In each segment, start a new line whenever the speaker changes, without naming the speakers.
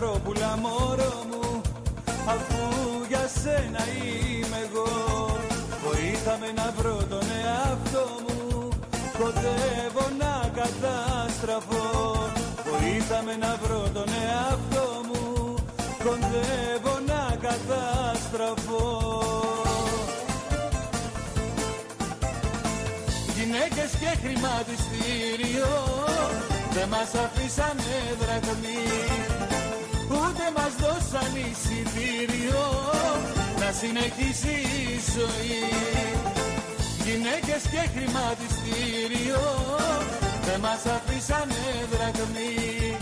θες τα ευρώ μωρό μου Αφού για σένα είμαι εγώ. Βοήθαμε να βρω τον εαυτό μου Κοντεύω να καταστραφώ. Βοήθαμε να βρω τον εαυτό μου Κοντεύω να καταστραφώ. Γυναίκες και χρηματιστήριο Δεν μας αφήσανε δραχμή. Ούτε μας δώσαν εισιτήριο Να συνεχίσει η ζωή. Γυναίκες και χρηματιστήριο Δεν μας αφήσανε δραχμή.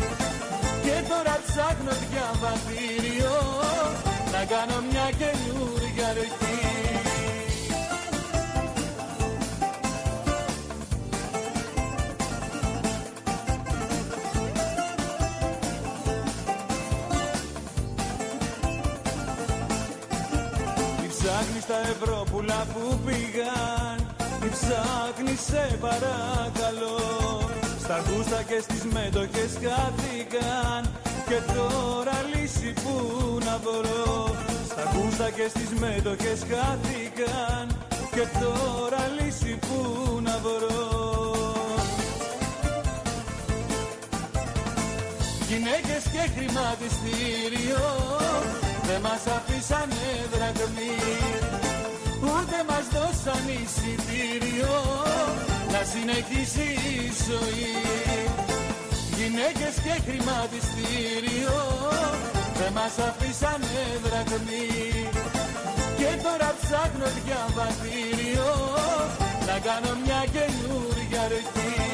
Και τώρα ψάχνω διαβατήριο Να κάνω μια καινούρια αρχή ψάχνεις τα ευρώ που πήγαν Μη ψάχνεις σε παρακαλώ. Στα γούστα και στις μέτοχες χάθηκαν Και τώρα λύση που να βρω Στα γούστα και στις μέτοχες χάθηκαν Και τώρα λύση που να βρω Γυναίκες και χρηματιστήριο Δεν μας αφήσανε δραχμή Ούτε μας δώσαν εισιτήριο Να συνεχίσει η ζωή. Γυναίκες και χρηματιστήριο Δεν μας αφήσανε δραχμή. Και τώρα ψάχνω διαβατήριο Να κάνω μια καινούρια αρχή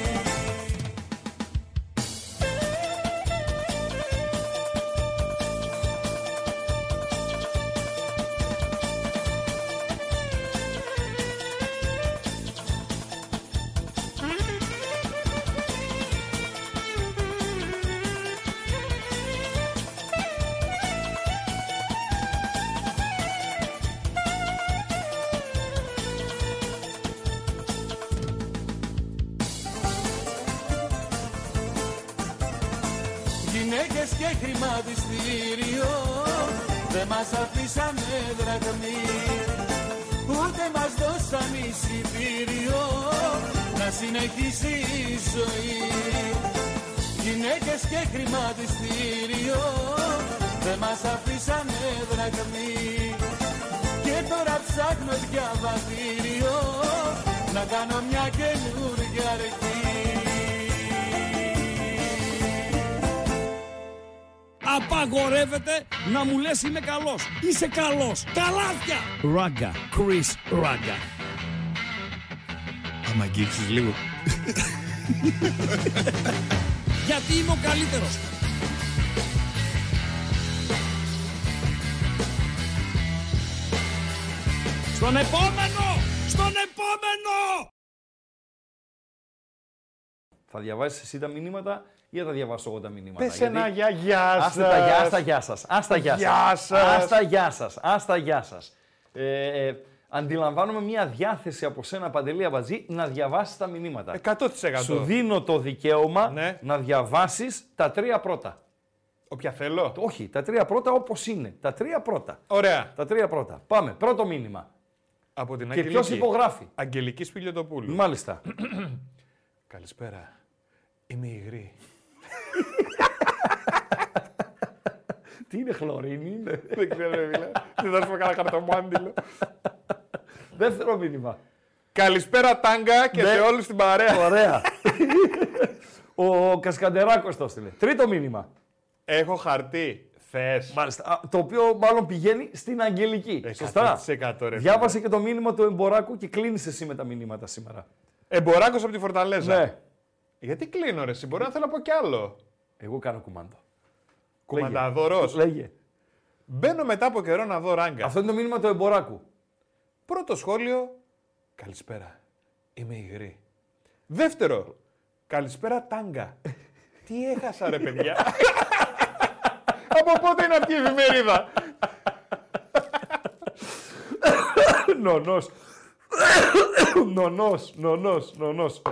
αφήσανε δραχμή Ούτε μας δώσαν εισιτήριο Να συνεχίσει η ζωή. Γυναίκες και χρηματιστήριο Δεν μας αφήσανε δραχμή Και τώρα ψάχνω διαβατήριο Να κάνω μια καινούρια αρχή
Απαγορεύεται να μου λες είμαι καλός. Είσαι καλός. Καλάθια. Ράγκα. Chris Ράγκα.
Άμα αγγίξεις λίγο.
Γιατί είμαι ο καλύτερος. Στον επόμενο! Στον επόμενο!
Θα διαβάσεις εσύ τα μηνύματα ή θα τα διαβάσω εγώ τα μηνύματα.
Πες ένα για γεια
Άστε τα γεια,
σας.
άστα γεια σας. Άστα γεια
Γεια
σας.
σας.
Άστα γεια σας. Άστα γεια σας. Ε, ε, αντιλαμβάνομαι μια διάθεση από σένα, Παντελή Αμπατζή, να διαβάσεις τα μηνύματα.
100%.
Σου δίνω το δικαίωμα
Ναι.
να διαβάσεις τα τρία πρώτα.
Όποια θέλω.
Όχι, τα τρία πρώτα όπως είναι. Τα τρία πρώτα.
Ωραία.
Τα τρία πρώτα. Πάμε. Πρώτο μήνυμα.
Από την
Και
Αγγελική.
ποιος υπογράφει;
Αγγελικής Σπηλιοτοπούλου.
Μάλιστα.
Καλησπέρα. Είμαι υγρή.
Τι είναι χλωρίνη, είναι.
Δεν ξέρω, ρε φίλε. Δεν θα σου πω κανένα χαρτομάντιλο.
Δεύτερο μήνυμα.
Καλησπέρα Τάγκα και
Ναι.
σε όλους την παρέα.
Ωραία. Ο Κασκαντεράκος το έστειλε. Τρίτο μήνυμα.
Έχω χαρτί. Θες.
Μάλιστα. Α, Το οποίο μάλλον πηγαίνει στην Αγγελική.
Ε,
Σωστά.
100% ρε
Διάβασε και το μήνυμα του Εμποράκου και κλείνει εσύ με τα μηνύματα σήμερα.
Εμποράκος από τη Φορταλέζα.
Ναι.
Γιατί κλείνω ρε, εσύ, μπορεί να θέλω να πω κι άλλο.
Εγώ κάνω κουμάντο.
Κουμανταδόρος.
Λέγε.
Μπαίνω μετά από καιρό να δω ράγκα.
Αυτό είναι το μήνυμα του Εμποράκου.
Πρώτο σχόλιο. Καλησπέρα. Είμαι υγρή. Δεύτερο. Καλησπέρα Τάγκα. Τι έχασα ρε παιδιά. από πότε είναι αυτή η εφημερίδα;
νονός. νονός, νονός, νονός.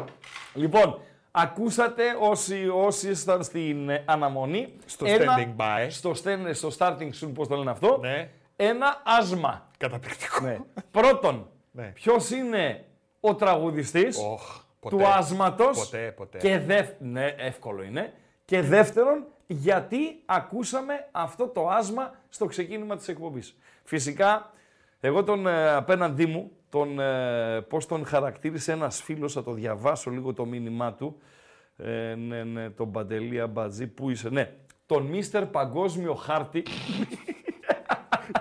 Λοιπόν, Ακούσατε όσοι, όσοι ήσασταν στην ε, αναμονή.
Στο
ένα-
standing by.
Στο, stand- στο starting soon, πώς το λένε αυτό.
Ναι.
Ένα άσμα.
Καταπληκτικό.
Ναι. Πρώτον,
Ναι.
ποιος είναι ο τραγουδιστής
Οχ, ποτέ.
του άσματος.
Ποτέ, ποτέ.
Και δεύ... Ναι, εύκολο είναι. Και δεύτερον, γιατί ακούσαμε αυτό το άσμα στο ξεκίνημα της εκπομπής. Φυσικά, εγώ τον ε, απέναντί μου, τον, ε, πώς τον χαρακτήρισε ένας φίλος, θα το διαβάσω λίγο το μήνυμά του. Ε, ναι, ναι, τον Παντελή Αμπατζή, πού είσαι, ναι. Τον Μίστερ Παγκόσμιο Χάρτη,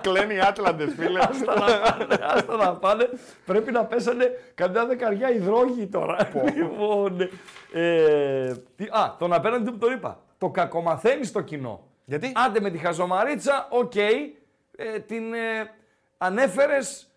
κλαίνε οι Άτλαντες, φίλε.
Άστα να πάνε, άστα να πάνε. Πρέπει να πέσανε καμιά δεκαριά υδρόγειοι τώρα. λοιπόν, ε, τι- α, τον απέναντι μου τον είπα. Το κακομαθαίνεις στο κοινό.
Γιατί;
Άντε με τη χαζομαρίτσα, οκ, ε, την ε, ανέφερες,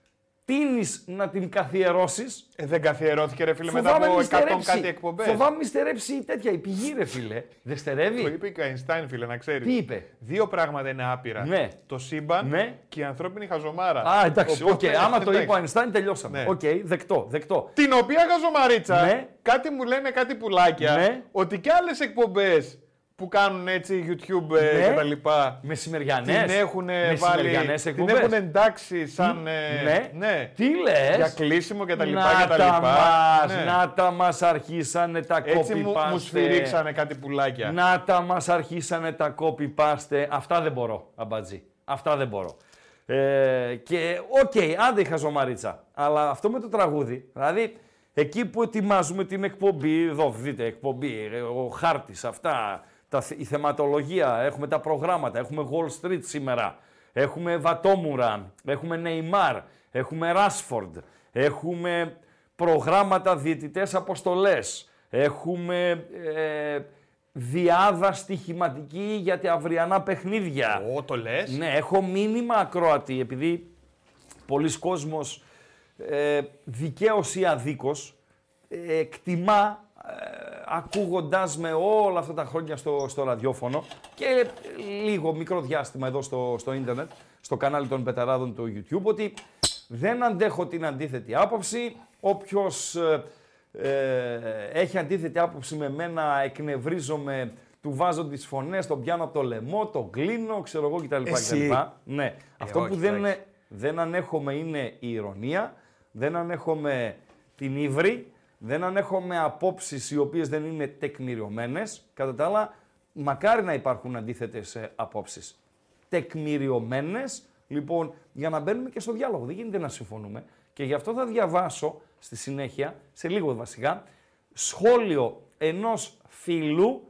τείνεις να την καθιερώσεις.
Ε, δεν καθιερώθηκε, ρε φίλε, μετά από 100 κάτι εκπομπές.
Φοβάμαι μη στερέψει η τέτοια, η πηγή ρε φίλε. Δεν
Το
στερεύει.
είπε και ο Αϊνστάιν, φίλε, να ξέρεις.
Τι είπε;
Δύο πράγματα είναι άπειρα.
Ναι.
Το σύμπαν
Ναι.
και η ανθρώπινη χαζομάρα.
Α, εντάξει, οκ.
Οπότε,
Άμα το
εντάξει.
είπε ο Αϊνστάιν, τελειώσαμε.
Ναι.
Οκ, δεκτό, δεκτό.
Την οποία χαζομαρίτσα,
Ναι.
κάτι μου λένε κάτι πουλάκια,
Ναι.
ότι και άλλες εκπομπές που κάνουν έτσι YouTube ε,
Ναι.
και τα λοιπά,
Μεσημεριανές.
την έχουν βάλει,
Μεσημεριανές
την
εκπομπές.
έχουν εντάξει σαν, ε,
Ναι.
ναι,
Τι λες;
για κλείσιμο και τα λοιπά
να
και τα
τα
λοιπά.
μας,
Ναι.
να τα μας αρχίσανε τα
Έτσι
copy
μου,
paste.
μου σφυρίξανε κάτι πουλάκια.
Να τα μας αρχίσανε τα copy paste. Αυτά δεν μπορώ, Αμπατζή. Αυτά δεν μπορώ. Ε, και οκ, άντε η χαζομαρίτσα. Αλλά αυτό με το τραγούδι, δηλαδή εκεί που ετοιμάζουμε την εκπομπή, εδώ δείτε εκπομπή, ε, ο χάρτης, αυτά, τα, θ- η θεματολογία, έχουμε τα προγράμματα, έχουμε Wall Street σήμερα, έχουμε Βατόμουρα, έχουμε Neymar, έχουμε Rashford, έχουμε προγράμματα διαιτητές αποστολές, έχουμε ε, διάδα στοιχηματική για τα αυριανά παιχνίδια.
Ω, το λες.
Ναι, έχω μήνυμα ακροατή, επειδή πολλοί κόσμος ε, δικαίως ή αδίκως ε, εκτιμά ε, ακούγοντας με όλα αυτά τα χρόνια στο, στο ραδιόφωνο και λίγο μικρό διάστημα εδώ στο, στο ίντερνετ, στο κανάλι των Πεταράδων του YouTube, ότι δεν αντέχω την αντίθετη άποψη. Όποιος ε, ε, έχει αντίθετη άποψη με μένα, εκνευρίζομαι, του βάζω τις φωνές, τον πιάνω από το λαιμό, τον κλείνω, ξέρω εγώ κτλ.
Εσύ.
κτλ. Ναι. Αυτό
όχι,
που δεν,
εντάξει.
είναι, δεν ανέχομαι είναι η ηρωνία, δεν ανέχομαι την ύβρη, δεν ανέχομαι απόψεις οι οποίες δεν είναι τεκμηριωμένες. Κατά τα άλλα, μακάρι να υπάρχουν αντίθετες ε, απόψεις. Τεκμηριωμένες, λοιπόν, για να μπαίνουμε και στο διάλογο. Δεν γίνεται να συμφωνούμε. Και γι' αυτό θα διαβάσω στη συνέχεια, σε λίγο βασικά, σχόλιο ενός φίλου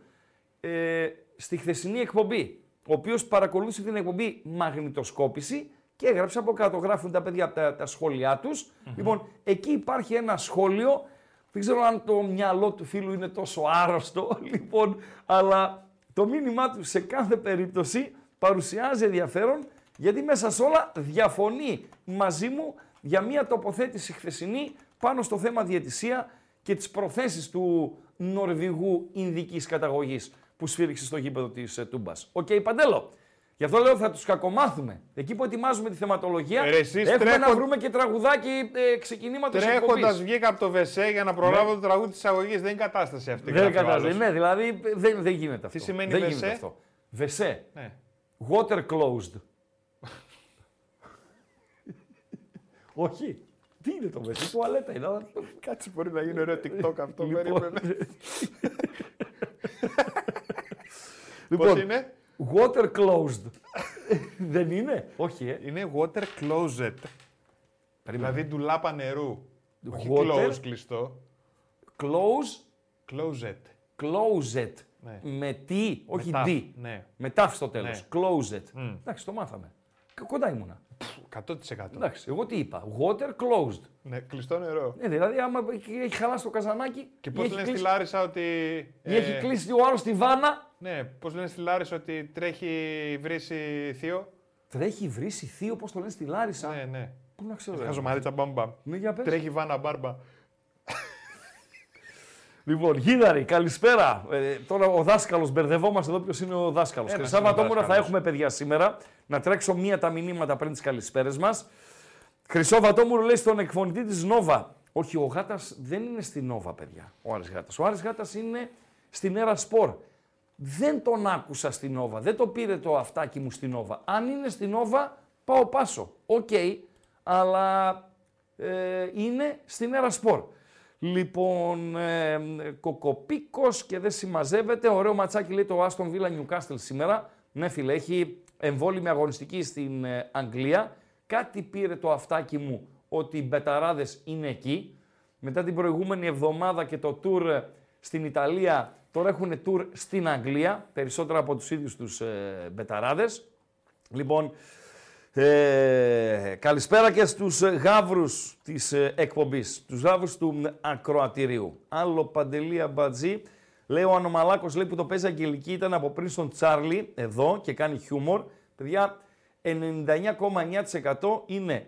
ε, στη χθεσινή εκπομπή, ο οποίος παρακολούθησε την εκπομπή Μαγνητοσκόπηση και έγραψε από κάτω, γράφουν τα παιδιά τα, τα σχόλιά τους. Λοιπόν, εκεί υπάρχει ένα σχόλιο, δεν ξέρω αν το μυαλό του φίλου είναι τόσο άρρωστο, λοιπόν, αλλά το μήνυμά του σε κάθε περίπτωση παρουσιάζει ενδιαφέρον, γιατί μέσα σε όλα διαφωνεί μαζί μου για μια τοποθέτηση χθεσινή πάνω στο θέμα διαιτησία και τις προθέσεις του Νορβηγού Ινδικής καταγωγής που σφύριξε στο γήπεδο της ε, Τούμπας. Οκ, Παντέλο. Γι' αυτό λέω θα τους κακομάθουμε. Εκεί που ετοιμάζουμε τη θεματολογία
Ε, ρε, εσείς
έχουμε
τρέχον-
να βρούμε και τραγουδάκι ε, ξεκινήματος
Τρέχοντα
εκπομπής.
βγήκα από το Βεσέ για να προλάβω το τραγούδι της αγωγής. Δεν είναι κατάσταση αυτή.
Δεν
γράφει ο
κατάλαβες.
άλλος.
Ναι, δηλαδή ε, δεν, δεν γίνεται αυτό.
σημαίνει
δεν
βεσέ;
γίνεται αυτό. Βεσέ.
Ναι.
Water closed. Όχι. Τι είναι το βεσέ, τουαλέτα είναι. αλλά-
Κάτσε μπορεί να γίνει ωραίο TikTok αυτό.
Λοιπόν,
περίμενε.
Λοιπόν,
Πώς είναι;
Water closed. δεν είναι; Όχι, ε.
Είναι water closet. Δηλαδή ντουλάπα νερού. Όχι
Water-
close κλειστό.
Close,
Closet.
closet.
Ναι.
Με τι, όχι
τάφ,
D.
ναι.
Με τάφ στο τέλος.
Ναι.
Closet. Εντάξει, το μάθαμε. ક- Κοντά ήμουνα.
100%.
Εντάξει, εγώ τι είπα. Water closed.
Ναι, κλειστό νερό.
Ναι, δηλαδή άμα έχει έχει χαλάσει το καζανάκι
Και
ή
πώς
έχει
λένε στη
κλείσει-
Λάρισα ότι.
ή
ε,
έχει κλείσει ο άλλος τη βάνα,
Ναι, πώς λένε στη Λάρισα ότι τρέχει βρύση θείο.
τρέχει βρύση θείο, πώς το λένε στη Λάρισα;
Ναι, ναι.
Πού να ξέρω. ρε.
Χαζομαρίτσα μπαμπαμ.
Ναι, για πες.
Τρέχει βάνα μπάρμπα.
Λοιπόν, Γίδαρη, καλησπέρα. Ε, τώρα ο δάσκαλος, μπερδευόμαστε εδώ ποιος είναι ο δάσκαλος.
Ένας
Χρυσά
είναι ο
Βατόμουρα θα
δάσκαλος.
έχουμε παιδιά σήμερα. Να τρέξω μία τα μηνύματα πριν τις καλησπέρες μας. Χρυσό Βατόμουρο λέει στον εκφωνητή της Νόβα Όχι, ο Γάτας δεν είναι στην Νόβα, παιδιά. Ο Άρης Γάτας. Ο Άρης Γάτας είναι στην ΕΡΑ Σπορ. Δεν τον άκουσα στην Νόβα. Δεν το πήρε το αυτάκι μου στην Νόβα. Αν είναι στην Νόβα, πάω πάσο. Οκ, αλλά ε, είναι στην ΕΡΑ Σπορ. Λοιπόν, ε, κοκοπίκος και δεν συμμαζεύεται. Ωραίο ματσάκι λέει το Aston Villa Newcastle σήμερα. Ναι φίλε, έχει εμβόλιμη αγωνιστική στην ε, Αγγλία. Κάτι πήρε το αυτάκι μου ότι οι μπεταράδες είναι εκεί. Μετά την προηγούμενη εβδομάδα και το tour ε, στην Ιταλία, τώρα έχουν tour στην Αγγλία, περισσότερα από τους ίδιους τους ε, μπεταράδες. Λοιπόν, ε, καλησπέρα και στους γάβρους της ε, εκπομπής, τους γάβρους του ακροατηρίου. Άλλο Παντελία Μπατζή, λέει ο Ανομαλάκος, λέει που το παίζει Αγγελική, ήταν από πριν στον Τσάρλι, εδώ και κάνει χιούμορ. Παιδιά, 99,9% είναι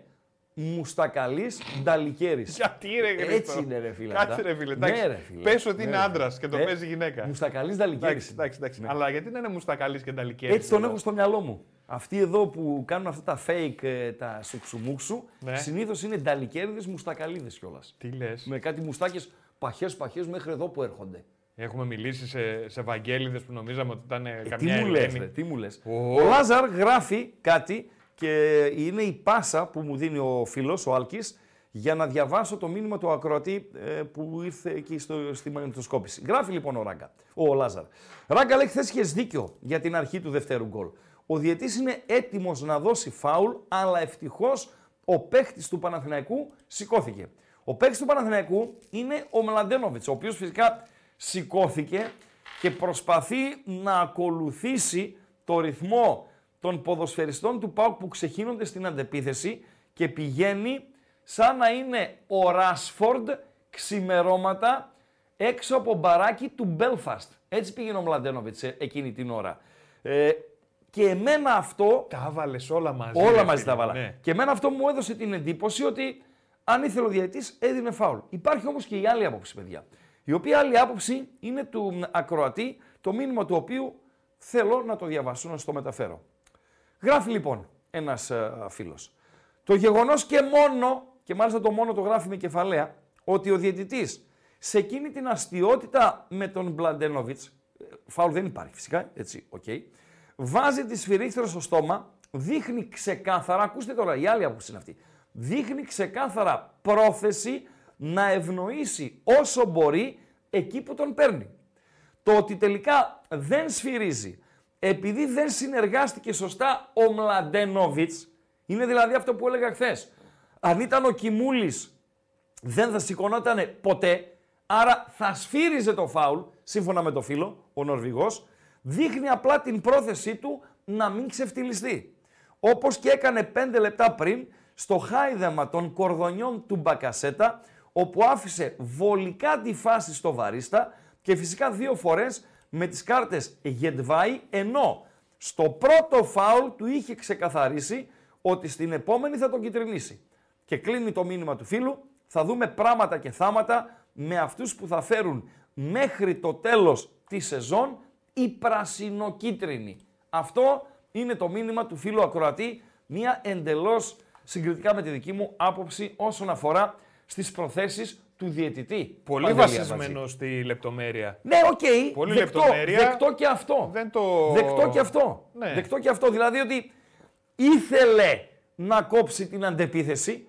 Μουστακαλής Νταλικέρης.
Γιατί ρε Χρήστο.
Έτσι είναι ρε φίλε.
Κάτσε ρε φίλε. Εντάξει.
Ναι, ρε, φίλε.
Πες ότι
Ναι,
είναι
ρε.
άντρας και το
Ε,
παίζει γυναίκα.
Μουστακαλής Νταλικέρης.
Εντάξει, εντάξει, εντάξει. Αλλά γιατί να είναι μουστακαλής και νταλικέρης.
Έτσι τον
εδώ;
έχω στο μυαλό μου. Αυτοί εδώ που κάνουν αυτά τα fake, ε, τα σουξουμούξου,
Ναι.
συνήθως είναι νταλικέριδες μουστακαλίδες κιόλας.
Τι λες;
Με κάτι μουστάκες παχές παχές μέχρι εδώ που έρχονται.
Έχουμε μιλήσει σε, σε βαγγέλιδες που νομίζαμε ότι ήταν
Ε, τι
καμιά
μου λες,
Ελένη.
ρε, τι μου λες.
Ω.
Ο Λάζαρ γράφει κάτι και είναι η πάσα που μου δίνει ο φίλος, ο Άλκης, για να διαβάσω το μήνυμα του ακροατή ε, που ήρθε εκεί στο, στη μαγνητοσκόπηση. Γράφει λοιπόν ο Ράγκα, ο Λάζαρ. Ράγκα λέει χθες είχες δίκιο για την αρχή του δευτέρου γκολ. Ο διαιτής είναι έτοιμος να δώσει φάουλ, αλλά ευτυχώς ο παίχτης του Παναθηναϊκού σηκώθηκε. Ο παίχτης του Παναθηναϊκού είναι ο Μλαντένοβιτς, ο οποίος φυσικά σηκώθηκε και προσπαθεί να ακολουθήσει το ρυθμό των ποδοσφαιριστών του ΠΑΟΚ που ξεχύνονται στην αντεπίθεση και πηγαίνει σαν να είναι ο Ράσφορντ ξημερώματα έξω από μπαράκι του Μπέλφαστ. Έτσι πήγαινε ο Μλαντένοβιτς ε, εκείνη την ώρα. Ε, και εμένα αυτό
Τα έβαλες όλα μαζί.
Όλα
ρε
μαζί
φίλε,
τα βάλα.
ναι.
Και εμένα αυτό μου έδωσε την εντύπωση ότι αν ήθελε ο διαιτητής έδινε φάουλ. Υπάρχει όμως και η άλλη άποψη, παιδιά. Η οποία άλλη άποψη είναι του μ, ακροατή, το μήνυμα του οποίου θέλω να το διαβάσω, να στο μεταφέρω. Γράφει λοιπόν ένας ε, φίλος. Το γεγονός και μόνο, και μάλιστα το μόνο το γράφει με κεφαλαία, ότι ο διαιτητής σε εκείνη την αστειότητα με τον Μλαντένοβιτς, ε, φάουλ δεν υπάρχει φυσικά, έτσι, οκ, βάζει τη σφυρίχτρα στο στόμα, δείχνει ξεκάθαρα, ακούστε τώρα η άλλη άποψη είναι αυτή, δείχνει ξεκάθαρα πρόθεση να ευνοήσει όσο μπορεί εκεί που τον παίρνει. Το ότι τελικά δεν σφυρίζει επειδή δεν συνεργάστηκε σωστά ο Μλαντένοβιτς, είναι δηλαδή αυτό που έλεγα χθες. Αν ήταν ο Κιμούλης δεν θα σηκωνότανε ποτέ, άρα θα σφύριζε το φάουλ, σύμφωνα με το φίλο, ο Νορβηγός, δείχνει απλά την πρόθεσή του να μην ξεφτυλιστεί. Όπως και έκανε πέντε λεπτά πριν στο χάιδεμα των κορδονιών του Μπακασέτα, όπου άφησε βολικά τη φάση στο βαρίστα και φυσικά δύο φορές με τις κάρτες Γετβάη, ενώ στο πρώτο φάουλ του είχε ξεκαθαρίσει ότι στην επόμενη θα τον κυτρινίσει. Και κλείνει το μήνυμα του φίλου, θα δούμε πράγματα και θάματα με αυτούς που θα φέρουν μέχρι το τέλος της σεζόν οι πρασινοκίτρινοι. Αυτό είναι το μήνυμα του φίλου Ακροατή, μια εντελώς συγκριτικά με τη δική μου άποψη όσον αφορά στις προθέσεις του διαιτητή.
Πολύ
Παντελή
βασισμένο
Αμπατζή.
στη λεπτομέρεια.
Ναι, οκ.
Πολύ
δεκτό,
λεπτομέρεια.
δεκτό και αυτό.
Δεν το-
Δεκτό και αυτό.
Ναι.
Δεκτό και αυτό. Δηλαδή ότι ήθελε να κόψει την αντεπίθεση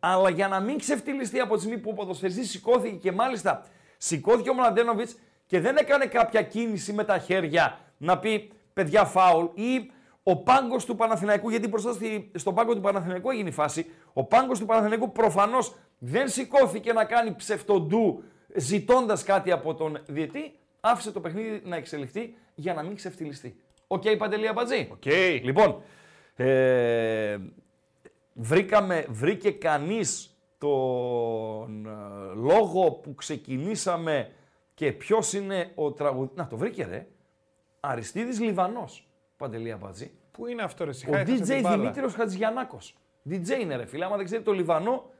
αλλά για να μην ξεφτιλιστεί από τη στιγμή που ο ποδοσφαιριστής σηκώθηκε και μάλιστα σηκώθηκε ο Μλαντένοβιτς και δεν έκανε κάποια κίνηση με τα χέρια να πει παιδιά φάουλ ή ο πάγκος του Παναθηναϊκού, γιατί μπροστά στη, στον πάγκο του Παναθηναϊκού έγινε η φάση. Ο πάγκος του Παναθηναϊκού προφανώς δεν σηκώθηκε να κάνει ψευτοντού ζητώντας κάτι από τον διαιτητή. Άφησε το παιχνίδι να εξελιχθεί για να μην ξεφτιλιστεί. Οκ, Παντελή Αμπατζή.
Οκ.
Λοιπόν, ε, βρήκαμε, βρήκε κανείς τον ε, λόγο που ξεκινήσαμε και ποιος είναι ο τραγουδιστής. Να, το βρήκε ρε. Αριστίδης Λιβανός. Παντελή Αμπατζή.
Πού είναι αυτό ρε
Ο
σιγά, έχασε
DJ
την μπάλα;
Δημήτριος Χατζιαννάκος. DJ είναι ρε φίλε, άμα δεν ξέρετε το Λιβανό,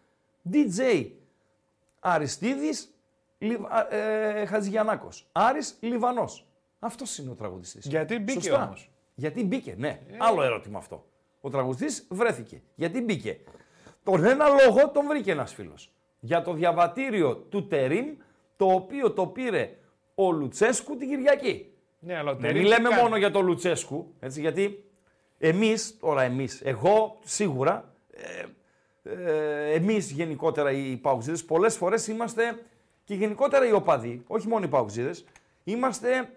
DJ. Αριστίδης Λιβ... α, ε, Χατζιαννάκος. Άρης Λιβανός. Αυτός είναι ο τραγουδιστής.
Γιατί μπήκε
Σωστά.
όμως.
Γιατί μπήκε, ναι. Άλλο ερώτημα αυτό. Ο τραγουδιστής βρέθηκε. Γιατί μπήκε. Τον ένα λόγο τον βρήκε ένας φίλος. για το διαβατήριο του Τερίμ, το οποίο το πήρε ο Λουτσέσκου την Κυριακή.
Ναι, αλλά ο
Δεν
Τερίμ τι
λέμε
κάνει.
μόνο για τον Λουτσέσκου, έτσι, γιατί εμείς, τώρα εμείς, εγώ σίγουρα, ε, ε, εμείς γενικότερα οι Παουξίδες, πολλές φορές είμαστε και γενικότερα οι οπαδοί, όχι μόνο οι Παουξίδες, είμαστε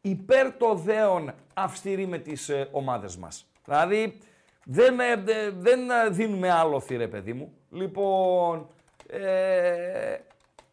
υπέρ το δέον αυστηροί με τις ε, ομάδες μας. Δηλαδή, δεν, ε, δε- δεν ε, δίνουμε άλλο ρε παιδί μου. Λοιπόν, ε,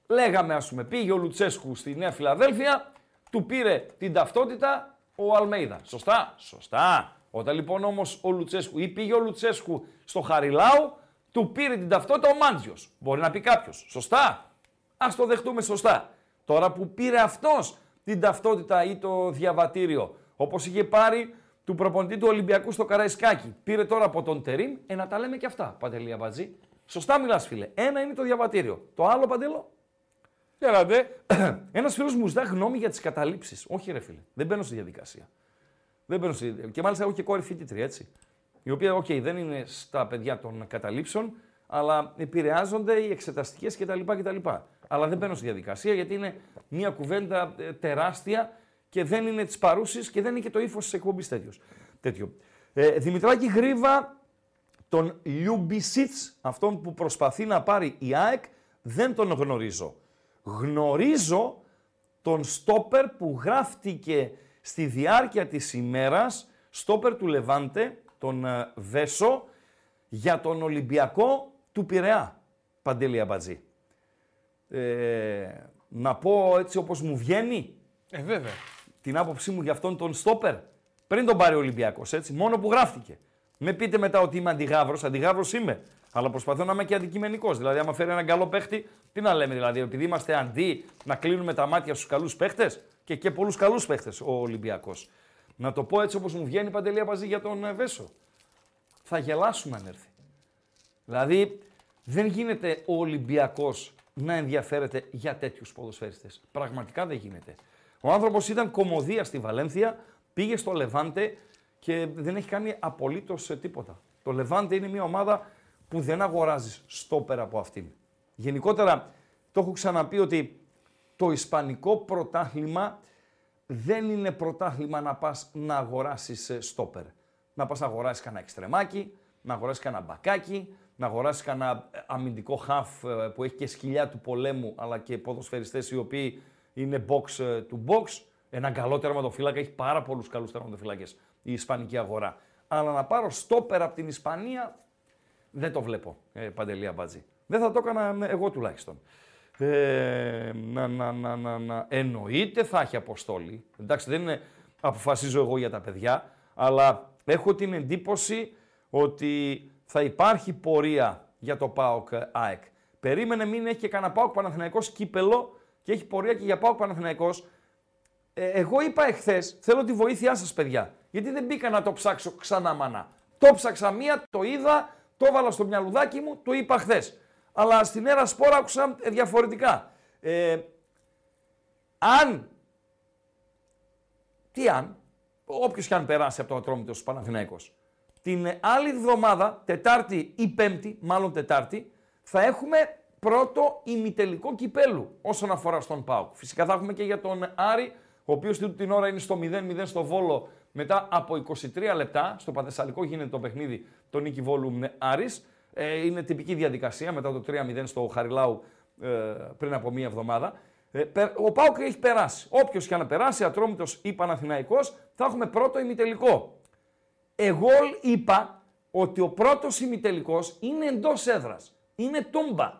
λέγαμε ας πούμε, πήγε ο Λουτσέσκου στη Νέα Φιλαδέλφια, του πήρε την ταυτότητα ο Αλμέιδα. Σωστά, σωστά. Όταν λοιπόν όμως ο Λουτσέσκου ή πήγε ο Λουτσέσκου στο Χαριλάου, του πήρε την ταυτότητα ο Μάντζιος. Μπορεί να πει κάποιος. Σωστά. Ας το δεχτούμε σωστά. Τώρα που πήρε αυτός την ταυτότητα ή το διαβατήριο, όπως είχε πάρει του προπονητή του Ολυμπιακού στο Καραϊσκάκι, πήρε τώρα από τον Τερίμ, ε, να τα λέμε και αυτά, Παντελή Αμπατζή. Σωστά μιλάς φίλε. Ένα είναι το διαβατήριο. Το άλλο, Παντέλο,
Έλα, ντε.
ένας φίλος μου ζητά γνώμη για τις καταλήψεις. Όχι, ρε φίλε. Δεν μπαίνω στη διαδικασία. Δεν μπαίνω στη διαδικασία. Και μάλιστα έχω και κόρη φοιτήτρια, έτσι. Η οποία, οκ, δεν είναι στα παιδιά των καταλήψεων, αλλά επηρεάζονται οι εξεταστικές κτλ, κτλ. Αλλά δεν μπαίνω στη διαδικασία γιατί είναι μια κουβέντα ε, τεράστια και δεν είναι της παρούσης και δεν είναι και το ύφος της εκπομπής τέτοιος. Ε, Δημητράκη Γρήβα, τον Λιουμπισίτς, αυτόν που προσπαθεί να πάρει η ΑΕΚ, δεν τον γνωρίζω. Γνωρίζω τον στόπερ που γράφτηκε στη διάρκεια της ημέρας, στόπερ του Λεβάντε, τον ε, Βέσο, για τον Ολυμπιακό του Πειραιά, Παντέλη Αμπατζή. Ε, να πω έτσι όπως μου βγαίνει,
Ε, βέβαια.
την άποψή μου για αυτόν τον στόπερ. Πριν τον πάρει ο Ολυμπιακός, έτσι. Μόνο που γράφτηκε. Με πείτε μετά ότι είμαι αντιγάβρος. Αντιγάβρος είμαι. Αλλά προσπαθώ να είμαι και αντικειμενικός. Δηλαδή, άμα φέρει έναν καλό παίχτη, τι να λέμε, δηλαδή, επειδή είμαστε αντί να κλείνουμε τα μάτια στους καλούς παίχτες και και πολλούς καλούς παίχτες ο Ολυμπιακός. Να το πω έτσι όπως μου βγαίνει η παντελή Παζή για τον ε, Βέσο. Θα γελάσουμε αν έρθει. Δηλαδή, δεν γίνεται ο Ολυμπιακός να ενδιαφέρεται για τέτοιους ποδοσφαιριστές. Πραγματικά δεν γίνεται. Ο άνθρωπος ήταν κομμωδία στη Βαλένθια, πήγε στο Λεβάντε και δεν έχει κάνει απολύτως τίποτα. Το Λεβάντε είναι μια ομάδα που δεν αγοράζεις στόπερα από αυτήν. Γενικότερα, το έχω ξαναπεί ότι το Ισπανικό πρωτάθλημα δεν είναι πρωτάθλημα να πας να αγοράσεις ε, στόπερ. Να πας να αγοράσεις κανένα εξτρεμάκι, να αγοράσεις κανένα μπακάκι, να αγοράσεις κανένα ε, αμυντικό χαφ ε, που έχει και σκυλιά του πολέμου, αλλά και ποδοσφαιριστές οι οποίοι είναι box ε, to box. Ένα καλό τερματοφύλακα, έχει πάρα πολλούς καλούς τερματοφυλάκες η ισπανική αγορά. Αλλά να πάρω στόπερ από την Ισπανία, δεν το βλέπω, ε, Παντελή Αμπάτζη. Δεν θα το έκανα ε, εγώ τουλάχιστον. Ε, να, να, να, να, να. Εννοείται θα έχει αποστόλη. Εντάξει, δεν είναι, αποφασίζω εγώ για τα παιδιά, αλλά έχω την εντύπωση ότι θα υπάρχει πορεία για το ΠΑΟΚ ΑΕΚ. Περίμενε μην έχει και κανένα ΠΑΟΚ Παναθηναϊκός κύπελο και έχει πορεία και για ΠΑΟΚ Παναθηναϊκός. Ε, εγώ είπα εχθές, θέλω τη βοήθειά σας, παιδιά. Γιατί δεν μπήκα να το ψάξω ξανά μανά. Το ψάξα μία, το είδα, το έβαλα στο μυαλουδάκι μου, το είπα χθες. Αλλά στην αίρα σπόρα άκουσα ε, διαφορετικά. Ε, αν, τι αν, όποιος και αν περάσει από το ατρόμητο στους Παναθηναϊκός, την άλλη εβδομάδα, Τετάρτη ή Πέμπτη, μάλλον Τετάρτη, θα έχουμε πρώτο ημιτελικό κυπέλου όσον αφορά στον ΠΑΟΚ. Φυσικά θα έχουμε και για τον Άρη, ο οποίος την ώρα είναι στο 0-0 στο Βόλο μετά από 23 λεπτά. Στο Παθεσσαλικό γίνεται το παιχνίδι το νίκη Βόλου Άρης. Ε, είναι τυπική διαδικασία μετά το 3-0 στο Χαριλάου ε, πριν από μία εβδομάδα. Ε, πε- ο Πάοκ έχει περάσει. Όποιος και αν περάσει, Ατρόμητος ή Παναθηναϊκός, θα έχουμε πρώτο ημιτελικό. Εγώ είπα ότι ο πρώτος ημιτελικός είναι εντός έδρας. Είναι τούμπα.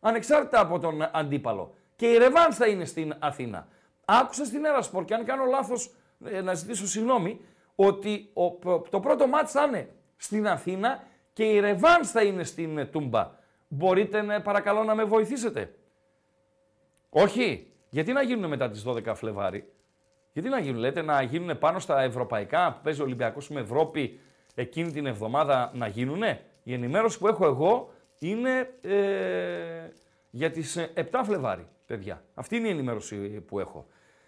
Ανεξάρτητα από τον αντίπαλο. Και η Ρεβάνς θα είναι στην Αθήνα. Άκουσα στην Ερασπορ και αν κάνω λάθος ε, να ζητήσω συγγνώμη ότι ο, το πρώτο μάτς θα είναι στην Αθήνα και η Ρεβάνς θα είναι στην ε, Τούμπα. Μπορείτε να, παρακαλώ να με βοηθήσετε. Όχι. Γιατί να γίνουν μετά τις 12 Φλεβάρι; Γιατί να γίνουν, λέτε, να γίνουν πάνω στα ευρωπαϊκά που παίζει ο Ολυμπιακός με Ευρώπη εκείνη την εβδομάδα να γίνουνε; Η ενημέρωση που έχω εγώ είναι ε, για τις ε, 7 Φλεβάρι, παιδιά. Αυτή είναι η ενημέρωση που έχω.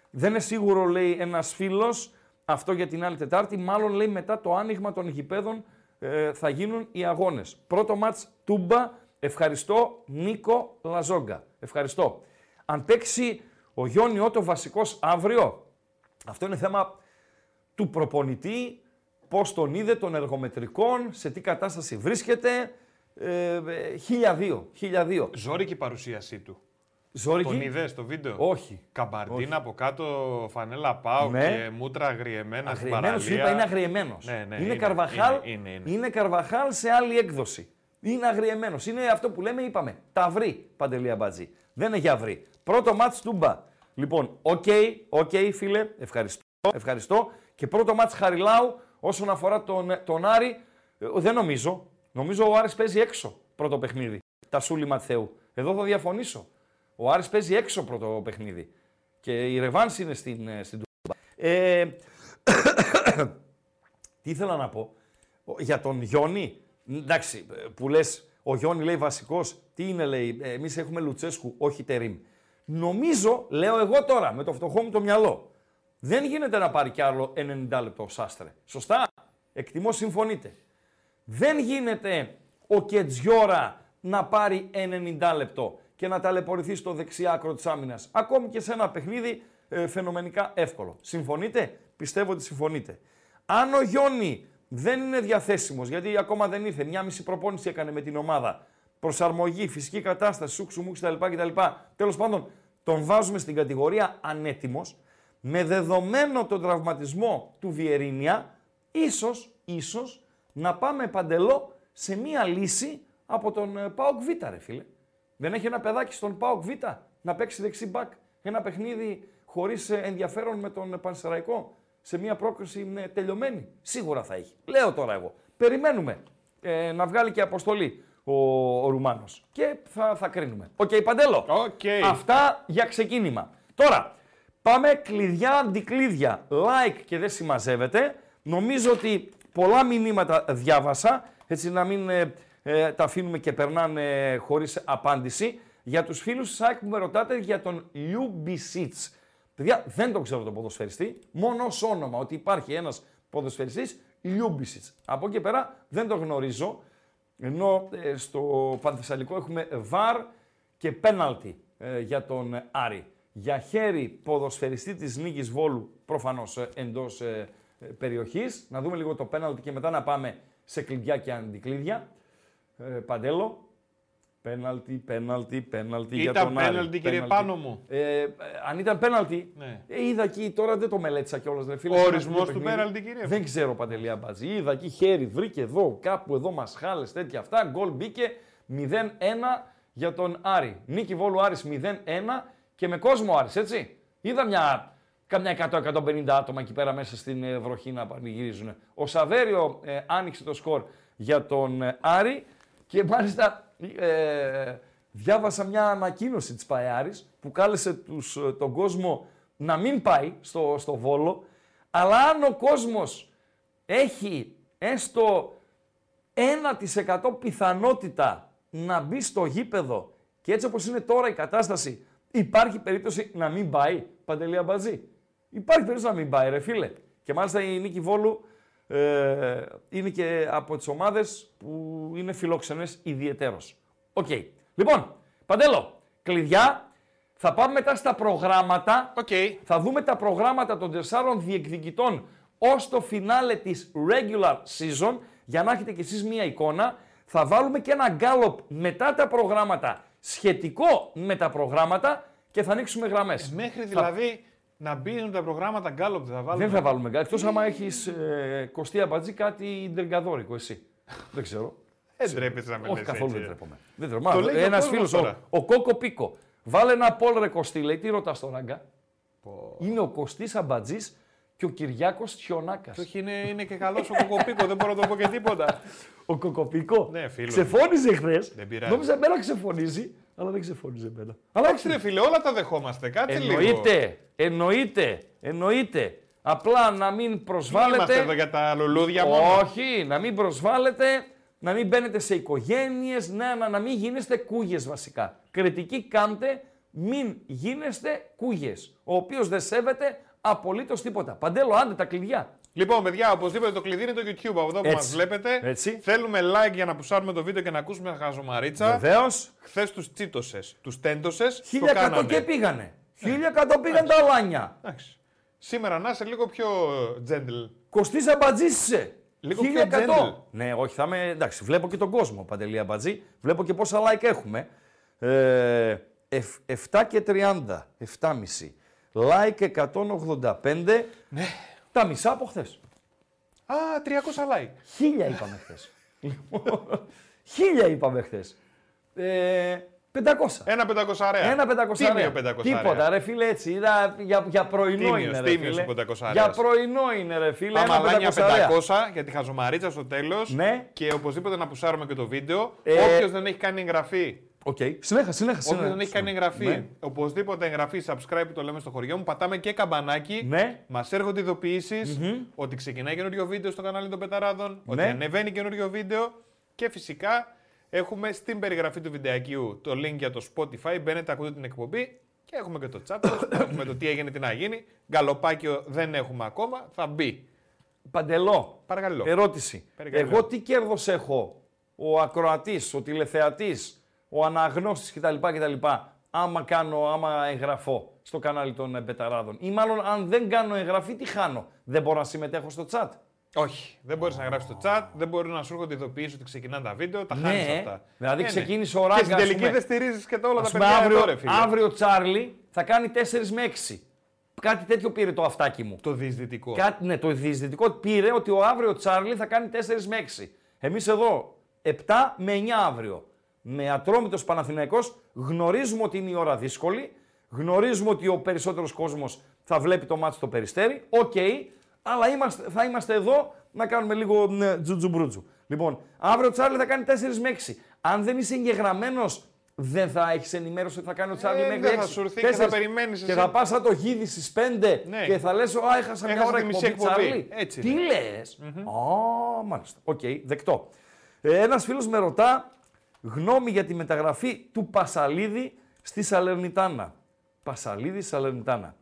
Δεν είναι σίγουρο, λέει ένας φίλος, αυτό για την άλλη Τετάρτη. Μάλλον λέει μετά το άνοιγμα των γηπέδων ε, θα γίνουν οι αγώνες. Πρώτο μάτς Τούμπα Ευχαριστώ Νίκο Λαζόγκα. Ευχαριστώ. Αν παίξει ο Γιόνι Ότο βασικός αύριο, αυτό είναι θέμα του προπονητή, πώς τον είδε, των εργομετρικών, σε τι κατάσταση βρίσκεται. Ε, ε, χίλια δύο, χίλια δύο.
Ζόρικη η παρουσίασή του.
Ζόρικη.
Τον είδες στο βίντεο;
Όχι.
Καμπαρντίνα από κάτω, φανέλα πάω
Ναι.
και μούτρα αγριεμένα στην
Αγριεμένος, σου
παραλία.
είπα, είναι αγριεμένος.
Ναι, ναι,
είναι,
είναι,
καρβαχάλ,
είναι, είναι, είναι.
καρβαχάλ σε άλλη έκδοση. Είναι αγριεμένος. Είναι αυτό που λέμε, είπαμε, ταυρί, Παντελία Μπατζή. Δεν είναι για αυρί. Πρώτο μάτς τούμπα. Λοιπόν, οκ, οκ, φίλε, ευχαριστώ, ευχαριστώ. Και πρώτο μάτς Χαριλάου όσον αφορά τον, τον Άρη, ε, δεν νομίζω. Νομίζω ο Άρης παίζει έξω πρώτο παιχνίδι. Τα Σούλη Ματθαίου. Εδώ θα διαφωνήσω. Ο Άρης παίζει έξω πρώτο παιχνίδι. Και η Ρεβάνς είναι στην, ε, στην Τούμπα. Ε, τι ήθελα να πω; Ο- Για τον Γιόνι, εντάξει, ε, που λες, ο Γιόνι λέει βασικός, τι είναι, λέει, εμείς έχουμε Λουτσέσκου, όχι Τερίμ. Νομίζω, λέω εγώ τώρα, με το φτωχό μου το μυαλό, δεν γίνεται να πάρει κι άλλο 90 λεπτό ο Σάστρε. Σωστά; Εκτιμώ, συμφωνείτε. Δεν γίνεται ο Κετζιόρα να πάρει 90 λεπτό και να ταλαιπωρηθείς στο δεξιά άκρο της άμυνας. Ακόμη και σε ένα παιχνίδι ε, φαινομενικά εύκολο. Συμφωνείτε; Πιστεύω ότι συμφωνείτε. Αν ο Γιόνι δεν είναι διαθέσιμος, γιατί ακόμα δεν ήρθε, μια μισή προπόνηση έκανε με την ομάδα, προσαρμογή, φυσική κατάσταση, σούξου μουξ κτλ. κτλ. Τέλος πάντων, τον βάζουμε στην κατηγορία ανέτοιμος, με δεδομένο τον τραυματισμό του Βιερίνια, ίσως, ίσως να πάμε Παντέλο σε μία λύση από τον ε, ΠΑΟΚ Β, ρε φίλε. Δεν έχει ένα παιδάκι στον ΠΑΟΚ Β να παίξει δεξί μπακ. Ένα παιχνίδι χωρίς ε, ενδιαφέρον με τον Πανσερραϊκό σε μία πρόκριση ε, τελειωμένη. Σίγουρα θα έχει. Λέω τώρα εγώ. Περιμένουμε ε, να βγάλει και αποστολή ο, ο Ρουμάνος. Και θα, θα κρίνουμε. Οκ, Παντέλο.
Οκ.
Αυτά για ξεκίνημα. Τώρα, πάμε κλειδιά αντικλείδια. Like και δεν συμμαζεύεται. Νομίζω ότι πολλά μηνύματα διάβασα, έτσι να μην ε, ε, τα αφήνουμε και περνάνε χωρίς απάντηση. Για τους φίλους της ΑΕΚ που με ρωτάτε για τον Ljubicic. Παιδιά, δεν το ξέρω τον ποδοσφαιριστή, μόνο ως όνομα ότι υπάρχει ένας ποδοσφαιριστής Ljubicic. Από εκεί και πέρα δεν το γνωρίζω, ενώ ε, στο Πανθεσσαλικό έχουμε βαρ και πέναλτι ε, για τον Άρη. Για χέρι ποδοσφαιριστή της Νίκης Βόλου, προφανώς ε, εντός ε, ε, περιοχής. Να δούμε λίγο το πέναλτι και μετά να πάμε σε κλειδιά και αντικλείδια. Ε, Παντέλο. Πέναλτι, πέναλτι, πέναλτι για
Ήταν
τον Άρη.
πέναλτι, κύριε
Πέναλτι.
Πάνο μου.
Ε, ε, αν ήταν πέναλτι,
Ναι.
ε, είδα εκεί, τώρα δεν το μελέτησα κιόλας. Ρε, φίλε,
Ο
σε ένα
ορισμός
τέτοιο
του
παιχνίδι.
πέναλτι, κύριε;
Δεν ξέρω παντελία μπατζή. Είδα εκεί χέρι, βρήκε εδώ, κάπου εδώ μασχάλες, τέτοια αυτά. Γκολ μπήκε 0-1 για τον Άρη. Νίκη Βόλου Άρης 0-1 και με κόσμο Άρης, έτσι. Είδα μια, καμιά 100-150 άτομα εκεί πέρα μέσα στην ε, βροχή να πανηγυρίζουν. Ο Σαβέριο ε, άνοιξε το σκορ για τον ε, Άρη και μάλιστα ε, διάβασα μια ανακοίνωση της ΠαΕΑΡης που κάλεσε τους, ε, τον κόσμο να μην πάει στο, στο Βόλο, αλλά αν ο κόσμος έχει έστω 1% πιθανότητα να μπει στο γήπεδο και έτσι όπως είναι τώρα η κατάσταση, υπάρχει περίπτωση να μην πάει, Παντελή Αμπατζή. Υπάρχει περίπτωση να μην πάει, ρε φίλε. Και μάλιστα η Νίκη Βόλου ε, είναι και από τις ομάδες που είναι φιλόξενες ιδιαιτέρως. Οκ. Λοιπόν, Παντέλο, κλειδιά. Θα πάμε μετά στα προγράμματα.
Οκ.
Θα δούμε τα προγράμματα των τεσσάρων διεκδικητών ως το φινάλε της regular season, για να έχετε κι εσείς μία εικόνα. Θα βάλουμε και ένα γκάλωπ μετά τα προγράμματα, σχετικό με τα προγράμματα και θα ανοίξουμε γραμμές.
Μέχρι
Θα-
δηλαδή να μπαίνουν τα προγράμματα γκάλωπ δεν θα βάλουμε.
Δεν θα βάλουμε γκάλωπ, εκτός άμα έχεις ε, Κωστή Αμπατζή κάτι τριγκαδόρικο εσύ. δεν ξέρω.
Δεν τρέπεσαι να με
Όχι
λες
καθόλου
έτσι,
δεν
ρε.
τρέπομαι. Δεν τρέπομαι.
Το λέει και ο
Ένας
κόσμος
φίλος, ο,
τώρα.
ο Κόκο Πίκο. Βάλε ένα Πολ ρε Κωστή, λέει, τι ρωτάς τώρα, ράγκα; Είναι ο Κωστής Αμπατζής και ο Κυριάκος Τσιονάκας.
Και όχι, είναι, είναι και καλός ο κοκοπίκο, δεν μπορώ να το πω και τίποτα.
Ο Κοκοπίκο.
Ναι, φίλος.
Ξεφώνιζε χθες.
Δεν πειράζει.
Νόμιζα εμένα ξεφωνίζει, αλλά δεν ξεφώνιζε εμένα. Αλλά
Εντάξει, ρε φίλε, όλα τα δεχόμαστε. Κάτσε λίγο.
εννοείται, εννοείται, εννοείται. Απλά να μην
Δεν
προσβάλλετε.
Είμαστε εδώ για τα λουλούδια μόνο.
Όχι, να μην προσβάλλετε, να μην μπαίνετε σε οικογένειες, να, να, να μην γίνεστε κούγες βασικά. Κριτική κάντε, μην γίνεστε κούγες, ο οποίος δεν σέβεται απολύτως τίποτα. Παντέλο, άντε τα κλειδιά.
Λοιπόν, παιδιά, οπωσδήποτε το κλειδί είναι το YouTube από εδώ που μας
Έτσι.
βλέπετε.
Έτσι.
Θέλουμε like για να πουσάρουμε το βίντεο και να ακούσουμε χαζομαρίτσα.
Βεβαίως.
Χθες τους τσίτωσες, τους τέντωσες.
1100 και πήγανε. 1100 πήγαν τα αλάνια.
Εντάξει. Σήμερα να είσαι λίγο πιο gentle.
Κοστίζα μπατζή είσαι.
Λίγο πιο gentle.
Ναι, όχι, θα είμαι. Εντάξει, βλέπω και τον κόσμο παντελή αμπατζή. Βλέπω και πόσα like έχουμε. Ε, εφ- 7 και 30. 7,5. Like 185. Ναι. Τα μισά από χθες.
Α, 300 like.
Χίλια είπαμε χθες. Χίλια είπαμε χθες. Ε, 500.
Ένα πεντακοσαρέα.
Ένα πεντακοσάρια.
Τίμιο πεντακοσαρέα.
Τίποτα, ρε φίλε, έτσι. Είδα, για, για πρωινό
Τίμιος,
είναι, ρε
τίμιος
φίλε.
ο πεντακοσάρας.
Για πρωινό είναι, ρε φίλε.
Άμα
ένα
λάνια
πεντακοσάρια.
500 για τη χαζομαρίτσα στο τέλος.
Ναι.
Και οπωσδήποτε να πουσάρουμε και το βίντεο.
Ε,
Όποιος δεν έχει κάνει εγγραφή.
Οκ. Συνέχα, συνέχα.
Όποιος
συνέχα.
δεν έχει κάνει εγγραφή.
Ναι.
Οπωσδήποτε εγγραφή, subscribe που το λέμε στο χωριό μου. Πατάμε και καμπανάκι.
Ναι.
Μας έρχονται ειδοποιήσεις ότι ξεκινάει καινούριο βίντεο στο κανάλι των Πεταράδων. Ότι
Ναι.
ανεβαίνει καινούριο βίντεο. Και φυσικά έχουμε στην περιγραφή του βιντεακίου το link για το Spotify. Μπαίνετε, ακούτε την εκπομπή. Και έχουμε και το chat με το τι έγινε, τι να γίνει. Γκαλοπάκιο δεν έχουμε ακόμα. Θα μπει.
Παντελό.
Παρακαλώ.
Ερώτηση.
Παρακαλώ.
Εγώ τι κέρδος έχω, ο ακροατής, ο τηλεθεατής, ο αναγνώστης κτλ. κτλ άμα κάνω, άμα εγγραφώ στο κανάλι των ε, Πεταράδων. Ή μάλλον αν δεν κάνω εγγραφή, τι χάνω; Δεν μπορώ να συμμετέχω στο chat;
Όχι. Δεν μπορείς να γράψεις το chat. Δεν μπορεί να σου έρχονται ειδοποιήσεις ότι ξεκινάνε τα βίντεο. Τα
Ναι,
χάνεις αυτά.
δηλαδή
ναι.
ξεκίνησε ο
Και
Ράγκα,
στην
ας
τελική
πούμε.
δεν στηρίζεις και τα όλα
Ας
τα
πούμε,
παιδιά
αύριο,
εδώ, ρε φίλε.
αύριο ο Τσάρλι θα κάνει 4 με 6. Κάτι τέτοιο πήρε το αυτάκι μου.
Το διεισδυτικό.
Κάτι, ναι, το διεισδυτικό πήρε ότι ο αύριο Τσάρλι θα κάνει 4 με 6. Εμείς εδώ 7 με 9 αύριο. Με Ατρόμητος Παναθηναϊκός γνωρίζουμε ότι είναι η ώρα δύσκολη. Γνωρίζουμε ότι ο περισσότερος κόσμος θα βλέπει το μάτι στο περιστέρι. Οκ, αλλά είμαστε, θα είμαστε εδώ να κάνουμε λίγο ναι, τζουτζουμπρούτζου. Λοιπόν, αύριο ο Τσάρλι θα κάνει 4 με 6. Αν δεν είσαι εγγεγραμμένος, δεν θα έχεις ενημέρωση ότι θα κάνει ο Τσάρλι
Ε,
μέχρι
δεν
6.
θα σου έρθει και θα
Τέσσερις.
περιμένεις
Και
εσύ.
θα πας σαν το γίδι στις 5
Ναι.
και θα λες: Α, έχασα μια
Έχασα
ώρα
τη μισή
εκπομπή,
εκπομπή.
Τσάρλι.
Έτσι
Τι
είναι.
λες; Α, μάλιστα. Οκ, δεκτό. Ε, ένας φίλος με ρωτά γνώμη για τη μεταγραφή του Πασαλίδη στη Σαλερνιτάνα. Πασαλίδη στη Σαλερνιτάνα.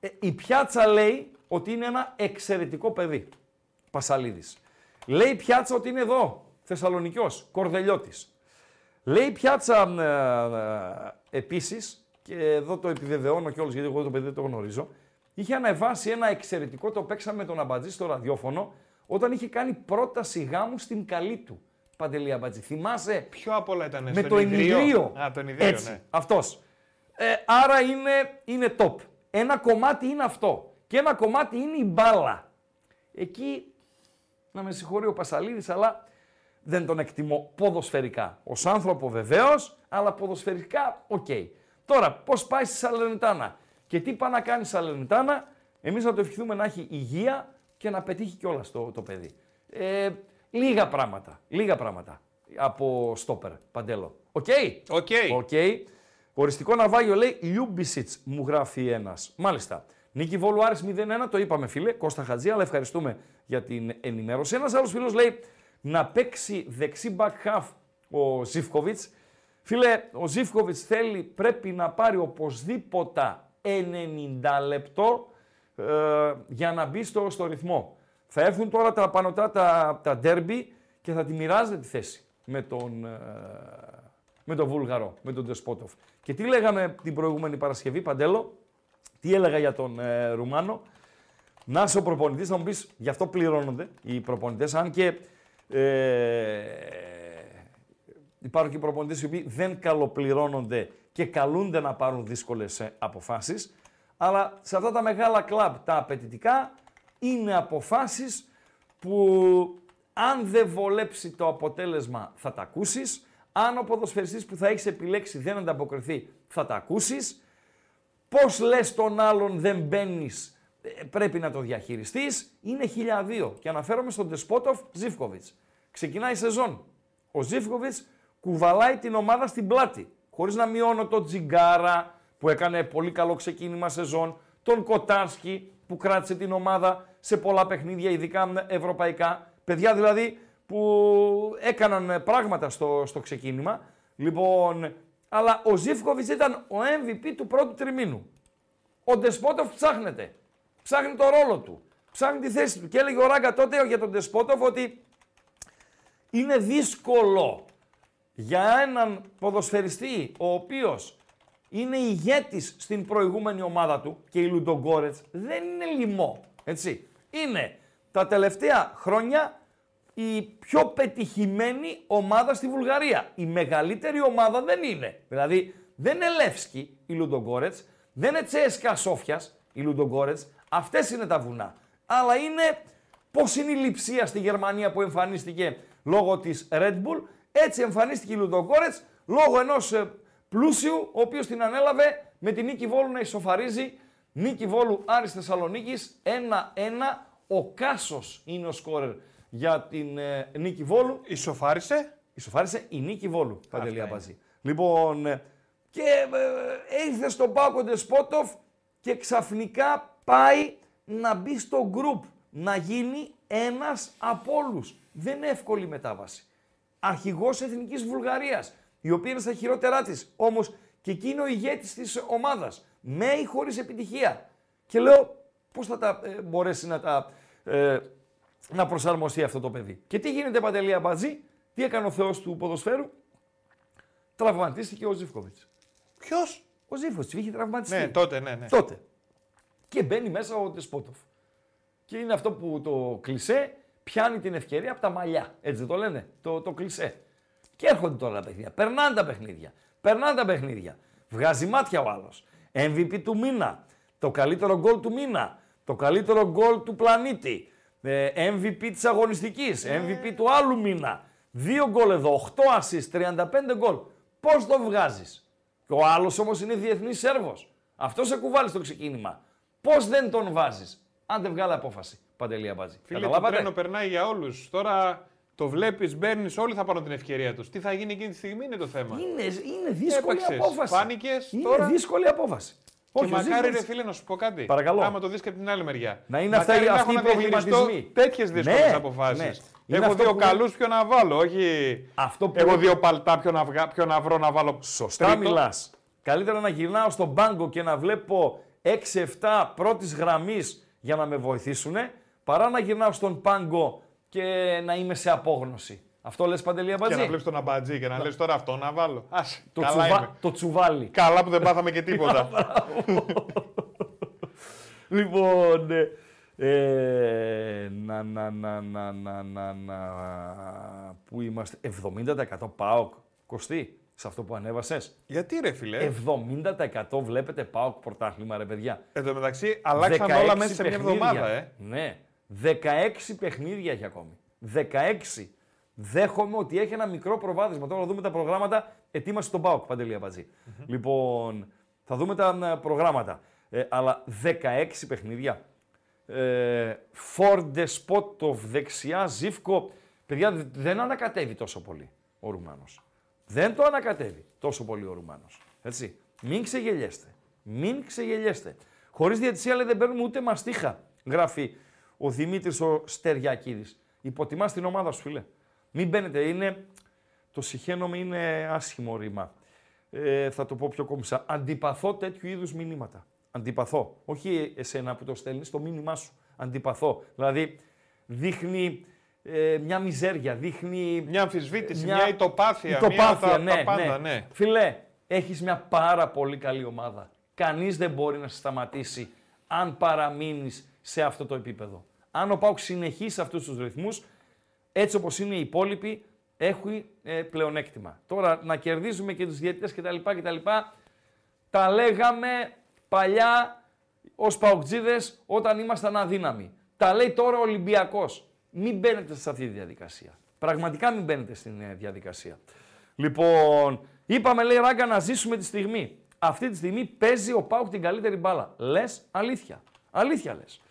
Ε, η Πιάτσα λέει ότι είναι ένα εξαιρετικό παιδί. Πασαλίδης. Λέει η Πιάτσα ότι είναι εδώ. Θεσσαλονικιός, Κορδελιώτης. Λέει η Πιάτσα ε, ε, επίσης, και εδώ το επιβεβαιώνω κιόλας γιατί εγώ το παιδί δεν το γνωρίζω, είχε ανεβάσει ένα εξαιρετικό, το παίξαμε με τον Αμπατζή στο ραδιόφωνο, όταν είχε κάνει πρόταση γάμου στην καλή του. Παντελή Αμπατζή. Θυμάσαι;
Ποιο απ' όλα ήταν
με
στον
το
Ιδρύο.
ενιδρίο.
Α, το ενιδρίο,
Έτσι,
ναι.
αυτός. Ε, άρα είναι, είναι top. Ένα κομμάτι είναι αυτό. Και ένα κομμάτι είναι η μπάλα. Εκεί, να με συγχωρεί ο Πασαλίδης, αλλά δεν τον εκτιμώ ποδοσφαιρικά. Ως άνθρωπο βεβαίως, αλλά ποδοσφαιρικά οκ. Τώρα, πώς πάει στη Σαλερνιτάνα; Και τι πάει να κάνει η Σαλερνιτάνα, εμείς να το ευχηθούμε να έχει υγεία και να πετύχει κιόλας το, το παιδί. Ε, λίγα πράγματα, λίγα πράγματα από στόπερ, Παντέλο. Οκ;
Οκ.
Οκ. Οριστικό ναυάγιο λέει Λιούμπισιτ, μου γράφει ένας. Μάλιστα. Νίκη Βόλου Άρης 0-1, το είπαμε φίλε, Κώστα Χατζή, αλλά ευχαριστούμε για την ενημέρωση. Ένας άλλος φίλος λέει να παίξει δεξί back χαφ ο Ζίβκοβιτς. Φίλε, ο Ζίβκοβιτς θέλει, πρέπει να πάρει οπωσδήποτε 90 λεπτό ε, για να μπει στο, στο ρυθμό. Θα έρθουν τώρα τα πανωτά τα, τα derby και θα τη μοιράζεται τη θέση με τον, ε, με τον Βούλγαρο, με τον Ντεσπότοφ. Και τι λέγαμε την προηγούμενη Παρασκευή, Παντέλο, τι έλεγα για τον ε, Ρουμάνο; Να είσαι ο προπονητής, να μου πεις, γι' αυτό πληρώνονται οι προπονητές, αν και ε, υπάρχουν και προπονητές οι οποίοι δεν καλοπληρώνονται και καλούνται να πάρουν δύσκολες ε, αποφάσεις, αλλά σε αυτά τα μεγάλα κλαμπ, τα απαιτητικά, είναι αποφάσεις που αν δεν βολέψει το αποτέλεσμα θα τα ακούσεις, αν ο ποδοσφαιριστής που θα έχεις επιλέξει δεν ανταποκριθεί θα τα ακούσεις, πώς λες τον άλλον δεν μπαίνεις, πρέπει να το διαχειριστείς, είναι χιλιαδίο. Και αναφέρομαι στον Τεσπότοφ Ζίφκοβιτς. Ξεκινάει η σεζόν. Ο Ζίφκοβιτς κουβαλάει την ομάδα στην πλάτη, χωρίς να μειώνω τον Τζιγκάρα που έκανε πολύ καλό ξεκίνημα σεζόν, τον Κοτάρσκι που κράτησε την ομάδα σε πολλά παιχνίδια, ειδικά ευρωπαϊκά. Παιδιά δηλαδή που έκαναν πράγματα στο, στο ξεκίνημα. Λοιπόν, αλλά ο Ζήφκοβιτς ήταν ο MVP του πρώτου τριμήνου. Ο Ντεσπότοφ ψάχνεται. Ψάχνει το ρόλο του. ψάχνει τη θέση του. Και έλεγε ο Ράγκα τότε για τον Τεσπότοφ ότι είναι δύσκολο για έναν ποδοσφαιριστή ο οποίος είναι ηγέτης στην προηγούμενη ομάδα του και η Λουντογκόρετς δεν είναι λοιμό, έτσι. Είναι τα τελευταία χρόνια η πιο πετυχημένη ομάδα στη Βουλγαρία. Η μεγαλύτερη ομάδα δεν είναι. Δηλαδή δεν είναι Λεύσκι η Λουντογκόρετς, δεν είναι Τσέσκα Σόφιας η Λουντογκόρετς. Αυτές είναι τα βουνά. Αλλά είναι πώς είναι η λειψία στη Γερμανία που εμφανίστηκε λόγω της Red Bull. Έτσι εμφανίστηκε η Λουντογκόρετς λόγω ενός ε, πλούσιου, ο οποίος την ανέλαβε με την νίκη Βόλου να ισοφαρίζει. Νίκη Βόλου Άρης Θεσσαλονίκης 1-1. Ο Κάσος είναι ο σκόρερ για την ε, νίκη Βόλου.
Ισοφάρισε.
Ισοφάρισε η νίκη Βόλου. Παντελή Απαζή. Λοιπόν, ε, και ε, ήρθε στον Πάκο Ντεσπότοφ και ξαφνικά πάει να μπει στο γκρουπ, να γίνει ένας από όλους. Δεν είναι εύκολη μετάβαση. Αρχηγός Εθνικής Βουλγαρίας, η οποία είναι στα χειρότερά της, όμως και εκείνο ο ηγέτης της ομάδας, με ή χωρίς επιτυχία. Και λέω, πώς θα τα ε, μπορέσει να τα... Ε, να προσαρμοστεί αυτό το παιδί. Και τι γίνεται Παντελία Μπατζή, τι έκανε ο Θεός του ποδοσφαίρου, τραυματίστηκε ο Ζιφκοβιτς.
Ποιος;
Ο Ζήφκοβιτς είχε τραυματιστεί.
Ναι, τότε, ναι, ναι.
Τότε. Και μπαίνει μέσα ο Τεσπότοφ. Και είναι αυτό που το κλισέ πιάνει την ευκαιρία από τα μαλλιά. Έτσι δεν το λένε, το, το κλισέ. Και έρχονται τώρα τα παιχνίδια. Περνάνε τα παιχνίδια. Περνάνε τα παιχνίδια. Βγάζει μάτια ο άλλος. MVP του μήνα. Το καλύτερο γκολ του μήνα. Το καλύτερο γκολ του πλανήτη. Ε, MVP της αγωνιστικής. MVP του άλλου μήνα. Δύο γκολ εδώ. 8 assists, 35 γκολ. Πώς το βγάζεις; Και ο άλλος όμως είναι διεθνής Σέρβος. Αυτό σε κουβάλει στο ξεκίνημα. Πώς δεν τον βάζεις; Αν δεν βγάλει απόφαση. Παντελή Αμπάτζη.
Φίλε, το
Καταλάβατε;
τρένο περνάει για όλους. Τώρα το βλέπεις, μπαίνεις, όλοι θα πάρουν την ευκαιρία τους. Τι θα γίνει εκείνη τη στιγμή είναι το θέμα.
Είναι, είναι δύσκολη
Έπαιξες,
απόφαση.
φάνηκες,
είναι
τώρα-
δύσκολη απόφαση.
Και
ο
μακάρι,
Ζήφκοβιτς-
ρε φίλε, να σου πω κάτι.
Παρακαλώ.
Άμα το δεις και από την άλλη μεριά.
Να είναι
Μακάρι
αυτά-
να
αυτοί
έχω
οι
να διαχειριστώ
προβληματισμοί.
Τέτοιε δύσκολες
Ναι,
αποφάσεις.
ναι. Είναι
Έχω
αυτό
δύο
που-
καλούς ποιο να βάλω. Όχι.
Αυτό που
Έχω
λέμε-
δύο παλτά ποιο να, βγα... ποιο να βρω να βάλω.
Σωστά
τρίτο.
μιλάς. Καλύτερα να γυρνάω στον πάγκο και να βλέπω 6-7 πρώτης γραμμής για να με βοηθήσουν, παρά να γυρνάω στον πάγκο και να είμαι σε απόγνωση. Αυτό λες Παντελή
Και
Αμπατζή.
να βλέπεις τον αμπατζή και να λες τώρα αυτό να βάλω. Άσε,
το,
καλά
τσουβα...
είμαι.
το τσουβάλι.
Καλά που δεν πάθαμε και τίποτα.
λοιπόν, ε, ε, να, να, να, να, να, να, να, πού είμαστε, 70% ΠΑΟΚ, Κωστή, σε αυτό που ανέβασες.
Γιατί ρε φίλε;
70% βλέπετε ΠΑΟΚ πρωτάθλημα, ρε παιδιά.
Εν τω μεταξύ αλλάξαν
16
όλα μέσα σε μια
παιχνίδια.
εβδομάδα, ε.
Ναι. 16 παιχνίδια έχει ακόμη. 16. Δέχομαι ότι έχει ένα μικρό προβάδισμα. Τώρα θα δούμε τα προγράμματα. Ετοίμασε τον Πάοκ, Παντελή Αμπατζή. Λοιπόν, θα δούμε τα ε, προγράμματα. Ε, αλλά 16 παιχνίδια. Ε, Φόρντε, Σπότοφ, δεξιά, Ζήφκο. Παιδιά, δε- δεν ανακατεύει τόσο πολύ ο Ρουμάνος. Δεν το ανακατεύει τόσο πολύ ο Ρουμάνος. Έτσι. Μην ξεγελιέστε. Μην ξεγελιέστε. Χωρίς διαιτησία λέει δεν παίρνουμε ούτε μαστίχα, γράφει ο Δημήτρης ο Στεριακίδης. Υποτιμάς την ομάδα σου, φίλε. Μην μπαίνετε, είναι... Το συχαίνομαι είναι άσχημο ρήμα. Ε, θα το πω πιο κόμψα. Αντιπαθώ τέτοιου είδους μηνύματα. Αντιπαθώ. Όχι εσένα που το στέλνεις, το μήνυμά σου. Αντιπαθώ. Δηλαδή, δείχνει ε, μια μιζέρια, δείχνει
Μια αμφισβήτηση,
μια
μια, ητοπάθεια,
ητοπάθεια,
μια τα,
ναι,
τα πάντα,
ναι.
ναι.
Φιλέ, έχεις μια πάρα πολύ καλή ομάδα. Κανείς δεν μπορεί να σε σταματήσει αν παραμείνεις σε αυτό το επίπεδο. Αν ο Πάουκ συνεχίσει αυτούς τους ρυθμούς, έτσι όπως είναι οι υπόλοιποι, έχει ε, πλεονέκτημα. Τώρα να κερδίζουμε και τους διαιτητές κτλ. κτλ. Τα λέγαμε παλιά ως Παουκτζίδες όταν ήμασταν αδύναμοι. Τα λέει τώρα ο Ολυμπιακός. Μην μπαίνετε σε αυτή τη διαδικασία. Πραγματικά μην μπαίνετε στην ε, διαδικασία. Λοιπόν, είπαμε λέει Ράγκα να ζήσουμε τη στιγμή. Αυτή τη στιγμή παίζει ο Πάουκ την καλύτερη μπάλα. Λες αλήθεια. Αλήθεια λες.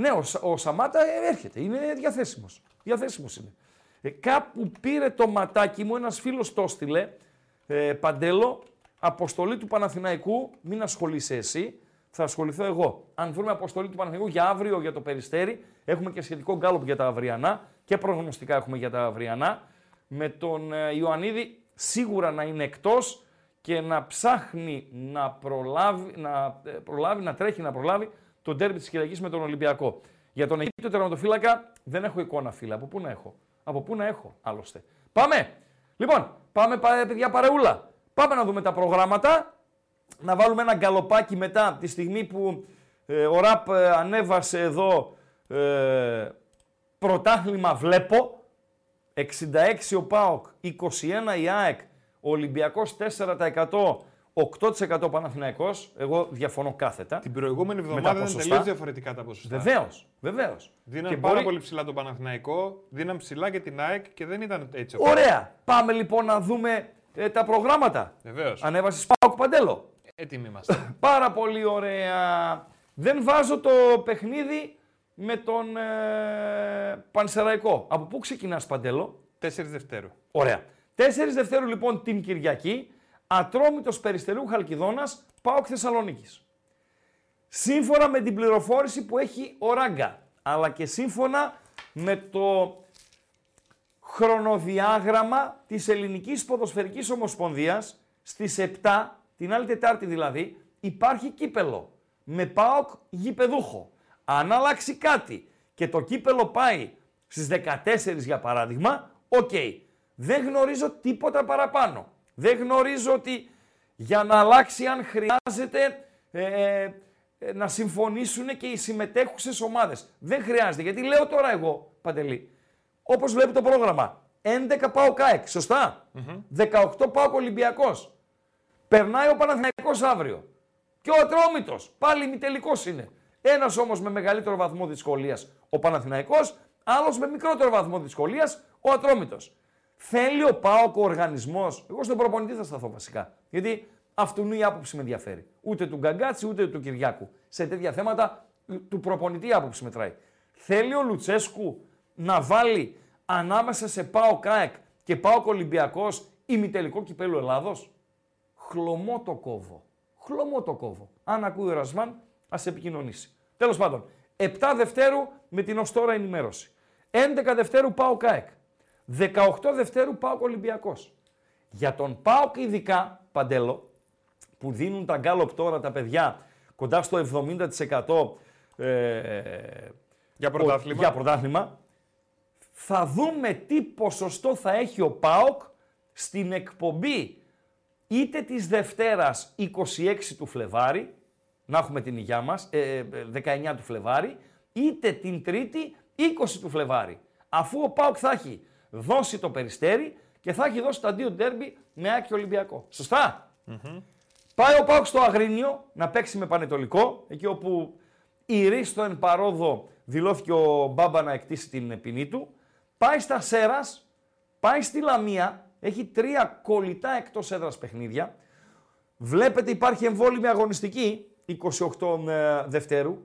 Ναι, ο, Σα- ο Σαμάτα ε, έρχεται. Είναι διαθέσιμος. Διαθέσιμος είναι. Ε, κάπου πήρε το ματάκι μου, ένας φίλος το έστειλε, ε, Παντέλο, αποστολή του Παναθηναϊκού, μην ασχολείσαι εσύ, θα ασχοληθώ εγώ. Αν βρούμε αποστολή του Παναθηναϊκού για αύριο για το Περιστέρι, έχουμε και σχετικό γκάλωπ για τα αυριανά και προγνωστικά έχουμε για τα αυριανά. Με τον ε, Ιωαννίδη σίγουρα να είναι εκτός και να ψάχνει να προλάβει, να, ε, προλάβει, να τρέχει να προλάβει το ντέρμπι της Κυριακής με τον Ολυμπιακό. Για τον Αιγύπτιο τερματοφύλακα δεν έχω εικόνα, φίλε. Από πού να έχω; Από πού να έχω, άλλωστε. Πάμε. Λοιπόν, πάμε, παιδιά, παρεούλα. Πάμε να δούμε τα προγράμματα. Να βάλουμε ένα γκαλοπάκι μετά τη στιγμή που ε, ο Ραπ ε, ανέβασε εδώ ε, πρωτάθλημα βλέπω. 66 ο ΠΑΟΚ, 21 η ΑΕΚ, ο Ολυμπιακός 4%, 8% Παναθηναϊκός. Εγώ διαφωνώ κάθετα.
Την προηγούμενη εβδομάδα ήταν τελείως διαφορετικά τα ποσοστά.
Βεβαίως. Βεβαίως.
Δίναν πάρα μπορεί... πολύ ψηλά τον Παναθηναϊκό, δίναν ψηλά και την ΑΕΚ και δεν ήταν έτσι.
Ωραία. Πάμε λοιπόν να δούμε ε, τα προγράμματα.
Βεβαίως.
Ανέβασες Πάοκ Παντέλο.
Έτοιμοι είμαστε.
πάρα πολύ ωραία. Δεν βάζω το παιχνίδι με τον ε, Πανσεραϊκό. Από πού ξεκινάς, Παντέλο;
4 Δευτέρου.
Ωραία. 4 Δευτέρου λοιπόν την Κυριακή. Ατρόμητος Περιστερίου Χαλκιδόνας, πάω Θεσσαλονίκης. Σύμφωνα με την πληροφόρηση που έχει ο Ράγκα, αλλά και σύμφωνα με το χρονοδιάγραμμα της Ελληνικής Ποδοσφαιρικής Ομοσπονδίας, στις 7, την άλλη Τετάρτη δηλαδή, υπάρχει κύπελλο με ΠΑΟΚ γηπεδούχο. Αν αλλάξει κάτι και το κύπελλο πάει στις 14 για παράδειγμα, οκ. Δεν γνωρίζω τίποτα παραπάνω. Δεν γνωρίζω ότι για να αλλάξει αν χρειάζεται ε, ε, ε, να συμφωνήσουν και οι συμμετέχουσες ομάδες. Δεν χρειάζεται, γιατί λέω τώρα εγώ, Παντελή, όπως βλέπει το πρόγραμμα, 11 πάω ΚΑΕΚ, σωστά, 18 πάω Ολυμπιακός, περνάει ο Παναθηναϊκός αύριο και ο Ατρόμητος, πάλι ημιτελικός είναι. Ένας όμως με μεγαλύτερο βαθμό δυσκολίας ο Παναθηναϊκός, άλλος με μικρότερο βαθμό δυσκολίας ο Ατρόμητος. Θέλει ο ΠΑΟΚ ο οργανισμός; Εγώ στον προπονητή θα σταθώ βασικά. Γιατί αυτού η άποψη με ενδιαφέρει. Ούτε του Γκαγκάτσι ούτε του Κυριάκου. Σε τέτοια θέματα του προπονητή άποψη μετράει. Θέλει ο Λουτσέσκου να βάλει ανάμεσα σε ΠΑΟ ΚΑΕΚ και ΠΑΟΚ Ολυμπιακός ημιτελικό κυπέλο Ελλάδος; Χλωμό το κόβω. Χλωμό το κόβω. Αν ακούει ο Ρασμάν, ας επικοινωνήσει. Τέλος πάντων, 7 Δευτέρου με την ως τώρα ενημέρωση. 11 Δευτέρου ΠΑΟ ΚΑΕΚ. 18 Δευτέρου ΠΑΟΚ Ολυμπιακός. Για τον ΠΑΟΚ ειδικά, Παντέλο, που δίνουν τα γκάλοπ τώρα τα παιδιά κοντά στο 70% ε,
για, πρωτάθλημα.
για πρωτάθλημα, θα δούμε τι ποσοστό θα έχει ο ΠΑΟΚ στην εκπομπή είτε της Δευτέρας 26 του Φλεβάρι, να έχουμε την υγειά μας, 19 ε, του Φλεβάρι, είτε την Τρίτη 20 του Φλεβάρι. Αφού ο ΠΑΟΚ θα έχει δώσει το περιστέρι και θα έχει δώσει το αντίο ντέρμπι με Άκη Ολυμπιακό. Πάει ο Πάουκ στο Αγρίνιο να παίξει με Πανετολικό, εκεί όπου η Ρίστο εν παρόδο δηλώθηκε ο Μπάμπα να εκτίσει την ποινή του. Πάει στα Σέρας, πάει στη Λαμία, έχει τρία κολλητά εκτός έδρας παιχνίδια. Βλέπετε υπάρχει εμβόλυμη αγωνιστική, 28 ε, Δευτέρου,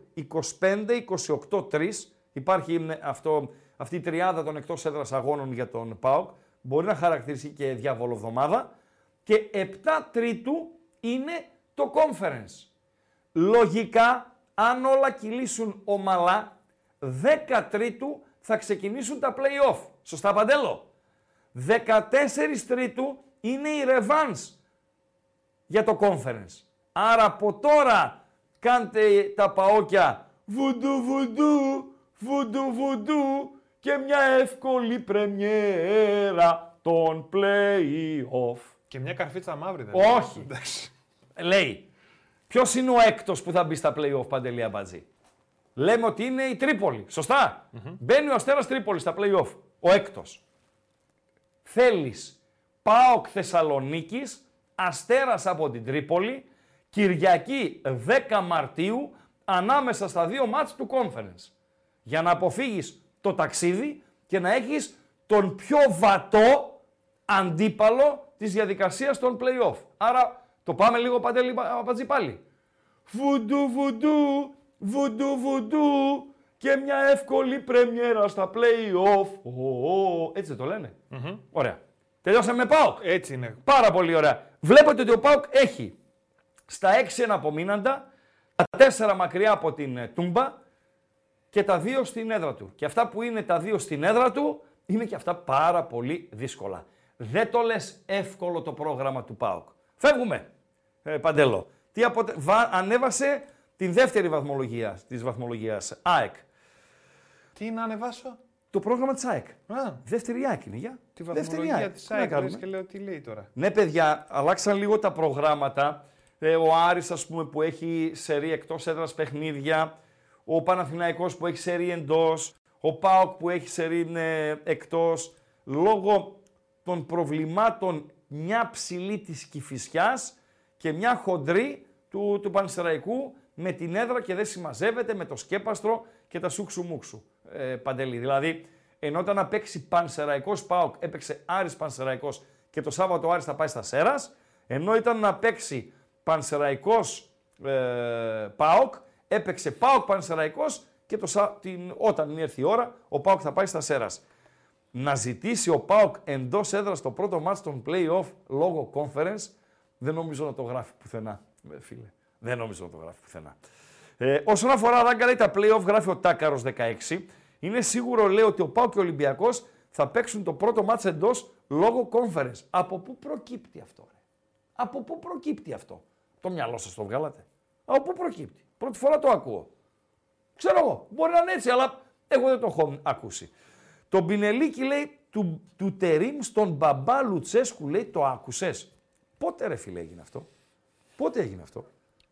25-28-3. Υπάρχει ε, αυτό αυτή η τριάδα των εκτός έδρας αγώνων για τον ΠΑΟΚ μπορεί να χαρακτηριστεί και διαβολοβδομάδα και 7 τρίτου είναι το conference. Λογικά, αν όλα κυλήσουν ομαλά, 10 τρίτου θα ξεκινήσουν τα play-off. Σωστά, Παντέλο; 14 τρίτου είναι η revanche για το conference. Άρα από τώρα κάντε τα παόκια βουντου βουντου, βουντου βουντου, και μια εύκολη πρεμιέρα των play-off.
Και μια καρφίτσα μαύρη δεν
Όχι. Λέει, ποιος είναι ο έκτος που θα μπει στα play-off παντελή αμπατζή. Λέμε ότι είναι η Τρίπολη. Μπαίνει ο Αστέρας Τρίπολης στα play-off. Ο έκτος. Θέλεις Πάοκ Θεσσαλονίκης, Αστέρας από την Τρίπολη, Κυριακή 10 Μαρτίου, ανάμεσα στα δύο μάτς του conference. Για να αποφύγεις το ταξίδι και να έχεις τον πιο βατό αντίπαλο της διαδικασίας των play-off. Άρα το πάμε λίγο παντέλη πατζή πάλι. Βουντού βουντού, βουντού βουντού και μια εύκολη πρεμιέρα στα play-off. έτσι δεν το λένε. Ωραία. Τελειώσαμε με ΠΑΟΚ.
Έτσι είναι.
Πάρα πολύ ωραία. Βλέπετε ότι ο ΠΑΟΚ έχει στα 6 εναπομείναντα, τα 4 μακριά από την ε, Τούμπα, και τα δύο στην έδρα του. Και αυτά που είναι τα δύο στην έδρα του είναι και αυτά πάρα πολύ δύσκολα. Δεν το λες εύκολο το πρόγραμμα του ΠΑΟΚ. Φεύγουμε, ε, Παντέλο. Τι αποτε... Βα... Ανέβασε την δεύτερη βαθμολογία της βαθμολογίας ΑΕΚ.
Τι να ανεβάσω;
Το πρόγραμμα της ΑΕΚ.
Α,
Δεύτερη ΑΕΚ είναι, για.
τη
Δεύτερη
βαθμολογία
ΑΕΚ.
της
Τι να
ΑΕΚ.
κάνουμε;
λες Και λέω τι λέει τώρα;
Ναι, παιδιά, αλλάξαν λίγο τα προγράμματα. Ε, ο Άρης, ας πούμε, που έχει σερή εκτός έδρας παιχνίδια. Ο Παναθηναϊκός που έχει σερή εντός. Ο ΠΑΟΚ που έχει σερή ε, εκτός. Λόγω των προβλημάτων μια ψηλή της Κηφισιάς και μια χοντρή του, του Πανσεραϊκού με την έδρα και δεν συμμαζεύεται με το σκέπαστρο και τα σούξου μουξου. Ε, παντελή. Δηλαδή, ενώ ήταν να παίξει Πανσεραϊκός ΠΑΟΚ, έπαιξε Άρης Πανσεραϊκός και το Σάββατο ο Άρης θα πάει στα Σέρας, ενώ ήταν να παίξει Πανσεραϊκός ε, ΠΑΟΚ, έπαιξε ΠΑΟΚ Πανσεραϊκός και το, Σα- την, όταν έρθει η ώρα ο ΠΑΟΚ θα πάει στα Σέρας. Να ζητήσει ο ΠΑΟΚ εντός έδρας το πρώτο μάτς των play-off λόγω conference, δεν νομίζω να το γράφει πουθενά, ε, φίλε. Δεν νομίζω να το γράφει πουθενά. Ε, όσον αφορά ράγκα, λέει, τα play-off γράφει ο Τάκαρος 16. Είναι σίγουρο, λέει, ότι ο ΠΑΟΚ και ο Ολυμπιακός θα παίξουν το πρώτο μάτς εντός λόγω conference. Από πού προκύπτει αυτό, ρε; Από πού προκύπτει αυτό; Το μυαλό σας το βγάλατε. Από πού προκύπτει; Πρώτη φορά το ακούω. Ξέρω εγώ. Μπορεί να είναι έτσι, αλλά εγώ δεν το έχω ακούσει. Το Μπινελίκι λέει του, του Τερίμ στον μπαμπά Λουτσέσκου λέει το άκουσες. Πότε ρε φίλε έγινε αυτό; Πότε έγινε αυτό;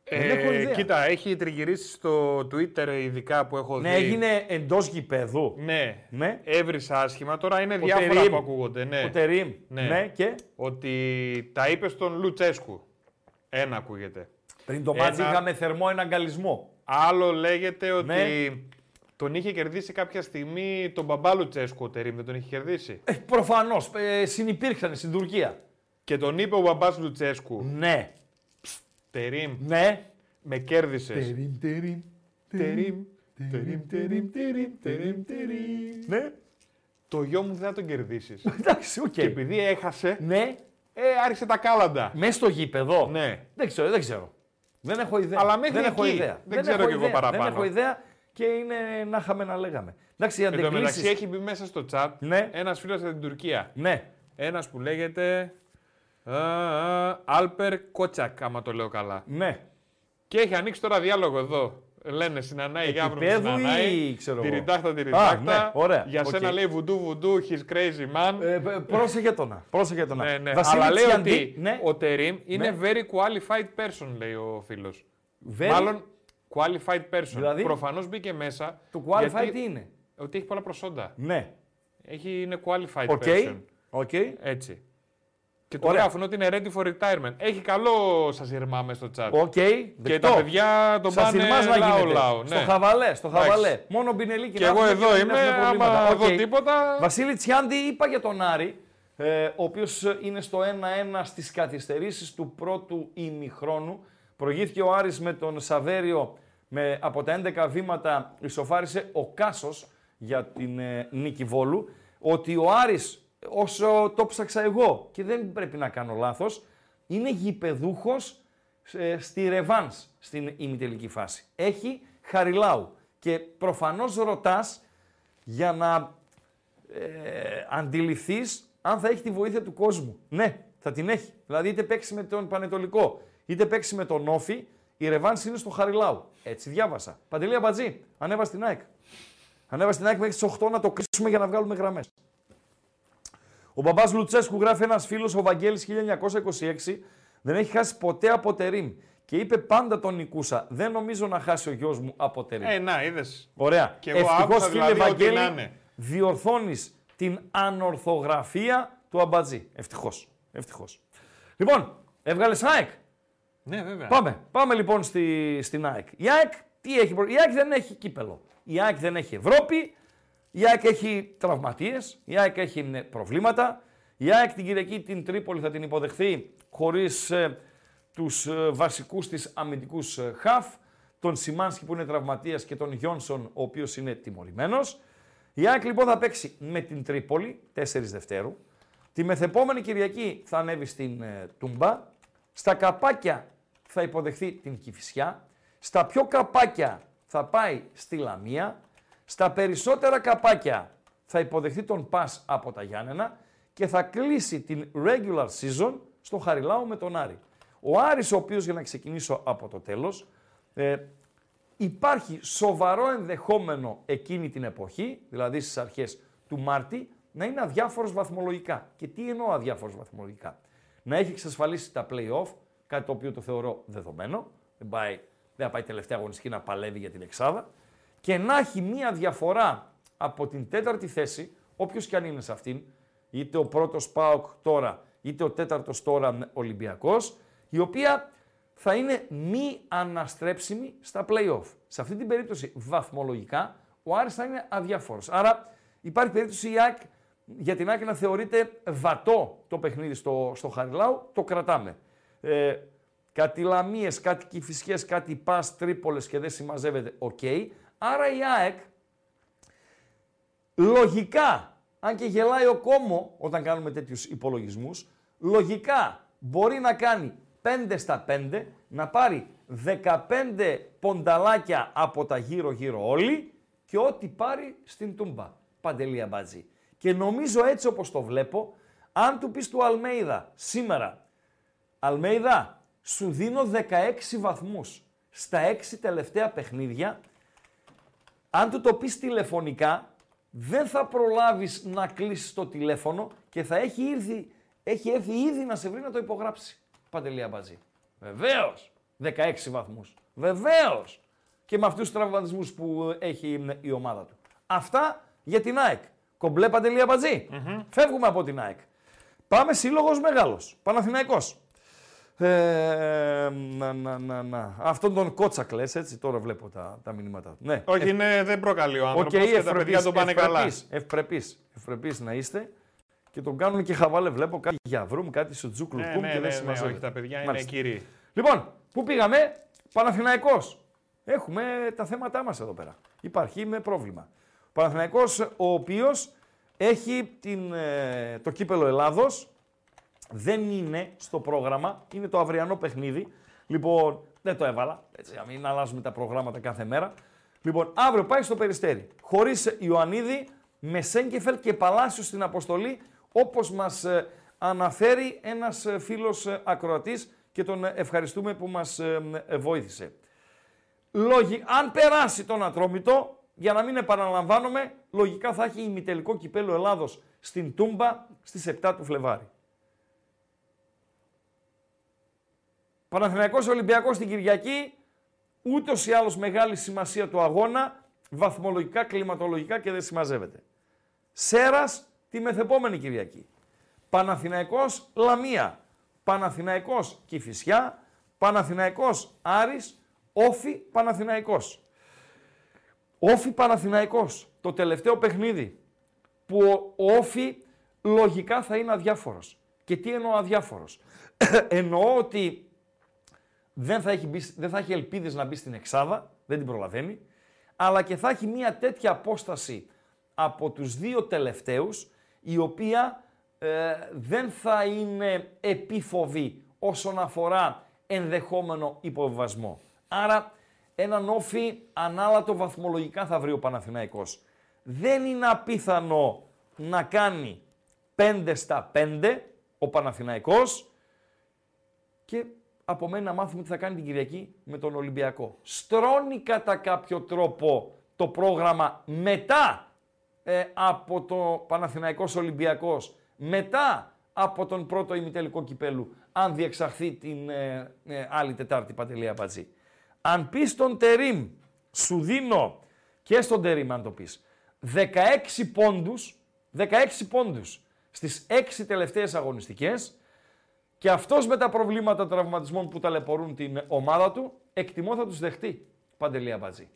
δεν έχω ιδέα.
Ε, κοίτα, έχει τριγυρίσει στο Twitter ειδικά που έχω
ναι,
δει.
έγινε εντός γηπέδου.
Ναι,
Ναι.
έβρισα άσχημα. Τώρα είναι
Ο
διάφορα
Τερίμ.
που ακούγονται. Ναι.
Ο Τερίμ.
Ναι.
Ναι. και;
Ότι τα είπε στον Λουτσέσκου. Ένα ακούγεται.
Πριν το μάτς
Ένα-
είχαμε θερμό εναγκαλισμό.
Άλλο λέγεται ότι
Ναι.
τον είχε κερδίσει κάποια στιγμή τον μπαμπά Λουτσέσκου ο Τερίμ, δεν τον είχε κερδίσει;
Ε, προφανώς, ε, συνυπήρξαν στην Τουρκία.
Και τον είπε ο μπαμπάς Λουτσέσκου,
Ναι,
Τερίμ,
ναι.
με κέρδισες.
Τερίμ, τερίμ,
Τερίμ, τερίμ, τερίμ, τερίμ, τερίμ, τερίμ.
Ναι.
Το γιο μου δεν θα τον κερδίσεις.
Εντάξει, οκ.
Και επειδή έχασε,
Ναι,
ε, άρχισε τα κάλαντα.
μέσα στο γήπεδο.
Ναι.
Δεν ξέρω, δεν ξέρω. Δεν έχω ιδέα.
Αλλά μέχρι
δεν έχω
εκεί.
ιδέα.
Δεν ξέρω
έχω
κι εγώ
ιδέα.
παραπάνω.
Δεν έχω ιδέα και είναι να είχαμε να λέγαμε. Εντάξει, οι
Εν τω μεταξύ
αντεκλήσεις...
έχει μπει μέσα στο chat
Ναι.
ένας φίλος από την Τουρκία.
Ναι.
Ένας που λέγεται α, α, Άλπερ Κότσακ, άμα το λέω καλά.
Ναι.
Και έχει ανοίξει τώρα διάλογο εδώ. Λένε Συνανάη Γάβρο
Επίπεδου
Συνανάη.
ή ξέρω εγώ.
Τυριντάχτα, τυριντάχτα.
ναι, ωραία.
Για
Οκ.
σένα λέει βουντού βουντού, he's crazy man.
Ε, π- πρόσεχε το να. Πρόσεχε το να.
ναι, ναι.
Βασίλη
Αλλά λέει
Τσιαντή,
ότι
ναι.
ο Τερίμ είναι
Ναι.
very qualified person, λέει ο φίλος.
Very-
Μάλλον qualified person.
Δηλαδή;
Προφανώς μπήκε μέσα.
Το qualified
γιατί-
τι είναι;
Ότι έχει πολλά προσόντα.
Ναι.
Έχει, είναι qualified
Οκ.
person.
Οκ.
Έτσι. Και το
Ωραία.
γράφουν ότι είναι ready for retirement. Έχει καλό σας ρημάμε στο chat.
Οκ.
Και
δεκτό.
τα παιδιά τον
Σας
πάνε
ρημάς να
λαό
γίνεται.
λαό.
Στο
Ναι.
χαβαλέ, στο
Εντάξει.
χαβαλέ. Μόνο μπινελίκι
Και
να
εγώ
έχουμε
εδώ
να μην
είμαι,
έχουμε προβλήματα.
άμα
Οκ.
δω τίποτα.
Βασίλη Τσιάντη είπα για τον Άρη, ε, ο οποίος είναι στο 1-1 στις καθυστερήσεις του πρώτου ημιχρόνου. Προηγήθηκε ο Άρης με τον Σαβέριο με, από τα 11 βήματα ισοφάρισε ο Κάσος για την ε, νίκη Βόλου. Ότι ο Άρης, όσο το ψάξα εγώ και δεν πρέπει να κάνω λάθος, είναι γηπεδούχος ε, στη Ρεβάνς στην ημιτελική φάση. Έχει Χαριλάου και προφανώς ρωτάς για να ε, αντιληφθείς αν θα έχει τη βοήθεια του κόσμου. Ναι, θα την έχει. Δηλαδή είτε παίξει με τον Πανετολικό, είτε παίξει με τον Όφη, η Ρεβάνς είναι στο Χαριλάου. Έτσι διάβασα. Παντελία Μπατζή, ανέβα στην ΑΕΚ. Ανέβα στην ΑΕΚ μέχρι τις 8 να το κλείσουμε για να βγάλουμε γραμμές. Ο μπαμπάς Λουτσέσκου γράφει ένας φίλος, ο Βαγγέλης 1926, δεν έχει χάσει ποτέ από τερίμ. Και είπε πάντα τον νικούσα. Δεν νομίζω να χάσει ο γιος μου από τερίμ.
Ε, να, είδες.
Ωραία.
Και εγώ
Ευτυχώς,
άκουσα
φίλε
δηλαδή ότι
Βαγγέλη,
να είναι.
διορθώνεις την ανορθογραφία του αμπατζή. Ευτυχώς. Ευτυχώς. Λοιπόν, έβγαλες ΑΕΚ.
Ναι, βέβαια.
Πάμε. Πάμε λοιπόν στη, στην ΑΕΚ. Η ΑΕΚ, τι έχει, προ- η ΑΕΚ δεν έχει κύπελο. Η ΑΕΚ δεν έχει Ευρώπη. Η ΑΕΚ έχει τραυματίες. Η ΑΕΚ έχει ε, προβλήματα. Η ΑΕΚ την Κυριακή την Τρίπολη θα την υποδεχθεί χωρίς ε, τους ε, βασικούς της αμυντικούς ε, χαφ. Τον Σιμάνσκι που είναι τραυματίας και τον Γιόνσον ο οποίος είναι τιμωρημένος. Η ΑΕΚ λοιπόν θα παίξει με την Τρίπολη 4 Δευτέρου. Τη μεθεπόμενη Κυριακή θα ανέβει στην ε, Τούμπα. Στα καπάκια θα υποδεχθεί την Κηφισιά. Στα πιο καπάκια θα πάει στη Λαμία. Στα περισσότερα καπάκια θα υποδεχθεί τον Πας από τα Γιάννενα και θα κλείσει την regular season στο Χαριλάου με τον Άρη. Ο Άρης ο οποίος για να ξεκινήσω από το τέλος ε, υπάρχει σοβαρό ενδεχόμενο εκείνη την εποχή, δηλαδή στις αρχές του Μάρτη, να είναι αδιάφορος βαθμολογικά. Και τι εννοώ αδιάφορος βαθμολογικά; Να έχει εξασφαλίσει τα play-off, κάτι το οποίο το θεωρώ δεδομένο, δεν πάει, δεν θα πάει τελευταία αγωνιστική να παλεύει για την εξάδα, και να έχει μία διαφορά από την τέταρτη θέση, όποιος και αν είναι σε αυτήν, είτε ο πρώτος Πάοκ τώρα, είτε ο τέταρτος τώρα Ολυμπιακός, η οποία θα είναι μη αναστρέψιμη στα play-off. Σε αυτή την περίπτωση βαθμολογικά ο Άρης θα είναι αδιάφορος. Άρα υπάρχει περίπτωση η ΑΕΚ, για την ΑΕΚ να θεωρείται βατό το παιχνίδι στο, στο Χαριλάου, το κρατάμε. Ε, κάτι λαμίες, κάτι Κηφισιές, κάτι ΠΑΣ, Τρίπολες και δεν συμμαζεύεται, οκ. Άρα η ΑΕΚ λογικά, αν και γελάει ο κόσμο όταν κάνουμε τέτοιους υπολογισμούς, λογικά μπορεί να κάνει 5 στα 5, να πάρει 15 πονταλάκια από τα γύρω-γύρω όλοι και ό,τι πάρει στην τούμπα. Παντελία μπάτζη. Και νομίζω έτσι όπως το βλέπω, αν του πεις του Αλμέιδα σήμερα, Αλμέιδα, σου δίνω 16 βαθμούς στα 6 τελευταία παιχνίδια, αν του το πεις τηλεφωνικά, δεν θα προλάβεις να κλείσεις το τηλέφωνο και θα έχει, ήρθει, έχει έρθει ήδη να σε βρει να το υπογράψει. Παντελία Μπατζή. Βεβαίως. 16 βαθμούς. Βεβαίως. Και με αυτούς τους τραυματισμούς που έχει η ομάδα του. Αυτά για την ΑΕΚ. Κομπλέ Παντελία Φεύγουμε από την ΑΕΚ. Πάμε σύλλογος μεγάλος. Παναθηναϊκός. Ε, να, να, να, να. Αυτόν τον κότσακ λες, έτσι, τώρα βλέπω τα, τα μηνύματα. Ναι.
Όχι, είναι, δεν προκαλεί ο άνθρωπος okay, και τα παιδιά τον πάνε καλά.
Ευπρεπείς, ευπρεπείς να είστε και τον κάνουν και χαβάλε. Βλέπω κάτι για βρούμ, κάτι στο τζούκλου ναι,
ναι, και ναι, δεν ναι, όχι, τα παιδιά είναι κύριοι.
Λοιπόν, πού πήγαμε, Παναθηναϊκός. Έχουμε τα θέματά μας εδώ πέρα. Υπάρχει με πρόβλημα. Παναθηναϊκός ο οποίος έχει την, ε, το κύπελο Ελλάδος, δεν είναι στο πρόγραμμα, είναι το αυριανό παιχνίδι. Λοιπόν, δεν το έβαλα, έτσι, να μην αλλάζουμε τα προγράμματα κάθε μέρα. Λοιπόν, αύριο πάει στο Περιστέρι. Χωρίς Ιωαννίδη, με Σέγκεφελ και Παλάσιος στην αποστολή όπως μας ε, αναφέρει ένας ε, φίλος ε, ακροατής και τον ευχαριστούμε που μας βοήθησε. Λόγι, αν περάσει τον Ατρόμητο, για να μην επαναλαμβάνομαι, λογικά θα έχει ημιτελικό κυπέλο Ελλάδος στην Τούμπα στις 7 του Φλεβάρι. Παναθηναϊκός Ολυμπιακός στην Κυριακή, ούτως ή άλλως μεγάλη σημασία του αγώνα, βαθμολογικά, κλιματολογικά και δεν συμμαζεύεται. Σέρας τη μεθεπόμενη Κυριακή. Παναθηναϊκός Λαμία, Παναθηναϊκός Κηφισιά, Παναθηναϊκός Άρης, Όφι Παναθηναϊκός. Όφι Παναθηναϊκός, το τελευταίο παιχνίδι που ο Όφι λογικά θα είναι αδιάφορος. Και τι εννοώ αδιάφορος. εννοώ ότι δεν θα, έχει δεν θα έχει ελπίδες να μπει στην εξάδα, δεν την προλαβαίνει, αλλά και θα έχει μια τέτοια απόσταση από τους δύο τελευταίους η οποία ε, δεν θα είναι επίφοβη όσον αφορά ενδεχόμενο υποβιβασμό. Άρα έναν όφι ανάλατο βαθμολογικά θα βρει ο Παναθηναϊκός. Δεν είναι απίθανο να κάνει 5 στα 5 ο Παναθηναϊκός και από μένα να μάθουμε τι θα κάνει την Κυριακή με τον Ολυμπιακό. Στρώνει κατά κάποιο τρόπο το πρόγραμμα μετά ε, από το Παναθηναϊκός Ολυμπιακός, μετά από τον πρώτο ημιτελικό κυπέλου, αν διεξαχθεί την ε, ε, άλλη Τετάρτη Παντελία Πατζή. Αν πεις στον Τερίμ, σου δίνω και στον Τερίμ αν το πεις, 16 πόντους, 16 πόντους στις 6 τελευταίες αγωνιστικές και αυτός με τα προβλήματα τραυματισμών που ταλαιπωρούν την ομάδα του, εκτιμώ θα τους δεχτεί Παντελία Πατζή.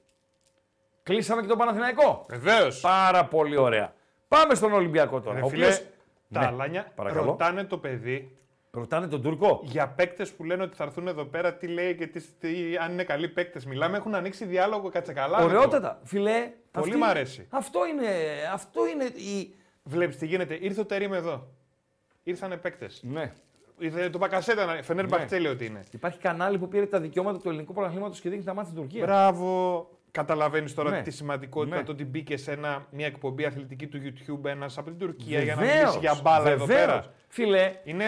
Κλείσαμε και τον Παναθηναϊκό.
Βεβαίως.
Πάρα πολύ ωραία. Πάμε στον Ολυμπιακό τώρα.
ο φίλε, τα ναι, αλάνια ρωτάνε το παιδί.
Ρωτάνε τον Τούρκο.
Για παίκτες που λένε ότι θα έρθουν εδώ πέρα, τι λέει και τι, τι, αν είναι καλοί παίκτες. Μιλάμε, έχουν ανοίξει διάλογο κατσεκαλά.
Ωραιότατα. Φιλέ.
Πολύ αυτή, μ' αρέσει.
Αυτό είναι, αυτό είναι η.
Βλέπεις τι γίνεται. Ήρθε ο Τερήμ εδώ. Ήρθανε παίκτες.
Ναι.
Ήρθε το Πακασέτα, Φενέρ ναι. ότι είναι.
Υπάρχει κανάλι που πήρε τα δικαιώματα του ελληνικού πρωταθλήματος και δείχνει τα μάτια στην Τουρκία.
Μπράβο. Καταλαβαίνεις τώρα ναι. τη σημαντικότητα ναι. το ότι μπήκε σε ένα, μια εκπομπή αθλητική του YouTube ένας από την Τουρκία
Βεβαίως,
για να μιλήσει για μπάλα εδώ πέρα.
Φίλε,
είναι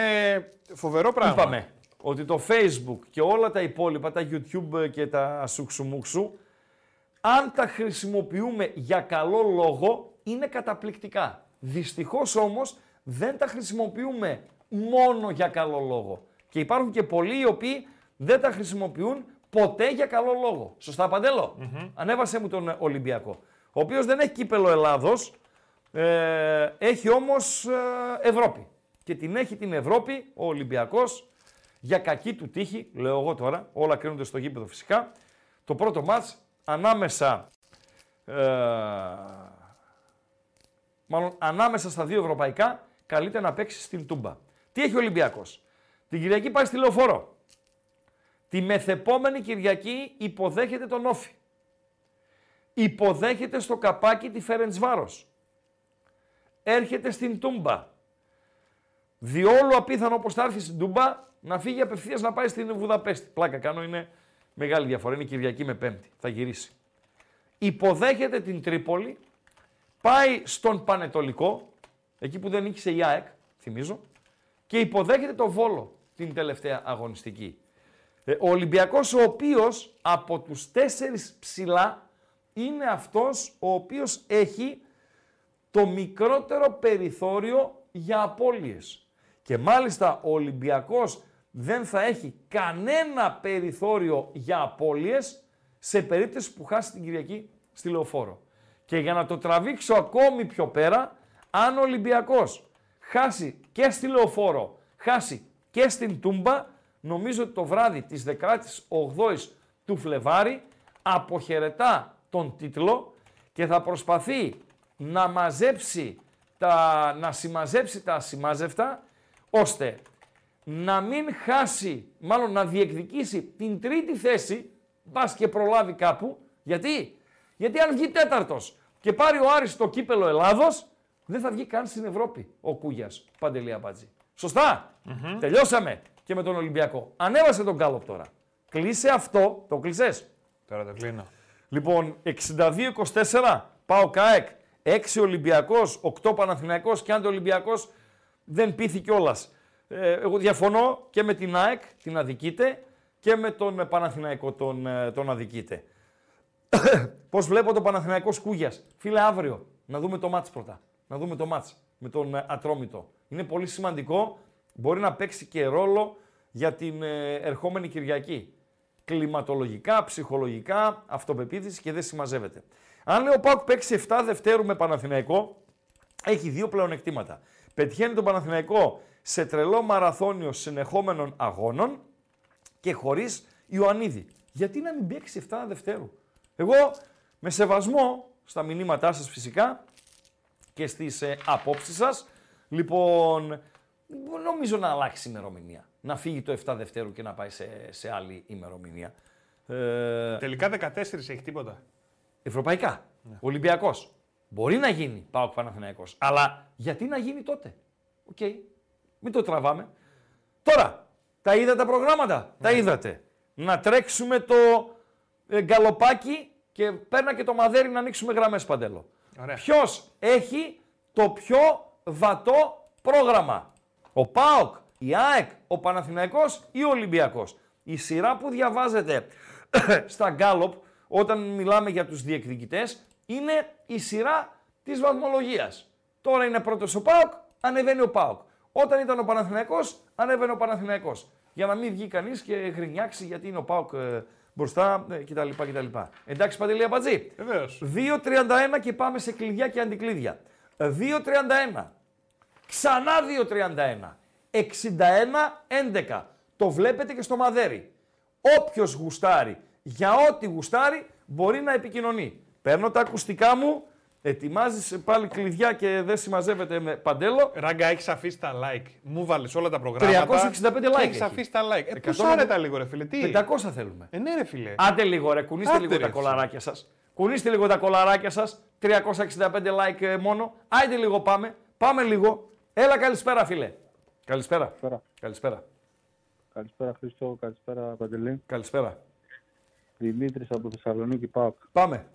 φοβερό πράγμα.
Είπαμε ότι το Facebook και όλα τα υπόλοιπα, τα YouTube και τα σουξουμούξου, αν τα χρησιμοποιούμε για καλό λόγο, είναι καταπληκτικά. Δυστυχώς όμως δεν τα χρησιμοποιούμε μόνο για καλό λόγο. Και υπάρχουν και πολλοί οι οποίοι δεν τα χρησιμοποιούν ποτέ για καλό λόγο. Σωστά, Ανέβασε μου τον Ολυμπιακό. Ο οποίος δεν έχει κύπελο Ελλάδος, ε, έχει όμως ε, Ευρώπη. Και την έχει την Ευρώπη ο Ολυμπιακός για κακή του τύχη, λέω εγώ τώρα, όλα κρίνονται στο γήπεδο φυσικά. Το πρώτο μάτς ανάμεσα, ε, μάλλον ανάμεσα στα δύο ευρωπαϊκά, καλείται να παίξει στην Τούμπα. Τι έχει ο Ολυμπιακός; Την Κυριακή πάει στη Λεωφόρο. Τη μεθεπόμενη Κυριακή υποδέχεται τον Όφη. Υποδέχεται στο καπάκι τη Φερεντσβάρος. Έρχεται στην Τούμπα. Διόλου απίθανο όπως θα έρθει στην Τούμπα να φύγει απευθείας να πάει στην Βουδαπέστη. Πλάκα κάνω, είναι μεγάλη διαφορά. Είναι Κυριακή με Πέμπτη. Θα γυρίσει. Υποδέχεται την Τρίπολη, πάει στον Πανετολικό, εκεί που δεν νίκησε η ΑΕΚ, θυμίζω, και υποδέχεται το Βόλο την τελευταία αγωνιστική. Ε, ο Ολυμπιακός ο οποίος από τους τέσσερις ψηλά είναι αυτός ο οποίος έχει το μικρότερο περιθώριο για απώλειες. Και μάλιστα ο Ολυμπιακός δεν θα έχει κανένα περιθώριο για απώλειες σε περίπτωση που χάσει την Κυριακή στη Λεωφόρο. Και για να το τραβήξω ακόμη πιο πέρα, αν ο Ολυμπιακός χάσει και στη Λεωφόρο, χάσει και στην Τούμπα, νομίζω ότι το βράδυ της 18ης του Φλεβάρι αποχαιρετά τον τίτλο και θα προσπαθεί να μαζέψει τα, να συμμαζέψει τα ασημάζευτα, ώστε να μην χάσει, μάλλον να διεκδικήσει την τρίτη θέση, πας και προλάβει κάπου. Γιατί; Γιατί αν βγει τέταρτος και πάρει ο Άρης το κύπελο Ελλάδος, δεν θα βγει καν στην Ευρώπη ο Κούγιας, Παντελία Μπατζή. Τελειώσαμε και με τον Ολυμπιακό. Ανέβασε τον Γκάλοπ τώρα. Κλείσε αυτό, το κλεισες.
Τώρα το κλείνω.
Λοιπόν, 62-24, πάω ΚΑΕΚ, 6 Ολυμπιακός, 8 Παναθηναϊκός και αν το Ολυμπιακός δεν πείθει κιόλας. Ε, εγώ διαφωνώ και με την ΑΕΚ, την αδικείτε, και με τον Παναθηναϊκό τον, ε, τον αδικείτε. Πώς βλέπω το Παναθηναϊκός Σκούγιας. Φίλε, αύριο να δούμε το μάτς πρώτα. Να δούμε το μάτς με τον ε, Ατρόμητο. Είναι πολύ σημαντικό. Μπορεί να παίξει και ρόλο για την ερχόμενη Κυριακή. Κλιματολογικά, ψυχολογικά, αυτοπεποίθηση και δεν συμμαζεύεται. Αν λέει ο Πάουκ παίξει 7 Δευτέρου με Παναθηναϊκό, έχει δύο πλεονεκτήματα. Πετυχαίνει τον Παναθηναϊκό σε τρελό μαραθώνιο συνεχόμενων αγώνων και χωρίς Ιωαννίδη. Γιατί να μην παίξει 7 Δευτέρου; Εγώ με σεβασμό στα μηνύματά σας φυσικά και στις ε, απόψεις σας, λοιπόν, νομίζω να αλλάξει η ημερομηνία. Να φύγει το 7 Δευτέρου και να πάει σε, σε άλλη ημερομηνία.
Ε, Τελικά 14 έχει τίποτα.
Ευρωπαϊκά. Ναι. Ολυμπιακός. Μπορεί να γίνει ΠΑΟΚ Παναθηναϊκός. Αλλά γιατί να γίνει τότε; Οκ. Okay. Μην το τραβάμε. Τώρα, τα είδα τα προγράμματα; Τα ναι. είδατε. Να τρέξουμε το ε, γκαλοπάκι και παίρνα και το μαδέρι να ανοίξουμε γραμμές παντέλο. Ποιος έχει το πιο βατό πρόγραμμα; Ο ΠΑΟΚ, η ΑΕΚ, ο Παναθηναϊκός ή ο Ολυμπιακός; Η σειρά που διαβάζετε στα γκάλοπ όταν μιλάμε για τους διεκδικητές είναι η σειρά της βαθμολογίας. Τώρα είναι πρώτος ο ΠΑΟΚ, ανεβαίνει ο ΠΑΟΚ. Όταν ήταν ο Παναθηναϊκός, ανέβαινε ο Παναθηναϊκός. Για να μην βγει κανείς και γρινιάξει γιατί είναι ο ΠΑΟΚ ε, μπροστά ε, κτλ. κτλ. Εντάξει, Παντελή Αμπατζή.
Βεβαίως.
2.31 και πάμε σε κλειδιά και αντικλείδια. 2.31. Ξανά 2.31. 61-11. Το βλέπετε και στο μαδέρι. Όποιος γουστάρει για ό,τι γουστάρει μπορεί να επικοινωνεί. Παίρνω τα ακουστικά μου, ετοιμάζεις πάλι κλειδιά και δεν συμμαζεύεται με παντέλο.
Ράγκα, έχεις αφήσει τα like. Μου βάλει όλα τα προγράμματα.
365 like.
Έχει αφήσει τα like. Ε, Πού άρετα λίγο, ρε φίλε. Τι;
500 θέλουμε.
Ε, ναι, ρε φίλε.
Άντε λίγο, ρε. Κουνήστε Άντε, λίγο ρε, τα κολαράκια σας. Κουνήστε λίγο τα κολαράκια σας. 365 like ε, μόνο. Άντε λίγο πάμε. Πάμε λίγο. Έλα, καλησπέρα, φίλε. Καλησπέρα.
Καλησπέρα.
Καλησπέρα.
Καλησπέρα, Χρήστο. Καλησπέρα, Παντελή.
Καλησπέρα.
Δημήτρης από Θεσσαλονίκη ΠΑΟΚ.
Πάμε.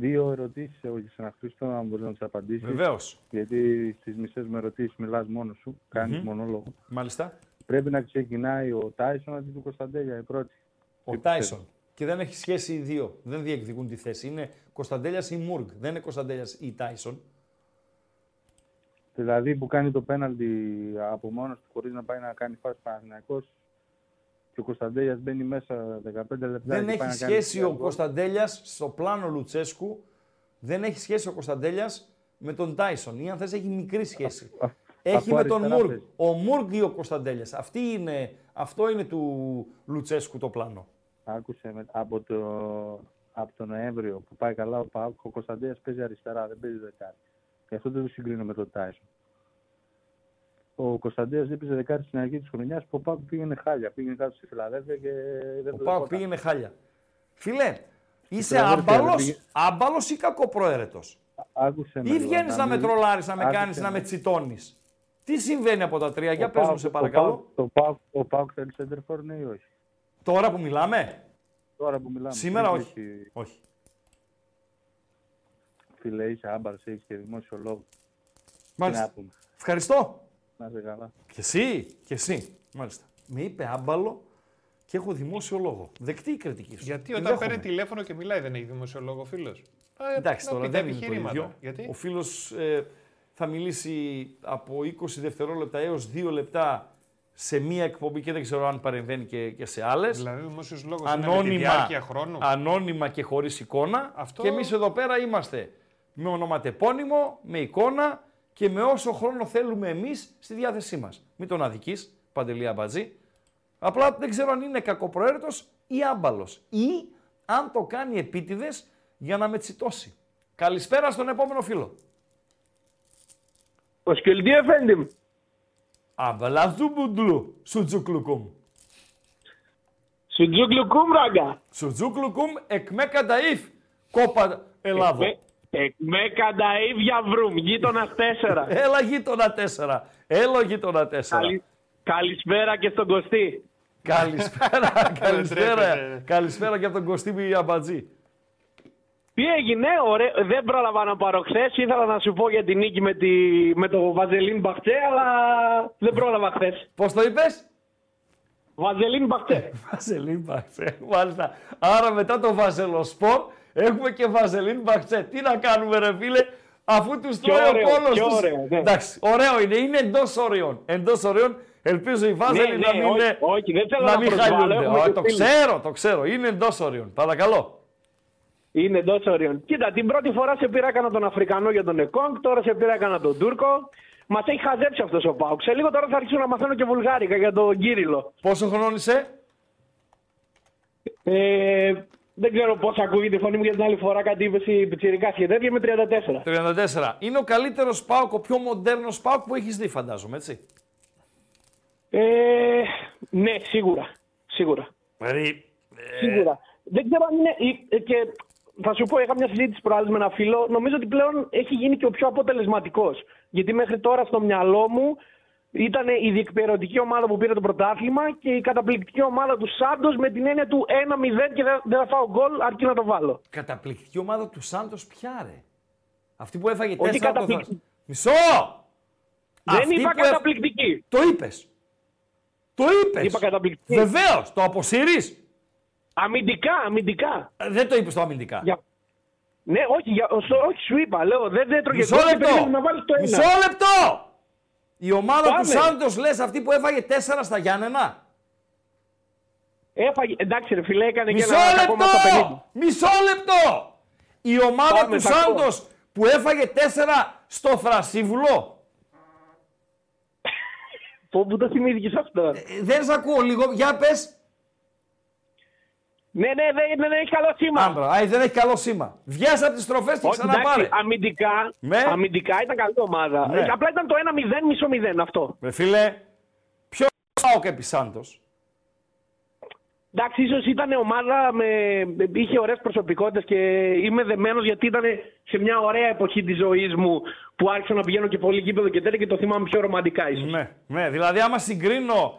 Δύο ερωτήσεις έχω για σένα, Χρήστο, να μπορείς να τις απαντήσεις.
Βεβαίως.
Γιατί στις μισές με ερωτήσεις μιλάς μόνος σου, κάνεις μονόλογο.
Μάλιστα.
Πρέπει να ξεκινάει ο Τάισον αντί του Κωνσταντέλια, η πρώτη.
Ο Τάισον. Και δεν έχει σχέση οι δύο. Δεν διεκδικούν τη θέση. Είναι Κωνσταντέλιας ή Μουργκ. Δεν είναι Κωνσταντέλιας ή Τάισον.
Δηλαδή που κάνει το πέναλτι από μόνος του χωρίς να πάει να κάνει φάση Παναθηναϊκός και ο Κωνσταντέλιας μπαίνει μέσα 15 λεπτά.
Δεν
και
έχει
πάει να κάνει
σχέση
τρία
ο
γκολ.
Κωνσταντέλιας στο πλάνο Λουτσέσκου. Δεν έχει σχέση ο Κωνσταντέλιας με τον Τάισον. Ή αν θες έχει μικρή σχέση.
Α-
Έχει
αφού
με τον
αριστερά
Μουργκ.
παίζει.
Ο Μουργκ ή ο Κωνσταντέλιας. Είναι, αυτό είναι του Λουτσέσκου το πλάνο.
Άκουσε με, από, το, από το Νοέμβριο που πάει καλά ο Πάουκ, ο Κωνσταντέλιας παίζει αριστερά, δεν παίζει δεκάρι. Γι' αυτό δεν το συγκρίνω με τον Τάισον. Ο Κωνσταντέλια δεν παίζει δεκάρι στην αρχή της χρονιάς που ο Πάουκ πήγαινε χάλια. Πήγαινε κάτω στη Φιλαδέλφια και δεν
Ο
το
Πάοκ
δεχόταν.
πήγαινε χάλια. Φίλε, είσαι
Φιλαδέλφια,
άμπαλος
πήγε-
άμπαλος ή κακοπροαίρετος;
Άκουσε με,
Ή
λοιπόν,
βγαίνεις να με
μην-
τρολάρεις, να με
άκουσε
κάνεις, να με τσιτώνεις; Τι συμβαίνει από τα τρία, για
Ο
πες μου
Πάουκ-
σε
ο
παρακαλώ.
Πάουκ- Ο Πάουκ, ο Πάουκ θέλει σέντερφορ, ναι ή όχι;
Τώρα που μιλάμε,
Τώρα που μιλάμε.
σήμερα
δεν
όχι.
έχει-
Όχι.
Φίλε, είσαι άμπαρος, έχεις και δημόσιο λόγο. Τι
Μάλιστα.
να πούμε.
Ευχαριστώ.
Να είσαι καλά.
Και εσύ, και εσύ. Μάλιστα. Με είπε άμπαλο και έχω δημόσιο λόγο. Δεκτή η κριτική σου.
Γιατί
Την
όταν
δέχομαι.
παίρνει τηλέφωνο και μιλάει δεν έχει δημοσιολόγο φίλος.
Εντάξει, τώρα δεν είναι το
επιχειρήματα.
ίδιο.
Γιατί;
Ο φίλος ε, θα μιλήσει από 20 δευτερόλεπτα έως 2 λεπτά σε μία εκπομπή και δεν ξέρω αν παρεμβαίνει και, και σε άλλες.
Δηλαδή, δημόσιος λόγος είναι με τη
Ανώνυμα,
διάρκεια χρόνου.
ανώνυμα και χωρίς εικόνα.
Αυτό-
Και εμείς εδώ πέρα είμαστε με ονοματεπώνυμο, με εικόνα και με όσο χρόνο θέλουμε εμείς στη διάθεσή μας. Μην τον αδική, Παντελή Αμπατζή. Απλά δεν ξέρω αν είναι κακοπροαίρετος ή άμπαλος. Ή αν το κάνει επίτηδες για να με τσιτώσει. Καλησπέρα στον επόμενο φίλο.
Hoş geldin efendim.
Αμπαλαζούμπουντλου, σουτζουκλουκούμ.
Sucuklu kum raga.
Σουτζουκλουκούμ εκμέ κανταΐφ. Κόπα Ελλάδο.
Με, εκμέ κανταΐβ για βρούμ. Γείτονα 4.
Έλα γείτονα 4. Έλα γείτονα 4.
Καλη, καλησπέρα και στον Κωστή.
Καλησπέρα, καλησπέρα,
τρέπεται.
καλησπέρα και από τον Κωστή Αμπατζή.
Τι έγινε, ωραία, δεν πρόλαβα να πάρω χθες. Ήθελα να σου πω για την νίκη με, τη, με το Βαζελίν Μπαχτσέ, αλλά δεν πρόλαβα χθες.
Πώς το είπες;
Βαζελίν Μπαχτσέ.
Βαζελίν Μπαχτσέ, μάλιστα. Άρα μετά το Βαζελοσπορ έχουμε και Βαζελίν Μπαχτσέ. Τι να κάνουμε ρε φίλε, αφού τους
Πιο
τρώει ο
ωραίο,
κώλος
πιο
τους.
ωραίο, ναι.
Εντάξει, ωραίο είναι, είναι εντός ορίων. Εντός ορίων, ελπίζω οι Βάζελοι
Ναι,
να
ναι,
μην,
όχι,
είναι-
όχι, δεν θέλω
να
να
μην
προσβάλλω,
χαλιούνται.
έχουμε
Ω,
και
το
φίλους.
ξέρω, το ξέρω, είναι εντός ορίων. Παρακαλώ.
Είναι εντός όριων. Κοίτα, την πρώτη φορά σε πήρα έκανα τον Αφρικανό για τον Εκόνγκ, τώρα σε πήρα έκανα τον Τούρκο. Μας έχει χαζέψει αυτός ο Πάουξ. Σε λίγο τώρα θα αρχίσω να μαθαίνω και βουλγάρικα για τον Κύριλο.
Πόσο χρόνο είσαι;
Ε, δεν ξέρω πώς ακούγεται η φωνή μου για την άλλη φορά κάτι είπε η Πιτσυρικά και τέτοια με 34.
34. Είναι ο καλύτερος ΠΑΟΚ, ο πιο μοντέρνος ΠΑΟΚ που έχεις δει φαντάζομαι, έτσι.
Ε, ναι, σίγουρα. Σίγουρα.
Δηλαδή,
Σίγουρα. Δεν ξέρω αν είναι. ε, Και θα σου πω, είχα μια συζήτηση προάλλης με ένα φίλο. Νομίζω ότι πλέον έχει γίνει και ο πιο αποτελεσματικός. Γιατί μέχρι τώρα στο μυαλό μου ήταν η διεκπαιρεωτική ομάδα που πήρε το πρωτάθλημα και η καταπληκτική ομάδα του Σάντος με την έννοια του 1-0 και δεν δεν θα φάω γκολ αρκεί να το βάλω.
Καταπληκτική ομάδα του Σάντος ποια ρε. Αυτή που έφαγε
Όχι
τέσσερα από το
καταπληκτική.
Μισό!
δεν
Αυτή
είπα
που έφ-
καταπληκτική.
Το είπες. Το είπες.
Είπα καταπληκτική.
Βεβαίως. Το αποσύρεις.
Αμυντικά, αμυντικά.
Ε, Δεν το είπες το αμυντικά.
Για... Ναι, όχι, για... στο... όχι, σου είπα. Λέω, δεν, δεν έτρωγε
Μισό
γκολ και
λεπτό.
περίμενε να βάλεις το ένα.
Μισό λεπτό. Η ομάδα
Πάμε.
του Σάντος λες αυτή που έφαγε τέσσερα στα Γιάννενα;
Έφαγε, εντάξει ρε φίλε, έκανε και
Μισό
ένα ακόμα στα 50.
λεπτό! Μισό λεπτό! Η ομάδα
Πάμε,
του
θα ακούω.
Σάντος που έφαγε τέσσερα στο Θρασίβουλο;
Πού που το θυμήθηκες αυτό;
Ε, δεν σ' ακούω λίγο. Για πες.
Ναι, ναι, δεν, δεν έχει καλό σήμα.
Άμπρα, άι, δεν έχει καλό σήμα. Βγες από τις στροφές και
Όχι, εντάξει,
ξαναπάρε.
αμυντικά,
Ναι.
αμυντικά ήταν καλή ομάδα.
Ναι.
Ε, απλά ήταν το 1-0, μισό 0 αυτό.
Ρε φίλε, ποιο πάω και επί Σάντος.
Εντάξει, ίσως ήταν ομάδα με. είχε ωραίες προσωπικότητες και είμαι δεμένος γιατί ήταν σε μια ωραία εποχή της ζωής μου που άρχισα να πηγαίνω και πολύ γήπεδο και τέτοια και το θυμάμαι πιο ρομαντικά ίσως.
Ναι, ναι, δηλαδή άμα συγκρίνω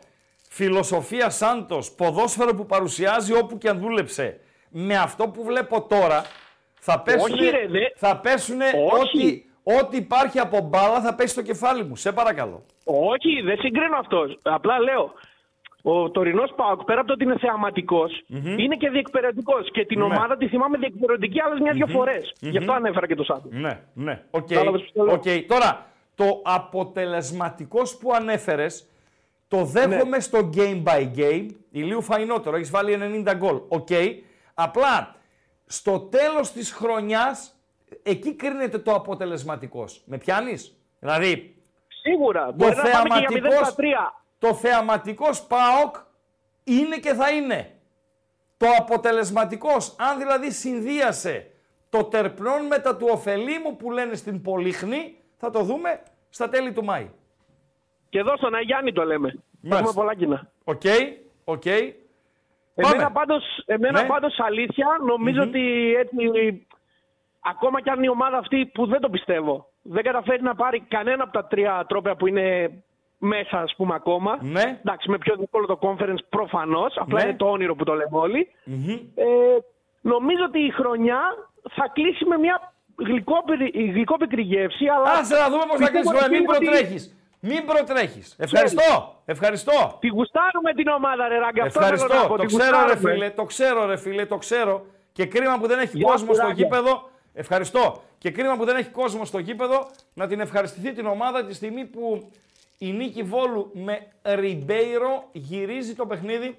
φιλοσοφία Σάντος, ποδόσφαιρο που παρουσιάζει όπου και αν δούλεψε, με αυτό που βλέπω τώρα, θα πέσουν,
Όχι, ρε, δε.
θα πέσουνε
Όχι.
ό,τι, ό,τι υπάρχει από μπάλα θα πέσει στο κεφάλι μου. Σε παρακαλώ.
Όχι, δεν συγκρίνω αυτό. Απλά λέω. Ο τωρινός Πάοκ, πέρα από το ότι είναι θεαματικός, είναι και διεκπεραιωτικός. Και την
Ναι.
ομάδα τη θυμάμαι διεκπεραιωτική άλλες μια-δυο φορές. Γι' αυτό ανέφερα και το Σάντο.
Ναι, ναι. Οκ.
Κατάλαβες τι θέλω.
Οκ. Τώρα, το αποτελεσματικός που ανέφερες, το δέχομαι
Ναι.
στο game by game, ηλίου φαεινότερο, έχεις βάλει 90 γκολ. Οκ. Απλά, στο τέλος της χρονιάς, εκεί κρίνεται το αποτελεσματικός. Με πιάνεις; Δηλαδή,
Σίγουρα.
το
Μπορεί να πάμε και για 0
θεαματικός,
στα 3.
το θεαματικός ΠΑΟΚ είναι και θα είναι. Το αποτελεσματικός, αν δηλαδή συνδύασε το τερπνόν μετά του ωφελίμου που λένε στην Πολύχνη, θα το δούμε στα τέλη του Μάη.
Και εδώ στον Αγιάννη το λέμε.
Μάλιστα.
Έχουμε πολλά κοινά.
OK, OK.
Εμένα
Πάμε.
πάντως, εμένα
Ναι.
πάντως αλήθεια νομίζω ότι έτσι, ακόμα κι αν η ομάδα αυτή που δεν το πιστεύω δεν καταφέρει να πάρει κανένα από τα τρία τρόπια που είναι μέσα ας πούμε ακόμα.
Ναι.
Εντάξει, με πιο δύσκολο το conference προφανώς, απλά
Ναι.
είναι το όνειρο που το λέμε όλοι. Ε, νομίζω ότι η χρονιά θα κλείσει με μια γλυκόπικρη, γλυκόπικρη γεύση, αλλά...
Άσε να δούμε πώς θα
πιστεύω
κλείσει. Μην
ότι
προτρέχεις. Μην προτρέχεις. Ευχαριστώ. Ευχαριστώ.
Τη γουστάρουμε την ομάδα, ρε Ράγκα. Αυτό θέλω να
Ευχαριστώ.
πω,
Το
τη
ξέρω, ρε
γουστάρουμε.
φίλε. Το ξέρω, ρε φίλε. Το ξέρω. Και κρίμα που δεν έχει
Γεια σου,
κόσμο στο
Ράγκα.
γήπεδο. Ευχαριστώ. Και κρίμα που δεν έχει κόσμο στο γήπεδο να την ευχαριστηθεί την ομάδα τη στιγμή που η Νίκη Βόλου με Ριμπέιρο γυρίζει το παιχνίδι.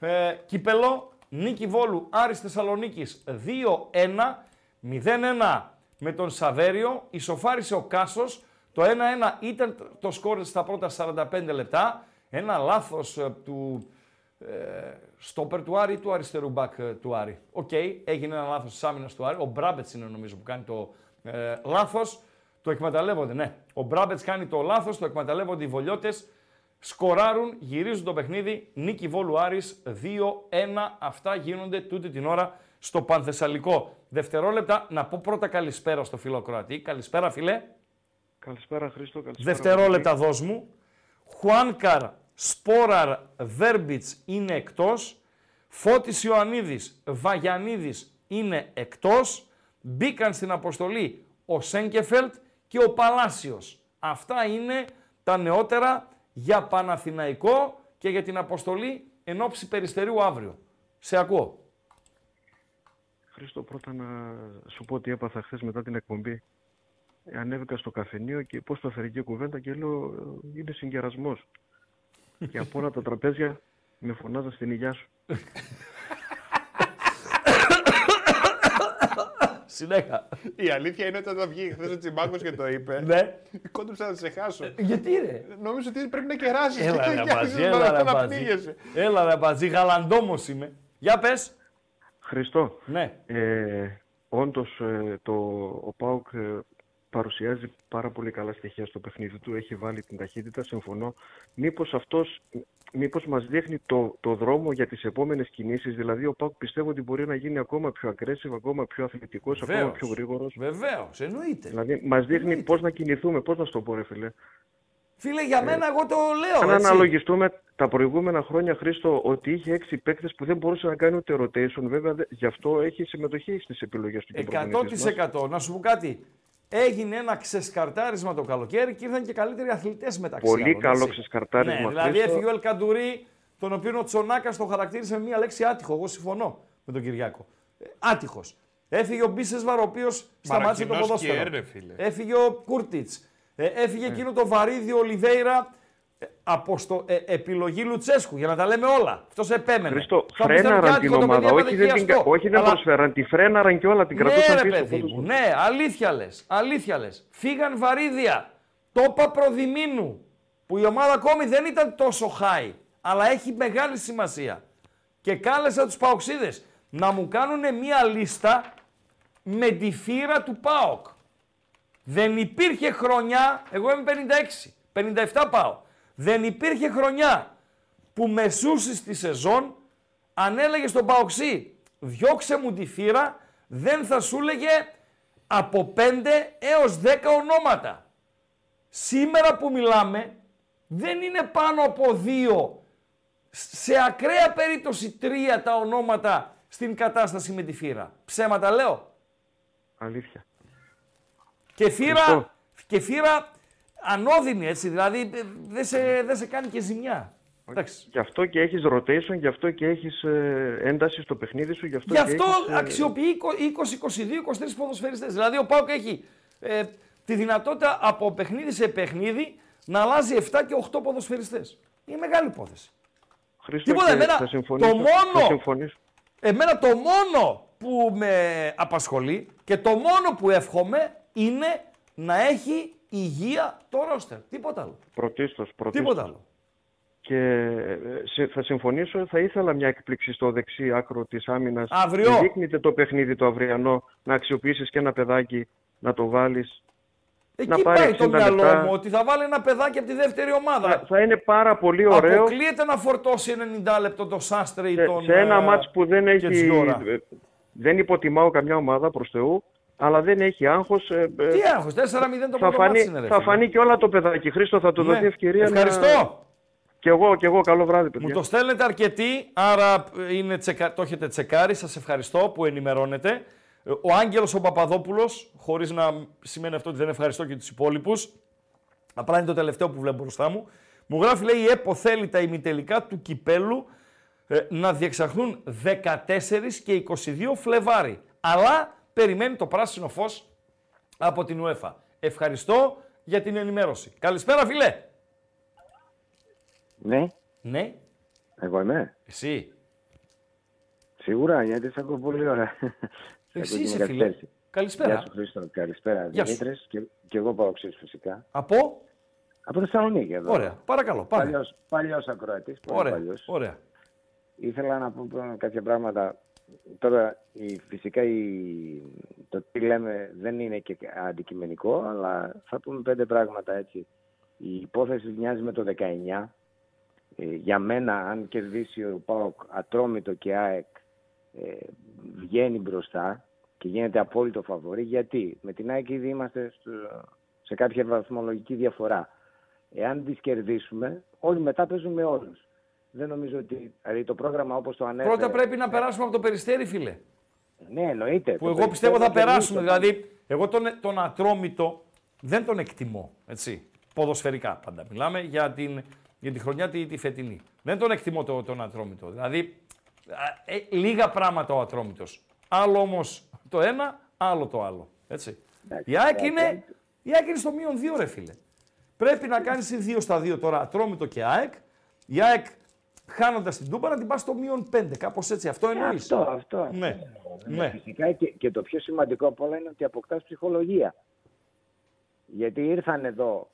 Ε, κυπελό Νίκη Βόλου Άρης Θεσσαλονίκης 2-1. 0-1 με τον Σαβέριο. Ισοφάρισε ο Κάσος. Το 1-1 ήταν το σκόρ στα πρώτα 45 λεπτά. Ένα λάθος ε, του ε, στόπερ του Άρη ή του αριστερού μπακ ε, του Άρη. Οκ, έγινε ένα λάθος της άμυνας του Άρη. Ο Μπράμπετς είναι νομίζω που κάνει το ε, λάθος. Το εκμεταλλεύονται, ναι. Ο Μπράμπετς κάνει το λάθος, το εκμεταλλεύονται οι Βολιώτες. Σκοράρουν, γυρίζουν το παιχνίδι. Νίκη Βόλου Άρης 2-1. Αυτά γίνονται τούτη την ώρα στο Πανθεσσαλικό. Δευτερόλεπτα, να πω πρώτα καλησπέρα στο φίλο Κροατή. Καλησπέρα φίλε.
Καλησπέρα Χρήστο, καλησπέρα.
Δευτερόλεπτα δώσ' μου. Χουάνκαρ, Σπόραρ, Βέρμπιτς είναι εκτός. Φώτης Ιωαννίδης, Βαγιανίδης είναι εκτός. Μπήκαν στην αποστολή ο Σέγκεφελτ και ο Παλάσιος. Αυτά είναι τα νεότερα για Παναθηναϊκό και για την αποστολή εν ώψη Περιστερίου αύριο. Σε ακούω.
Χρήστο, πρώτα να σου πω τι έπαθα χθες μετά την εκπομπή. Ε, Ανέβηκα στο καφενείο και πώ το φέρει κουβέντα και λέω ε, είναι συγκερασμός. και από όλα τα τραπέζια με φωνάζα στην υγειά σου.
Συνέχα.
Η αλήθεια είναι ότι όταν βγήκε χθες ο Τσιμπάκος και το είπε,
ναι.
κόντουψα να σε χάσω.
Γιατί ρε;
Νόμιζα ότι πρέπει να κεράσει.
Έλα ρε μπαζί, έλα ρε μπαζί. Έλα ρε μπαζί, γαλαντόμος είμαι. Για πες.
Χρήστο,
Ναι.
ε, όντως ε, το, ο Πάουκ ε, παρουσιάζει πάρα πολύ καλά στοιχεία στο παιχνίδι του. Έχει βάλει την ταχύτητα, συμφωνώ. Μήπως αυτός, μήπως μας δείχνει το, το δρόμο για τις επόμενες κινήσεις. Δηλαδή ο Πάουκ πιστεύω ότι μπορεί να γίνει ακόμα πιο aggressive, ακόμα πιο αθλητικός, ακόμα
Βεβαίως.
πιο γρήγορος.
Βεβαίως, εννοείται.
Δηλαδή μας δείχνει πώς να κινηθούμε, πώς να στο πω ρε φίλε.
Φίλε, για μένα εγώ το λέω.
Αν
έτσι.
αναλογιστούμε τα προηγούμενα χρόνια, Χρήστο, ότι είχε έξι παίκτες που δεν μπορούσε να κάνει ούτε rotation, βέβαια δε- γι' αυτό έχει συμμετοχή στις επιλογές του. και προπονητής μας.
100%. Να σου πω κάτι. Έγινε ένα ξεσκαρτάρισμα το καλοκαίρι και ήρθαν και καλύτεροι αθλητές μεταξύ
Πολύ
άλλων,
καλό
έτσι.
ξεσκαρτάρισμα,
Ναι, δηλαδή
Χρήστο.
έφυγε ο Ελκαντουρί, τον οποίο ο Τσονάκας το χαρακτήρισε με μία λέξη άτυχο. Εγώ συμφωνώ με τον Κυριάκο. Άτυχος. Έφυγε ο Μπίσεσβαρ, ο οποίος σταμάτησε το
Μαρακινός
ποδόσφαιρο.
και έρε, φίλε.
Έφυγε ο Κούρτιτς. έφυγε εκείνο το βαρύδι Ολιβέηρα ε, από στο, ε, επιλογή Λουτσέσκου, για να τα λέμε όλα. Αυτός επέμενε.
Χρήστο,
Θα μου πεις, ήταν και
φρέναραν την
άτυχο το παιδί,
ομάδα,
άμα
όχι δεν, την,
χιαστώ.
όχι δεν
Αλλά-
προσφέραν, τη φρέναραν και όλα, την κρατούσαν
ναι, ρε
πίσω.
παιδί
πόντους.
μου, ναι, αλήθεια λες. Αλήθεια λες. Φύγαν βαρύδια. Το είπα προδημήνου. Που η ομάδα ακόμη δεν ήταν τόσο high. Αλλά έχει μεγάλη σημασία. Και κάλεσα τους Παοξίδες να μου κάνουν μία λίστα με τη φύρα του ΠΑΟΚ. Δεν υπήρχε χρονιά, εγώ είμαι 56, 57 πάω. Δεν υπήρχε χρονιά που μεσούσης τη σεζόν αν έλεγε στον Παοξή διώξε μου τη θύρα, δεν θα σου έλεγε από 5 έως 10 ονόματα. Σήμερα που μιλάμε δεν είναι πάνω από 2, σε ακραία περίπτωση 3 τα ονόματα στην κατάσταση με τη θύρα. Ψέματα λέω.
Αλήθεια.
Και θύρα,
Χριστό.
και θύρα ανώδυνη έτσι, δηλαδή ε, δεν σε, δεν σε κάνει και ζημιά. Εντάξει.
Γι' αυτό και έχεις rotation, γι' αυτό και έχεις ε, ένταση στο παιχνίδι σου, γι' αυτό,
Γι'
και
αυτό
έχεις, ε,
αξιοποιεί 20, 22, 23 ποδοσφαιριστές. Δηλαδή ο Πάουκ έχει ε, τη δυνατότητα από παιχνίδι σε παιχνίδι να αλλάζει 7 και 8 ποδοσφαιριστές. Είναι μεγάλη υπόθεση.
Χρήστο,
Τίποτα,
και
εμένα
θα συμφωνήσω,
το μόνο-
Θα συμφωνήσω.
Εμένα το μόνο που με απασχολεί και το μόνο που εύχομαι είναι να έχει υγεία το ρόστερ. Τίποτα άλλο.
Πρωτίστως, πρωτίστως.
Τίποτα άλλο.
Και ε, σε- θα συμφωνήσω, θα ήθελα μια έκπληξη στο δεξί άκρο της άμυνας.
Αύριο.
Δεν δείχνεται το παιχνίδι το αυριανό, να αξιοποιήσεις και ένα παιδάκι, να το βάλεις.
Εκεί
πάρει
πάει το
60
μυαλό
λεπτά.
μου ότι θα βάλει ένα παιδάκι από τη δεύτερη ομάδα.
Θα, θα είναι πάρα πολύ ωραίο
Αποκλείεται να φορτώσει 90 λεπτό το Σάστρε ή
σε,
τον.
σε ένα
ε,
μάτς που δεν έχει...
Κετζιόρα.
ε, Δεν υποτιμάω καμιά ομάδα προς Θεού, αλλά δεν έχει άγχος. ε, ε,
Τι άγχος, 4-0 το
θα
πρώτο
φανεί,
μάτς είναι, ρε
θα
φίλε.
φανεί και όλα το παιδάκι. Χρήστο, θα του
Ναι.
δοθεί ευκαιρία
Ευχαριστώ.
να... Και εγώ, και εγώ, καλό βράδυ, παιδιά.
Μου το στέλνετε αρκετοί, άρα ε, είναι τσεκα... το έχετε τσεκάρει. Σας ευχαριστώ που ενημερώνετε. Ε, Ο Άγγελος ο Παπαδόπουλος, χωρίς να σημαίνει αυτό ότι δεν ευχαριστώ και τους υπόλοιπους, απλά είναι το τελευταίο που βλέπω μπροστά μου, μου γράφει λέει η ΕΠΟ θέλει τα ημιτελικά του Κυπέλου ε, να διεξαχθούν 14 και 22 Φλεβάρι. Αλλά περιμένει το πράσινο φως από την UEFA. Ευχαριστώ για την ενημέρωση. Καλησπέρα φίλε.
Ναι,
Ναι,
εγώ είμαι.
εσύ.
Σίγουρα, γιατί σε ακούω πολύ ωραία. Σε
Εσύ
ακούω
είσαι
την
φίλε.
καθυστέρηση.
Καλησπέρα.
Γεια σου Χρήστο, καλησπέρα
Γεια σου.
Δημήτρης και, και εγώ πάω ξέρεις φυσικά.
Από;
Από Θεσσαλονίκη εδώ.
Ωραία. Παρακαλώ. Πάμε.
Παλιός, παλιός ακροατής, πολύ
Ωραία.
παλιός.
Ωραία.
Ήθελα να πω ε, κάποια πράγματα. Τώρα, η, φυσικά η, το τι λέμε δεν είναι και αντικειμενικό, αλλά θα πούμε πέντε πράγματα έτσι. Η υπόθεση μοιάζει με το 19. Ε, για μένα, αν κερδίσει ο ΠΑΟΚ Ατρόμητο και ΑΕΚ, ε, βγαίνει μπροστά και γίνεται απόλυτο φαβορή. Γιατί με την ΑΕΚ ήδη είμαστε στο- σε κάποια βαθμολογική διαφορά. Εάν τις κερδίσουμε, όλοι μετά παίζουν με όλους. Δεν νομίζω ότι δηλαδή το πρόγραμμα όπως το ανέφερε...
Πρώτα πρέπει να περάσουμε από το περιστέρι, φίλε.
Ναι, εννοείται.
Που
Το
εγώ πιστεύω θα
Περιστέρι
περάσουμε.
κερδίσει το
Δηλαδή, εγώ τον, τον ατρόμητο δεν τον εκτιμώ. Έτσι. Ποδοσφαιρικά πάντα. Μιλάμε για, την, για τη χρονιά τη, τη φετινή. Δεν τον εκτιμώ το, τον ατρόμητο. Δηλαδή, α, ε, λίγα πράγματα ο ατρόμητος. Άλλο όμως το ένα, άλλο το άλλο. Έτσι.
Εντάξει,
Η ΑΕΚ
εντάξει.
είναι, η ΑΕΚ είναι στο μείον δύο, ρε φίλε. Πρέπει να κάνεις δύο στα δύο τώρα ατρόμητο και ΑΕΚ. Η ΑΕΚ χάνοντας την Τούμπα να την πας στο μείον πέντε. Κάπως έτσι. Αυτό εννοείς;
Αυτό, αυτό.
Ναι. ναι.
Φυσικά και, και το πιο σημαντικό από όλα είναι ότι αποκτάς ψυχολογία. Γιατί ήρθαν εδώ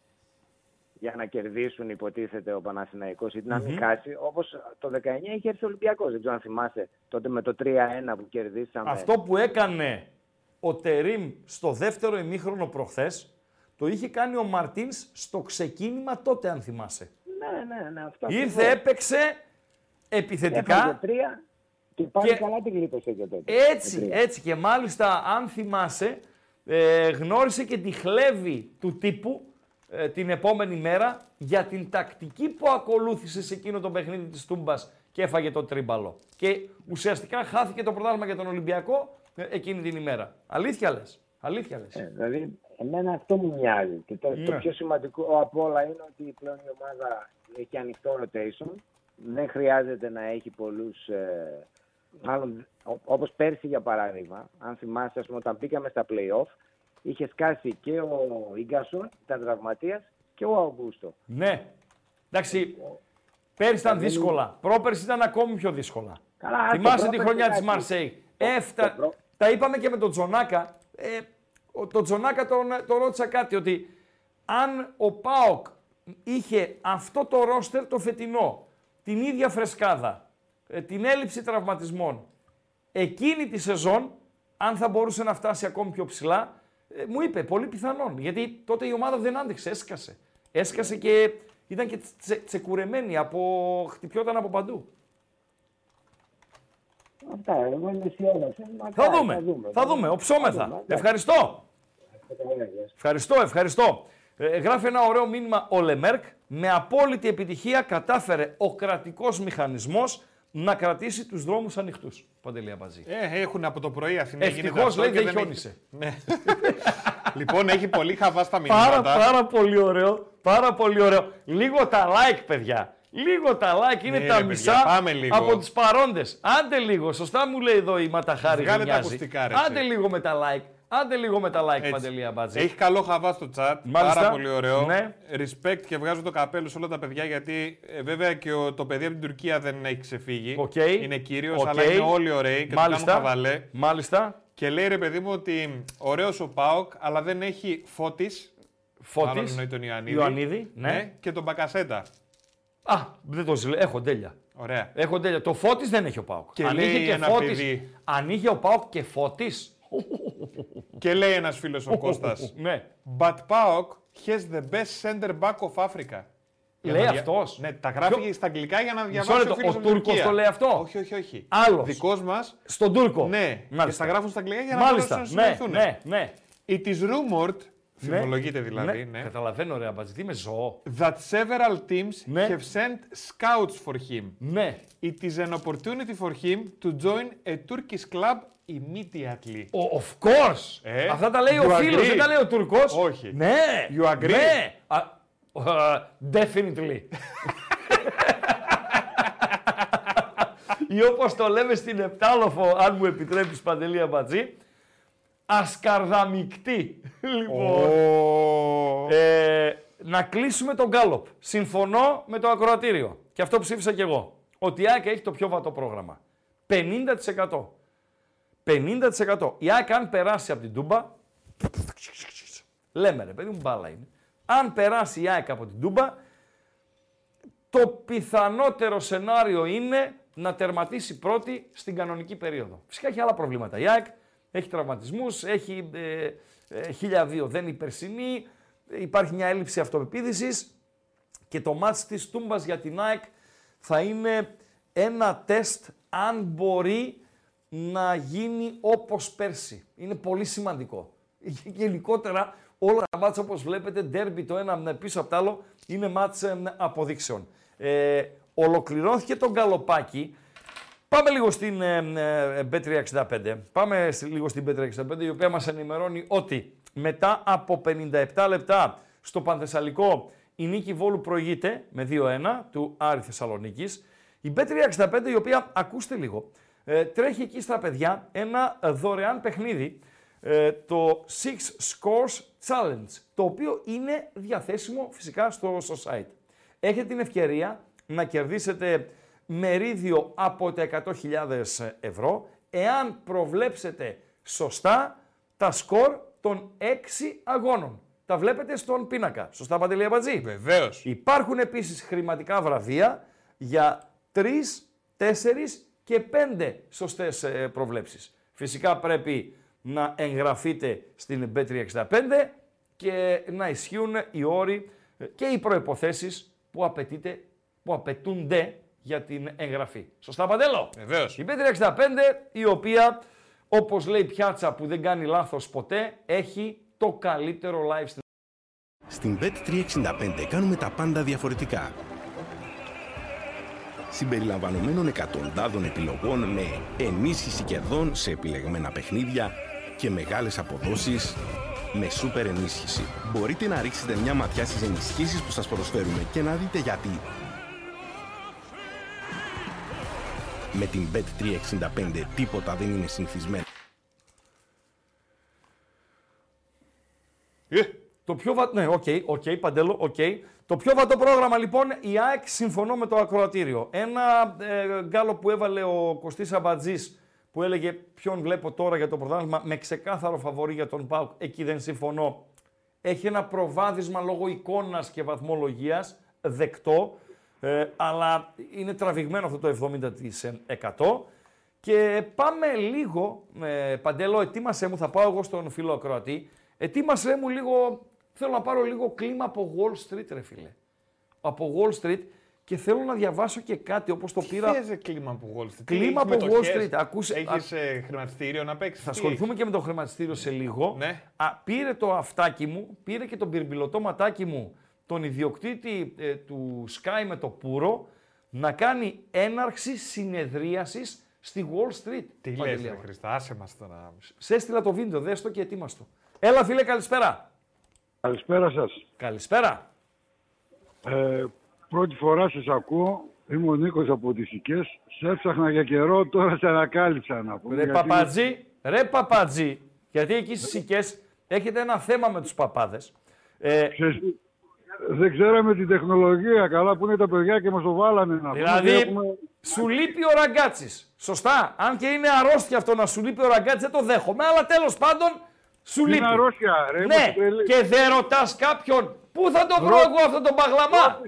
για να κερδίσουν, υποτίθεται, ο Παναθηναϊκός ή να μην χάσει, όπως το 19 είχε έρθει ο Ολυμπιακός. Δεν ξέρω αν θυμάσαι τότε με το 3-1 που κερδίσαμε.
Αυτό που έκανε ο Τερίμ στο δεύτερο ημίχρονο προχθές, το είχε κάνει ο Μαρτίνς στο ξεκίνημα τότε, αν θυμάσαι.
Ναι, ναι, ναι. Αυτό
Ήρθε,
ακριβώς.
έπαιξε
Έφαγε
επιθετικά.
τρία και πάλι
Και-
καλά την γλίτωσε και τότε.
Έτσι,
Με τρία.
έτσι. Και μάλιστα, αν θυμάσαι, ε, γνώρισε και τη χλέβη του τύπου ε, την επόμενη μέρα για την τακτική που ακολούθησε σε εκείνο το παιχνίδι της Τούμπας και έφαγε το τρίμπαλο. Και ουσιαστικά χάθηκε το πρωτάθλημα για τον Ολυμπιακό ε, εκείνη την ημέρα. Αλήθεια λες. Αλήθεια λες.
Ε, δηλαδή, εμένα αυτό μου μοιάζει. Και το, το
Ναι.
πιο σημαντικό από όλα είναι ότι πλέον η ομάδα έχει ανοιχτό rotation. Δεν χρειάζεται να έχει πολλούς... Ε, μάλλον, ό- όπως πέρσι για παράδειγμα, αν θυμάσαι, ας πούμε, όταν μπήκαμε στα play-off, είχε σκάσει και ο Ίγκασον, ήταν τραυματίας, και ο Αυγούστο.
Ναι. Εντάξει, πέρυσι ήταν δύσκολα. Πρόπερσι ήταν ακόμη πιο δύσκολα.
Καλά, άστο,
Θυμάσαι τη
πρόπερσι,
χρονιά της
εντάξει.
Μαρσέη.
Το-
Έφτα...
το προ-
Τα είπαμε και με τον Τζονάκα. Ε, ο- τον Τζονάκα τον, τον ρώτησα κάτι, ότι αν ο ΠΑΟΚ είχε αυτό το ρόστερ το φετινό, την ίδια φρεσκάδα, ε, την έλλειψη τραυματισμών, εκείνη τη σεζόν, αν θα μπορούσε να φτάσει ακόμη πιο ψηλά, ε, μου είπε πολύ πιθανόν. Γιατί τότε η ομάδα δεν άντεξε, έσκασε. Έσκασε και ήταν και τσε, τσεκουρεμένη, από, χτυπιόταν από παντού.
Αυτά, εγώ είμαι αισιόδοξο.
Θα δούμε, θα δούμε, οψόμεθα. Ευχαριστώ. Ευχαριστώ, ευχαριστώ. Ε, γράφει ένα ωραίο μήνυμα ο Λεμέρκ. Με απόλυτη επιτυχία κατάφερε ο κρατικός μηχανισμός να κρατήσει τους δρόμους ανοιχτούς. Παντελή Αμπατζή.
Ε, έχουν από το πρωί Αθηνά. γίνεται
Ευτυχώς
αυτό
λέει
και
δεν
έχει-
χιόνισε.
Ναι. λοιπόν, έχει πολύ χαβά στα
Πάρα,
μηνύματα.
πάρα πολύ ωραίο. Πάρα πολύ ωραίο. Λίγο τα like, παιδιά. Λίγο τα like είναι
Ναι,
τα
ρε, παιδιά,
μισά
πάμε λίγο.
από τους παρόντες. Άντε λίγο, σωστά μου λέει εδώ η Ματαχάρη.
Βγάλε τα
Γενιάζη.
ακουστικά, ρε,
Άντε
εσύ.
λίγο με τα like. Άντε λίγο με τα like,
Έτσι.
Παντελή Αμπάτζη.
Έχει καλό χαβά στο chat.
Μάλιστα.
Πάρα πολύ ωραίο.
Ναι.
Respect και βγάζω το καπέλο σε όλα τα παιδιά γιατί ε, βέβαια και ο, το παιδί από την Τουρκία δεν έχει ξεφύγει.
Οκ.
Είναι κύριος,
Οκ.
αλλά είναι όλοι ωραίοι και
Μάλιστα.
του κάνουν χαβαλέ.
Μάλιστα.
Και λέει ρε παιδί μου ότι ωραίος ο Πάοκ, αλλά δεν έχει φώτης. Μάλλον
Φώτης.
εννοεί τον Ιωαννίδη.
Ιωαννίδη, ναι.
Και τον Μπακασέτα.
Α, δεν το ζηλεύω. Έχω τέλεια.
Ωραία.
Έχω τέλεια. Το Φώτης δεν έχει ο Πάοκ.
Και
αν
λέει
είχε και
ένα
Φώτης,
παιδί.
αν είχε ο Πάοκ και Φώτης.
Και λέει ένας φίλος ο Κώστας.
ναι.
But Paok has the best center back of Africa. Για
Λέει
να δια-
αυτός.
Ναι, τα γράφει
Ποιο-
στα αγγλικά για να
Μισό
διαβάσει
λεπτό,
ο φίλος
ο
από την
Τούρκος
Τουρκία.
το λέει αυτό;
Όχι, όχι, όχι.
Άλλος.
Δικός μας,
Στον Τούρκο.
ναι. Και
Μάλιστα.
στα γράφουν στα αγγλικά για να
Μάλιστα.
μπορέσουν να
Ναι,
συνοηθούν.
ναι, ναι.
It is rumored,
Ναι.
Θυμολογείται δηλαδή, ναι,
Καταλαβαίνω, ρε Αμπατζή, τι είμαι ζώο.
that several teams
Ναι.
have sent scouts for him.
Ναι.
It is an opportunity for him to join a Turkish club immediately.
Ο- of course.
Ε,
Αυτά τα λέει
you
ο φίλος,
agree?
δεν τα λέει ο Τούρκος.
Όχι.
Ναι.
You agree?
Ναι. Α, α, definitely. Ή όπως το λέμε στην Επτάλοφο, αν μου επιτρέπεις Παντελή Αμπατζή, ασκαρδαμικτή. λοιπόν,
Ω,
ε, να κλείσουμε τον Γκάλοπ. Συμφωνώ με το ακροατήριο. Και αυτό ψήφισα κι εγώ. Ότι η ΑΕΚ έχει το πιο βατό πρόγραμμα. 50%. 50%. Η ΑΕΚ αν περάσει από την Τούμπα, λέμε ρε παιδί μου μπάλα είναι. Αν περάσει η ΑΕΚ από την Τούμπα, το πιθανότερο σενάριο είναι να τερματίσει πρώτη στην κανονική περίοδο. Φυσικά έχει άλλα προβλήματα. Η ΑΕΚ έχει τραυματισμούς, έχει ε, ε, 1002 δεν είναι η περσινή, υπάρχει μια έλλειψη αυτοπεποίθησης και το μάτς της Τούμπας για την ΑΕΚ θα είναι ένα τεστ αν μπορεί να γίνει όπως πέρσι. Είναι πολύ σημαντικό. Γενικότερα όλα τα μάτς όπως βλέπετε, ντέρμπι το ένα πίσω από το άλλο, είναι μάτς ε, αποδείξεων. Ε, ολοκληρώθηκε το γκαλοπάκι. Πάμε λίγο στην ε, ε, Bet365. Πάμε στη- λίγο στην Bet365, η οποία μας ενημερώνει ότι μετά από 57 λεπτά στο Πανθεσσαλικό η Νίκη Βόλου προηγείται με 2-1 του Άρη Θεσσαλονίκης. Η Bet365, η οποία, ακούστε λίγο, ε, τρέχει εκεί στα παιδιά ένα ε, δωρεάν παιχνίδι, ε, το Six Scores Challenge, το οποίο είναι διαθέσιμο φυσικά στο, στο site. Έχετε την ευκαιρία να κερδίσετε μερίδιο από τα 100.000 ευρώ εάν προβλέψετε σωστά τα σκορ των 6 αγώνων. Τα βλέπετε στον πίνακα. Σωστά, Παντελή Αμπατζή;
Βεβαίως.
Υπάρχουν επίσης χρηματικά βραβεία για 3, 4 και 5 σωστές ε, προβλέψεις. Φυσικά πρέπει να εγγραφείτε στην Bet365 και να ισχύουν οι όροι ε, και οι προϋποθέσεις που, απαιτείται, που απαιτούνται για την εγγραφή. Σωστά, Παντέλο;
Βεβαίως.
Η Bet365 η οποία, όπως λέει η πιάτσα που δεν κάνει λάθος ποτέ, έχει το καλύτερο live stream.
Στην Bet365 κάνουμε τα πάντα διαφορετικά. Συμπεριλαμβανομένων εκατοντάδων επιλογών με ενίσχυση κερδών σε επιλεγμένα παιχνίδια και μεγάλες αποδόσεις με σούπερ ενίσχυση. Μπορείτε να ρίξετε μια ματιά στις ενισχύσεις που σας προσφέρουμε και να δείτε γιατί. Με την Bet365 τίποτα δεν είναι συνηθισμένο.
Ε,
Το πιο βα... Ναι, OK, OK, Παντέλο, OK. Το πιο βατό πρόγραμμα λοιπόν, η ΑΕΚ συμφωνώ με το ακροατήριο. Ένα ε, γκάλοπ που έβαλε ο Κωστής Αμπατζής που έλεγε ποιον βλέπω τώρα για το πρωτάθλημα με ξεκάθαρο φαβορή για τον ΠΑΟΚ, εκεί δεν συμφωνώ. Έχει ένα προβάδισμα λόγω εικόνας και βαθμολογίας, δεκτό, ε, αλλά είναι τραβηγμένο αυτό το 70%. Και πάμε λίγο, ε, Παντέλο, ετοίμασέ μου, θα πάω εγώ στον φίλο ακροατή, ετοίμασέ μου λίγο, θέλω να πάρω λίγο κλίμα από Wall Street, ρε φίλε. Από Wall Street και θέλω να διαβάσω και κάτι όπως το πήρα.
Πήρα... κλίμα από Wall Street;
Κλίμα από Wall Street. Ακούσε-
Έχεις ε, χρηματιστήριο να παίξεις;
Θα ασχοληθούμε και με το χρηματιστήριο σε λίγο.
Ναι.
Α, πήρε το αυτάκι μου, πήρε και τον πυρμπιλωτό ματάκι μου, τον ιδιοκτήτη ε, του Sky με το Πούρο, να κάνει έναρξη συνεδρίασης στη Wall Street.
Τι λες,
Παντελή
ρε
μου.
Χριστά, άσε μας τώρα.
Σε έστειλα το βίντεο, δες το και ετοίμαστο. Έλα φίλε, καλησπέρα.
Καλησπέρα σας.
Καλησπέρα.
Ε, Πρώτη φορά σας ακούω. Είμαι ο Νίκος από τις Σικές. Σε έψαχνα για καιρό, τώρα σε ανακάλυψα να πούμε.
Ρε
γιατί-
παπατζή, ρε παπατζή, γιατί εκεί στις Σικές έχετε ένα θέμα με τους παπάδες. Ε,
Ξέρεις, Δεν ξέραμε την τεχνολογία καλά που είναι τα παιδιά και μας το βάλανε να πούμε.
δηλαδή,
και έχουμε-
σου λείπει ο ραγκάτσης. Σωστά. Αν και είναι αρρώστια αυτό να σου λείπει ο ραγκάτσης, δεν το δέχομαι. Αλλά τέλος πάντων, σου
Είναι
λείπει.
αρρώστια, ρε,
Ναι,
είμαστε τρελοί.
και δεν ρωτάς κάποιον, πού θα το βρω
Ρω-
εγώ αυτόν τον παγλαμά;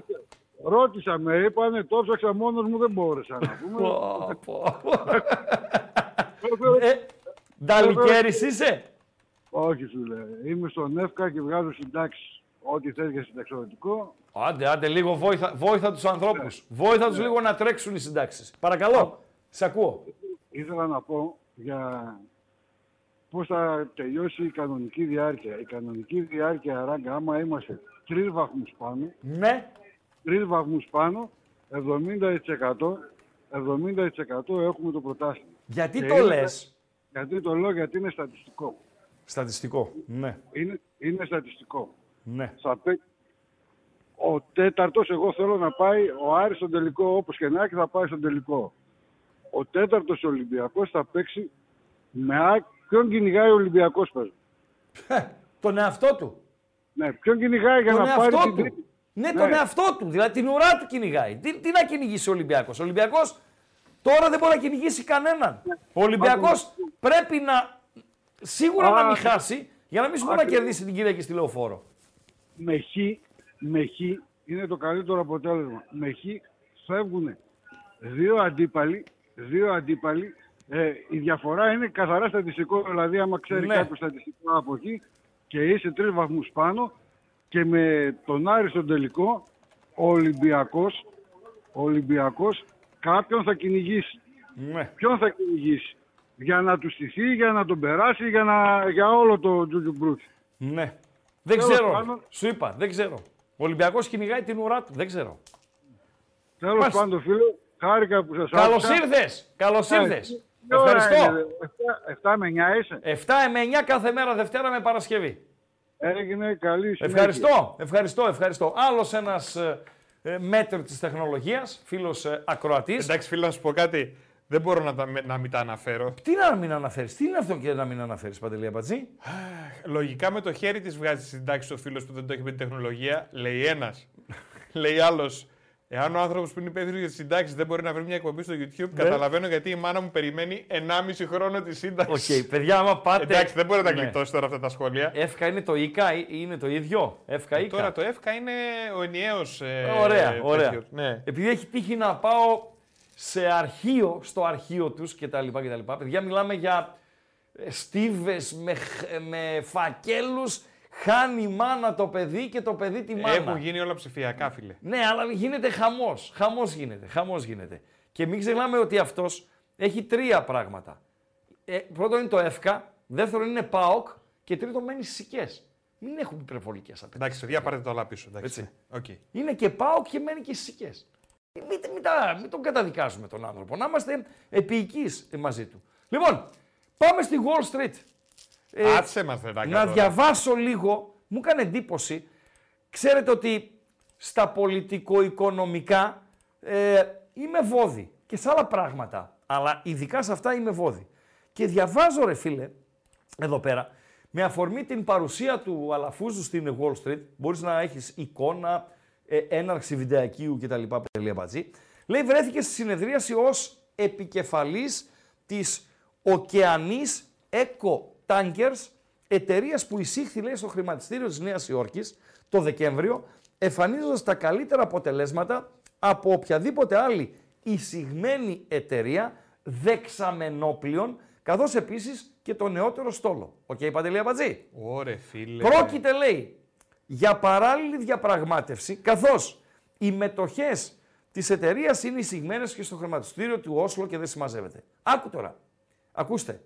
Ρώτησα, με είπανε, το ψάξα μόνος μου, δεν μπόρεσα να πούμε.
Πω, πω. Ε, Νταλικέρης είσαι;
Όχι, σου λέει. Είμαι στον ΕΦΚΑ και βγάζω συντάξεις. Ό,τι θες για συνταξιοδοτικό.
Άντε, άντε, λίγο βόηθα, βόηθα τους ανθρώπους. Βόηθα τους λίγο να τρέξουν οι συντάξεις. Παρακαλώ, σε ακούω.
Ήθελα να πω για πώς θα τελειώσει η κανονική διάρκεια. Η κανονική διάρκεια, Ράγκα, άμα είμαστε τρεις βαθμούς πάνω,
Ναι,
τρεις βαθμούς πάνω, 70%, 70% έχουμε το πρωτάθλημα.
γιατί
Και
το
είναι-
λες;
Γιατί το λέω, γιατί είναι στατιστικό.
Στατιστικό. Ναι,
Είναι, είναι στατιστικό.
Ναι.
Θα παί- Ο τέταρτος, εγώ θέλω να πάει, ο Άρης στον τελικό, όπως και να έχει, θα πάει στον τελικό. Ο τέταρτος Ολυμπιακός θα παίξει με ά... Ποιον κυνηγάει ο Ολυμπιακός, πες. μου;
Τον εαυτό του.
Ναι, ποιον κυνηγάει για
τον
να πάρει
εαυτό
την
του.
τρίτη.
Ναι, τον εαυτό του. Δηλαδή την ουρά του κυνηγάει. Τι, τι να κυνηγήσει ο Ολυμπιακός; Ο Ολυμπιακός τώρα δεν μπορεί να κυνηγήσει κανέναν. Ο Ολυμπιακός πρέπει να σίγουρα να μην
Α,
χάσει για να μην σου μπορεί να
ακριβώς.
κερδίσει την Κυριακή στη λεωφόρο.
Με χ, με χ είναι το καλύτερο αποτέλεσμα. Με χ φεύγουν δύο αντίπαλοι, δύο αντίπαλοι. Ε, η διαφορά είναι καθαρά στατιστικό, δηλαδή άμα ξέρει
Ναι.
κάποιος στατιστικό από εκεί και είσαι τρεις βαθμούς πάνω και με τον Άρη στον τελικό, ο Ολυμπιακός, ο Ολυμπιακός κάποιον θα κυνηγήσει.
Ναι.
Ποιον θα κυνηγήσει; Για να τους στηθεί, για να τον περάσει, για, να, για όλο το τζουτζουμπρούτσι.
Ναι. Δεν
Τέλος
ξέρω.
πάντων-
Σου είπα, δεν ξέρω. Ο Ολυμπιακός κυνηγάει την ουρά του. Δεν ξέρω.
Τέλος
Μάλιστα.
πάντων, φίλε, χάρηκα που σας
Καλώς
άκουσα.
ήρθες. Καλώς
Ε,
ήρθες.
τι ώρα
Ευχαριστώ.
είναι, 7, με 9 είσαι;
7 με 9 κάθε μέρα Δευτέρα με Παρασκευή.
Έγινε καλή συνέχεια.
Ευχαριστώ, ευχαριστώ, ευχαριστώ. Άλλος ένας ε, μέτρο τη τεχνολογίας, φίλος ε, ακροατής.
Εντάξει, φίλε, να σου πω κάτι. Δεν μπορώ να, τα, να μην τα αναφέρω.
Τι να μην αναφέρεις, τι είναι αυτό και να μην αναφέρεις, Παντελή Αμπατζή;
Λογικά με το χέρι της βγάζει συντάξεις ο φίλος που δεν το έχει με την τεχνολογία. Λέει ένας. λέει άλλος. Εάν ο άνθρωπος που είναι υπεύθυνος για τις συντάξεις δεν μπορεί να βρει μια εκπομπή στο YouTube,
Ναι.
καταλαβαίνω γιατί η μάνα μου περιμένει 1,5 χρόνο τη
Οκ,
σύνταξη.
παιδιά, άμα πάτε.
Εντάξει, δεν μπορεί να τα
Ναι.
γλιτώσει τώρα αυτά τα σχόλια.
ΕΦΚΑ είναι το ΙΚΑ ή είναι το ίδιο; ΕΦΚΑ
Ε,
ΙΚΑ.
τώρα το ΕΦΚΑ είναι ο ενιαίος.
Ωραία, ωραία.
Ναι.
Επειδή έχει τύχει να πάω σε αρχείο, στο αρχείο τους κτλ. κτλ. Παιδιά, μιλάμε για ε, στοίβες με, χ- με φακέλους, χάνει η μάνα το παιδί και το παιδί τη μάνα.
Έχουν γίνει όλα ψηφιακά, φίλε.
Ναι, αλλά γίνεται χαμός. Χαμός γίνεται, χαμός γίνεται. Και μην ξεχνάμε ότι αυτός έχει τρία πράγματα. Ε, πρώτον είναι το ΕΦΚΑ, δεύτερον είναι ΠΑΟΚ και τρίτον μένει στις Συκιές. Μην έχουμε υπερβολικές απαιτήσεις.
Εντάξει, παιδιά, πάρετε το όλα πίσω. Εντάξει.
Έτσι.
Οκ.
Είναι και ΠΑΟΚ και μένει και στις Συκιές. Μην, μην, τα- μην τον καταδικάζουμε τον άνθρωπο. Να είμαστε επιεικείς μαζί του. Λοιπόν, πάμε στη Wall Street. Ε,
Άτσε μας, ρε, Ράγκα,
να
τώρα.
διαβάσω λίγο. Μου έκανε εντύπωση. Ξέρετε ότι στα πολιτικο-οικονομικά ε, είμαι βόδι και σε άλλα πράγματα. Αλλά ειδικά σε αυτά είμαι βόδι. Και διαβάζω ρε φίλε, εδώ πέρα, με αφορμή την παρουσία του Αλαφούζου στην Wall Street, μπορείς να έχεις εικόνα, ε, έναρξη βιντεακίου κτλ. Παντελή Αμπατζή, λέει βρέθηκε στη συνεδρίαση ως επικεφαλής της Okeanis Eco Tankers, εταιρείας που εισήχθη λέει, στο χρηματιστήριο της Νέας Υόρκης το Δεκέμβριο, εμφανίζοντας τα καλύτερα αποτελέσματα από οποιαδήποτε άλλη εισηγμένη εταιρεία δεξαμενόπλων, καθώς επίσης και το νεότερο στόλο. OK, okay, Παντελή Αμπατζή.
Ωρε, φίλε.
Πρόκειται, λέει, για παράλληλη διαπραγμάτευση, καθώς οι μετοχές της εταιρείας είναι εισηγμένες και στο χρηματιστήριο του Όσλο και δεν συμμαζεύεται. Άκου τώρα. Ακούστε.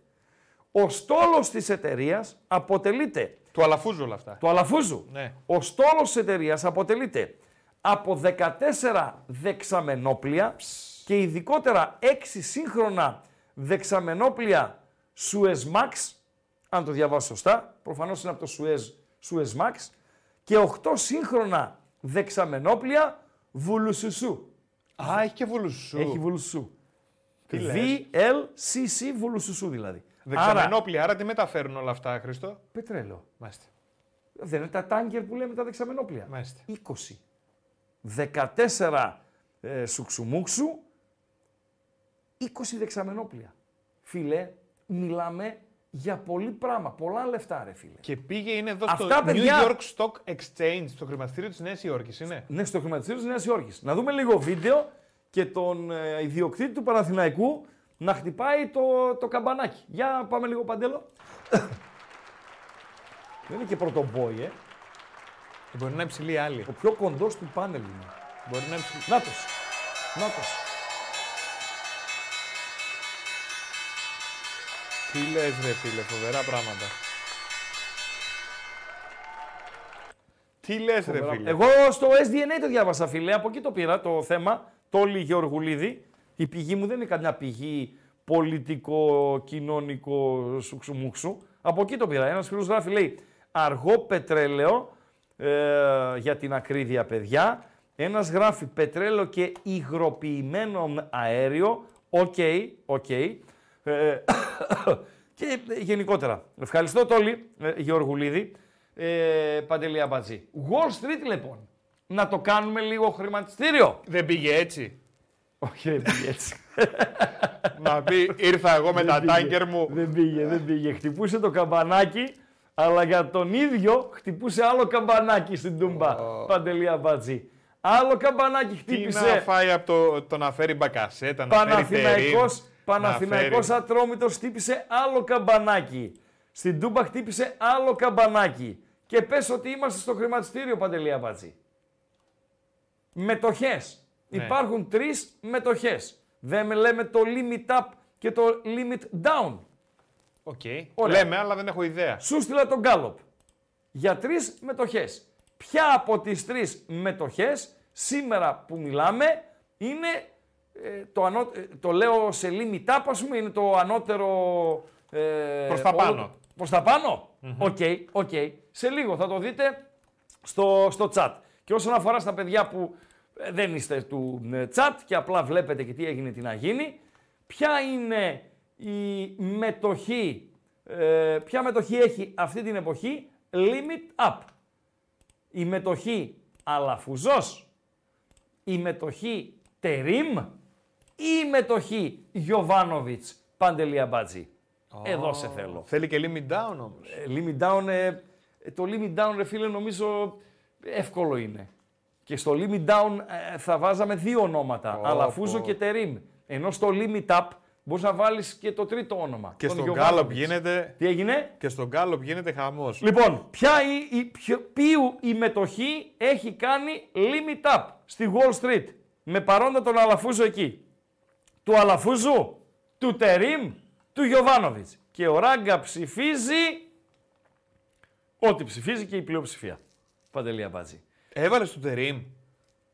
Ο στόλος της εταιρείας αποτελείται
Του αλαφούζου όλα αυτά.
του Αλαφούζου.
Ναι.
Ο στόλος της εταιρείας αποτελείται από 14 δεξαμενόπλια και ειδικότερα 6 σύγχρονα δεξαμενόπλια Suezmax, αν το διαβάσω σωστά, προφανώς είναι από το Suez, Suezmax, και 8 σύγχρονα δεξαμενόπλια Βουλουσουσού.
Α, έχει και βουλουσού.
Έχει Βουλουσουσού.
Τι λες;
VLCC Βουλουσουσού δηλαδή.
Δεξαμενόπλια, άρα τι μεταφέρουν όλα αυτά, Χριστό.
Πετρέλαιο.
Μάλιστα.
Δεν είναι τα τάγκερ που λέμε τα δεξαμενόπλια.
Μάλιστα.
20. 14 ε, σουξουμούξου, 20 δεξαμενόπλια. Φίλε, μιλάμε για πολύ πράγμα. Πολλά λεφτά, ρε φίλε.
Και πήγε, είναι εδώ
Αυτά,
στο
παιδιά-
New York Stock Exchange, στο χρηματιστήριο της Νέας Υόρκης, είναι.
Ναι, στο χρηματιστήριο της Νέας Υόρκης. Να δούμε λίγο βίντεο και τον ε, ιδιοκτήτη του Παναθηναϊκού να χτυπάει το, το καμπανάκι. Για πάμε λίγο παντέλο. Δεν είναι και πρωτομπόι, ε.
Μπορεί να είναι υψηλή άλλη.
Ο πιο κοντός του πάνελ είναι.
Μπορεί να είναι υψηλή.
Νάτος. Νάτος.
Τι λες ρε φίλες, φοβερά πράγματα. Τι λες ρε φίλε;
Εγώ στο SDNA το διάβασα, φίλε. Από εκεί το πήρα το θέμα. Τόλι Γεωργουλίδη. Η πηγή μου δεν είναι καμιά πηγή πολιτικό-κοινωνικό σουξουμούξου. Από εκεί το πήρα. Ένας φίλος γράφει, λέει, αργό πετρέλαιο ε, για την ακρίβεια, παιδιά. Ένας γράφει πετρέλαιο και υγροποιημένο αέριο. OK, OK. Ε, και ε, γενικότερα. Ευχαριστώ Τόλι ε, Γεωργουλίδη. Ε, Παντελή Αμπατζή. Wall Street λοιπόν. Να το κάνουμε λίγο χρηματιστήριο.
Δεν πήγε έτσι.
Όχι, δεν πήγε έτσι.
να πει ήρθα εγώ με
Δεν
τα
πήγε.
τάνκερ μου.
Δεν πήγε, δεν πήγε. Χτυπούσε το καμπανάκι, αλλά για τον ίδιο χτυπούσε άλλο καμπανάκι στην Τούμπα. Παντελή Αμπατζή. Άλλο καμπανάκι
Τι
χτύπησε.
να φάει από το, το να φέρει μπακασέτα, να φέρει
Παναθηναϊκός,
τερίμ,
Παναθηναϊκός
να φέρει-
Ατρόμητος χτύπησε άλλο καμπανάκι. Στην Τούμπα χτύπησε άλλο καμπανάκι. Και πες ότι είμαστε στο χρηματιστήριο, Παντελή Αμπατζή. Μετοχές.
Ναι.
Υπάρχουν τρεις μετοχές. Δεν με λέμε το limit up και το limit down.
OK.
Ωραία.
Λέμε, αλλά δεν έχω ιδέα.
Σου 'στειλα το γκάλοπ. Για τρεις μετοχές. Ποια από τις τρεις μετοχές σήμερα που μιλάμε είναι ε, το, ανώ, ε, το λέω σε limit up, ας πούμε, είναι το ανώτερο... Ε,
Προς τα
όλο-
πάνω.
Προς τα πάνω; OK, OK. Σε λίγο θα το δείτε στο, στο chat. Και όσον αφορά στα παιδιά που ε, δεν είστε του ε, chat και απλά βλέπετε και τι έγινε, τι να γίνει, ποια είναι η μετοχή, ε, ποια μετοχή έχει αυτή την εποχή; Limit up. Η μετοχή Αλαφουζός, η μετοχή Τερίμ ή η μετοχή Γιωβάνοβιτς Παντελή Αμπάτζη. Εδώ σε θέλω.
Θέλει και limit down όμως.
Ε, limit down, ε, ε, το limit down, ρε φίλε, νομίζω εύκολο είναι. Και στο limit down ε, θα βάζαμε δύο ονόματα,
Πω,
Αλαφούζο
πω.
και Τερίμ. Ενώ στο limit up μπορείς να βάλεις και το τρίτο όνομα.
Και
τον
στον
Γιωβάνοβιτς.
Γκάλοπ γίνεται,
Τι έγινε;
και στον Γκάλοπ γίνεται χαμός.
Λοιπόν, ποια η, η, ποιο, ποιου η μετοχή έχει κάνει limit up στη Wall Street; Με παρόντα τον Αλαφούζο εκεί. Του Αλαφούζου, του Τερίμ, του Γιωβάνοβιτς. Και ο Ράγκα ψηφίζει ό,τι ψηφίζει και η πλειοψηφία. Παντελία Μπάτζη.
Έβαλες του Τερίμ.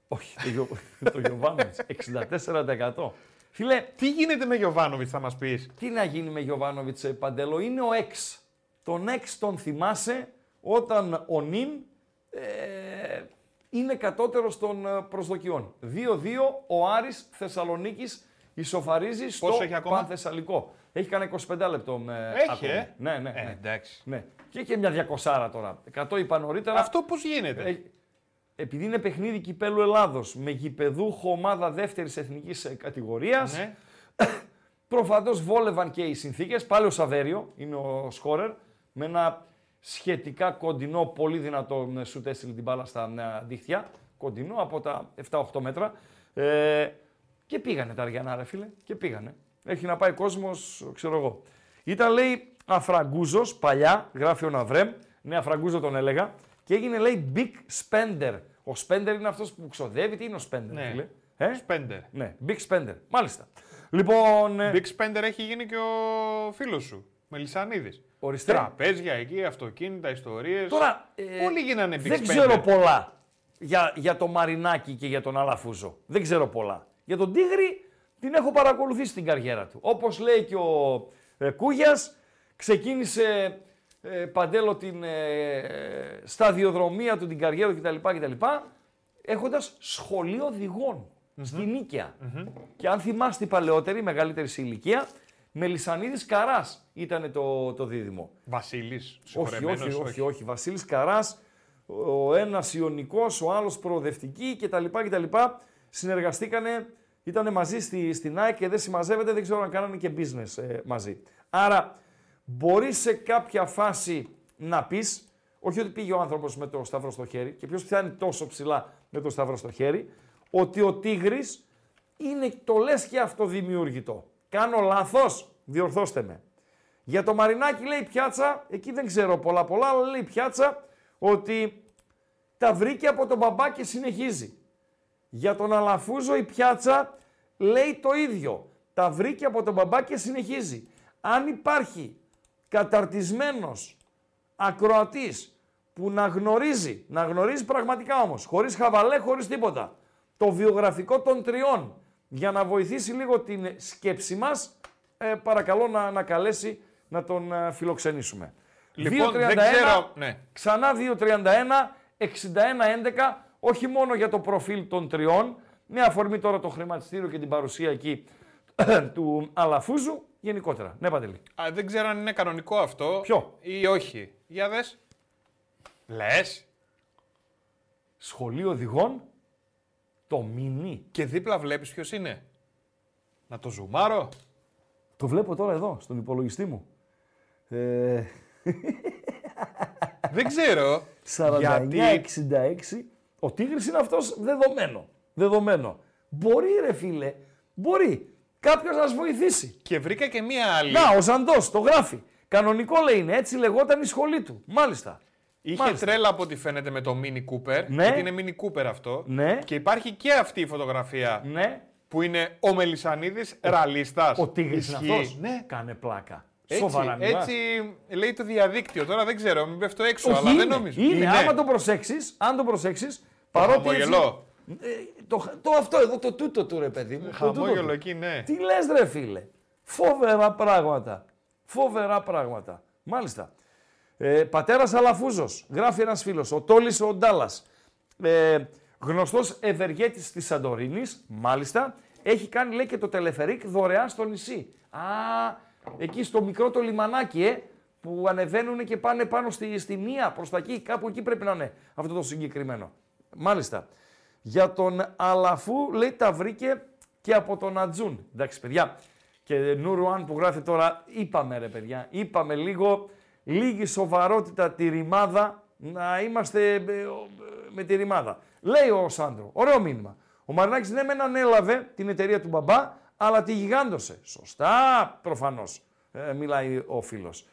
Όχι, το, Γιο- το Γιωβάνοβιτς, 64%. Φίλε,
Τι γίνεται με Γιωβάνοβιτς, θα μας πεις;
τι να γίνει με Γιωβάνοβιτς ε, Παντέλο, είναι ο Εξ. Τον Εξ τον θυμάσαι όταν ο Νιν ε, είναι κατώτερος των ε, προσδοκιών. 2-2 ο Άρης Θεσσαλονίκης ισοφαρίζει στο
Πόσο έχει ακόμα;
Πανθεσσαλικό. Έχει κάνει 25 λεπτό. ε,
Έχει,
ακόμη.
ε.
Ναι, ναι,
Ε,
ναι.
εντάξει.
ναι. Και έχει μια 200 τώρα. 100 είπα νωρίτερα.
Αυτό πώς γίνεται;
Ε, επειδή είναι παιχνίδι κυπέλου Ελλάδος με γηπεδούχο ομάδα δεύτερης εθνικής ε, κατηγορίας,
Ναι.
Προφανώς βόλευαν και οι συνθήκες. Πάλι ο Σαβέριο είναι ο σκόρερ με ένα σχετικά κοντινό, πολύ δυνατό ε, σουτ έστειλε την μπάλα στα ε, δίχτυα. Κοντινό από τα 7-8 μέτρα. Ε, και πήγανε τα Αργιανά, ρε φίλε. Και πήγανε. Έχει να πάει κόσμος, ξέρω εγώ. Ήταν λέει Αφραγκούζος παλιά, γράφει ο Ναβρέμ. Ναι, Αφραγκούζο τον έλεγα. Και έγινε λέει big spender. Ο spender είναι αυτός που ξοδεύει. Τι είναι ο spender,
Ναι.
φίλε; Ε;
Spender.
Ναι, big spender. Μάλιστα. Λοιπόν. ε,
Big Spender έχει γίνει και ο φίλος σου, Μελισανίδης.
Ορίστε.
Τραπέζια εκεί, αυτοκίνητα, ιστορίες.
Τώρα, ε,
Όλοι γίνανε Big
δεν
Spender.
ξέρω πολλά για, για το Μαρινάκι και για τον Αλαφούζο. Δεν ξέρω πολλά. Για τον Τίγρη την έχω παρακολουθήσει την καριέρα του. Όπως λέει και ο ε, Κούγιας, ξεκίνησε ε, παντέλο την ε, σταδιοδρομία του, την καριέρα του κτλ. κτλ. έχοντας σχολείο οδηγών στη νικαια Και αν θυμάστε οι παλαιότεροι, μεγαλύτερη σε ηλικία, Μελισανίδης Καράς ήταν το, το δίδυμο.
Βασίλης.
Όχι, όχι, όχι, όχι. Βασίλης Καράς, ο ένας Ιωνικός, ο άλλος προοδευτική κτλ. κτλ. Συνεργαστήκανε, ήταν μαζί στη, στην ΑΕΚ και δεν συμμαζεύεται, δεν ξέρω αν κάνανε και business ε, μαζί. Άρα, μπορείς σε κάποια φάση να πεις, όχι ότι πήγε ο άνθρωπος με το σταυρό στο χέρι και ποιος φτάνει τόσο ψηλά με το σταυρό στο χέρι, ότι ο Τίγρης είναι το λες και αυτοδημιουργητό. Κάνω λάθος, διορθώστε με. Για το Μαρινάκι λέει πιάτσα, εκεί δεν ξέρω πολλά πολλά, αλλά λέει πιάτσα ότι τα βρήκε από τον μπαμπά και συνεχίζει. Για τον Αλαφούζο η πιάτσα λέει το ίδιο. Τα βρήκε από τον μπαμπά και συνεχίζει. Αν υπάρχει καταρτισμένος ακροατής που να γνωρίζει, να γνωρίζει πραγματικά όμως, χωρίς χαβαλέ, χωρίς τίποτα, το βιογραφικό των τριών, για να βοηθήσει λίγο την σκέψη μας, ε, παρακαλώ να ανακαλέσει να τον ε, φιλοξενήσουμε.
Λοιπόν,
2.31,
δεν ξέρω. Ναι.
Ξανά 2.31, 61-11, όχι μόνο για το προφίλ των τριών, με αφορμή τώρα το χρηματιστήριο και την παρουσία εκεί του Αλαφούζου, γενικότερα. Ναι, Παντελή.
Α, δεν ξέρω αν είναι κανονικό αυτό.
Ποιο;
Ή όχι. Για δες. Λες.
Σχολείο οδηγών, το μινί.
Και δίπλα βλέπεις ποιος είναι. Να το ζουμάρω.
Το βλέπω τώρα εδώ, στον υπολογιστή μου. Ε,
δεν ξέρω.
49-66. Ο Τίγρης είναι αυτός δεδομένο. Δεδομένο. Μπορεί ρε φίλε, μπορεί. Κάποιος να σας βοηθήσει.
Και βρήκα και μία άλλη.
Να, ο Ζαντός το γράφει. Κανονικό λέει είναι, έτσι λεγόταν η σχολή του. Μάλιστα.
Είχε
Μάλιστα.
τρέλα από ό,τι φαίνεται με το Mini Cooper.
Ναι.
Γιατί είναι Mini Cooper αυτό.
Ναι.
Και υπάρχει και αυτή η φωτογραφία
Ναι.
που είναι ο Μελισανίδης ραλίστας.
Ο Τίγρης είναι
Ισχύει.
αυτός.
Ναι.
Κάνε πλάκα.
Έτσι,
Σοβαρά μιλάς.
έτσι λέει το διαδίκτυο. Τώρα δεν ξέρω, μην πέφτω έξω,
Όχι,
αλλά
είναι,
δεν νομίζω.
Είναι, άμα το προσέξεις, αν το προσέξεις,
Το
παρότι έτσι,
χαμογελό.
Ε, το, το αυτό εδώ, το τούτο του ρε παιδί μου. το τούτο
Χαμόγελο
του.
εκεί, ναι.
Τι λες ρε φίλε; Φοβερά πράγματα. Φοβερά πράγματα. Μάλιστα. Ε, πατέρας Αλαφούζος, γράφει ένας φίλος, ο Τόλης ο Ντάλλας. Ε, γνωστός ευεργέτης της Σαντορίνης, μάλιστα, έχει κάνει λέει και το τελεφερίκ δωρεάν στο νησί. Α, εκεί στο μικρό το λιμανάκι, ε, που ανεβαίνουν και πάνε πάνω στη, στη μία, προς τα εκεί, κάπου εκεί πρέπει να είναι αυτό το συγκεκριμένο. Μάλιστα. Για τον Αλαφού λέει τα βρήκε και από τον Ατζούν. Εντάξει παιδιά, και Νουρουάν που γράφει τώρα, είπαμε ρε παιδιά, είπαμε λίγο, λίγη σοβαρότητα τη ρημάδα, να είμαστε ε, ο- με τη ρημάδα. Λέει ο Σάντρο, ωραίο μήνυμα. Ο Μαρινάκης ναι μεν ανέλαβε την εταιρεία του μπαμπά, αλλά τη γιγάντωσε. Σωστά, προφανώς, ε, μιλάει ο φίλος.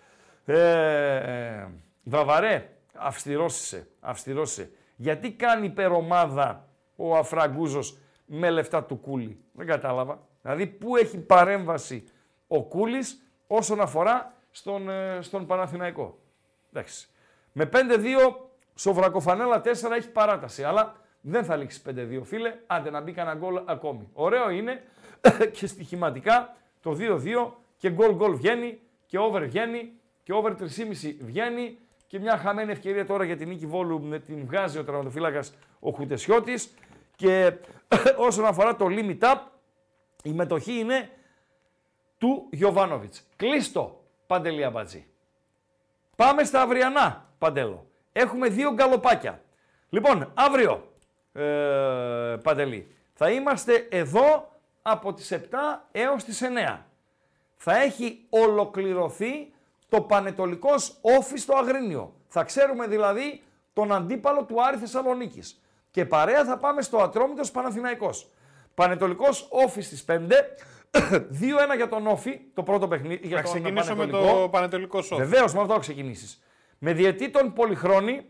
Ε, ε, Βαβαρέ, αυστηρός είσαι, αυστηρός είσαι. Γιατί κάνει υπερομάδα ο Αφραγκούζος με λεφτά του Κούλι. Δεν κατάλαβα. Δηλαδή, πού έχει παρέμβαση ο Κούλης όσον αφορά στον, ε, στον Παναθηναϊκό. Εντάξει. Με 5-2, Σοβρακοφανέλα 4 έχει παράταση. Αλλά δεν θα λήξει 5-2, φίλε. Άντε να μπει κανένα γκολ ακόμη. Ωραίο είναι και στοιχηματικά το 2-2 και γκολ γκολ βγαίνει και over βγαίνει και over 3,5 βγαίνει και μια χαμένη ευκαιρία τώρα για την νίκη Βόλου με την βγάζει ο τραυματοφύλακας ο Χουτεσιώτης και όσον αφορά το limit up η μετοχή είναι του Γιωβάνοβιτς. Κλείστο, Παντελή Αμπατζή. Πάμε στα αυριανά, Παντέλο. Έχουμε δύο γκαλοπάκια. Λοιπόν, αύριο, ε, Παντελή, θα είμαστε εδώ από τις 7 έως τις 9. Θα έχει ολοκληρωθεί το Πανετολικός όφι στο Αγρίνιο. Θα ξέρουμε δηλαδή τον αντίπαλο του Άρη Θεσσαλονίκης. Και παρέα θα πάμε στο Ατρόμητος Παναθηναϊκός. Πανετολικός όφι στις 5. 2-1 για τον όφι, το πρώτο παιχνίδι. Για
Να
τον
ξεκινήσω με
Πανετολικό.
το Πανετολικό σώμα.
Βεβαίως, με αυτό θα ξεκινήσεις. Με διαιτή τον Πολυχρόνη,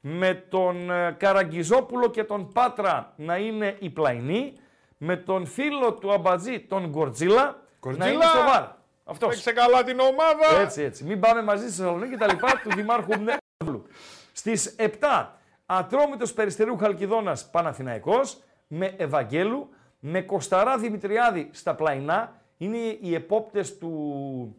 με τον ε, Καραγκιζόπουλο και τον Πάτρα να είναι η πλαϊνή, με τον φίλο του Αμπατζή τον Γκορτζίλα, να
Γκορτζίλα!
είναι στο βαρ. Αυτός.
Παίξε καλά την ομάδα.
Έτσι, έτσι. Μην πάμε μαζί στη Θεσσαλονίκη και τα λοιπά του Δημάρχου Νέου. Στις 7, Ατρόμητος Περιστερίου Χαλκιδόνας Παναθηναϊκός, με Ευαγγέλου, με Κοσταρά Δημητριάδη στα πλαϊνά, είναι οι επόπτες του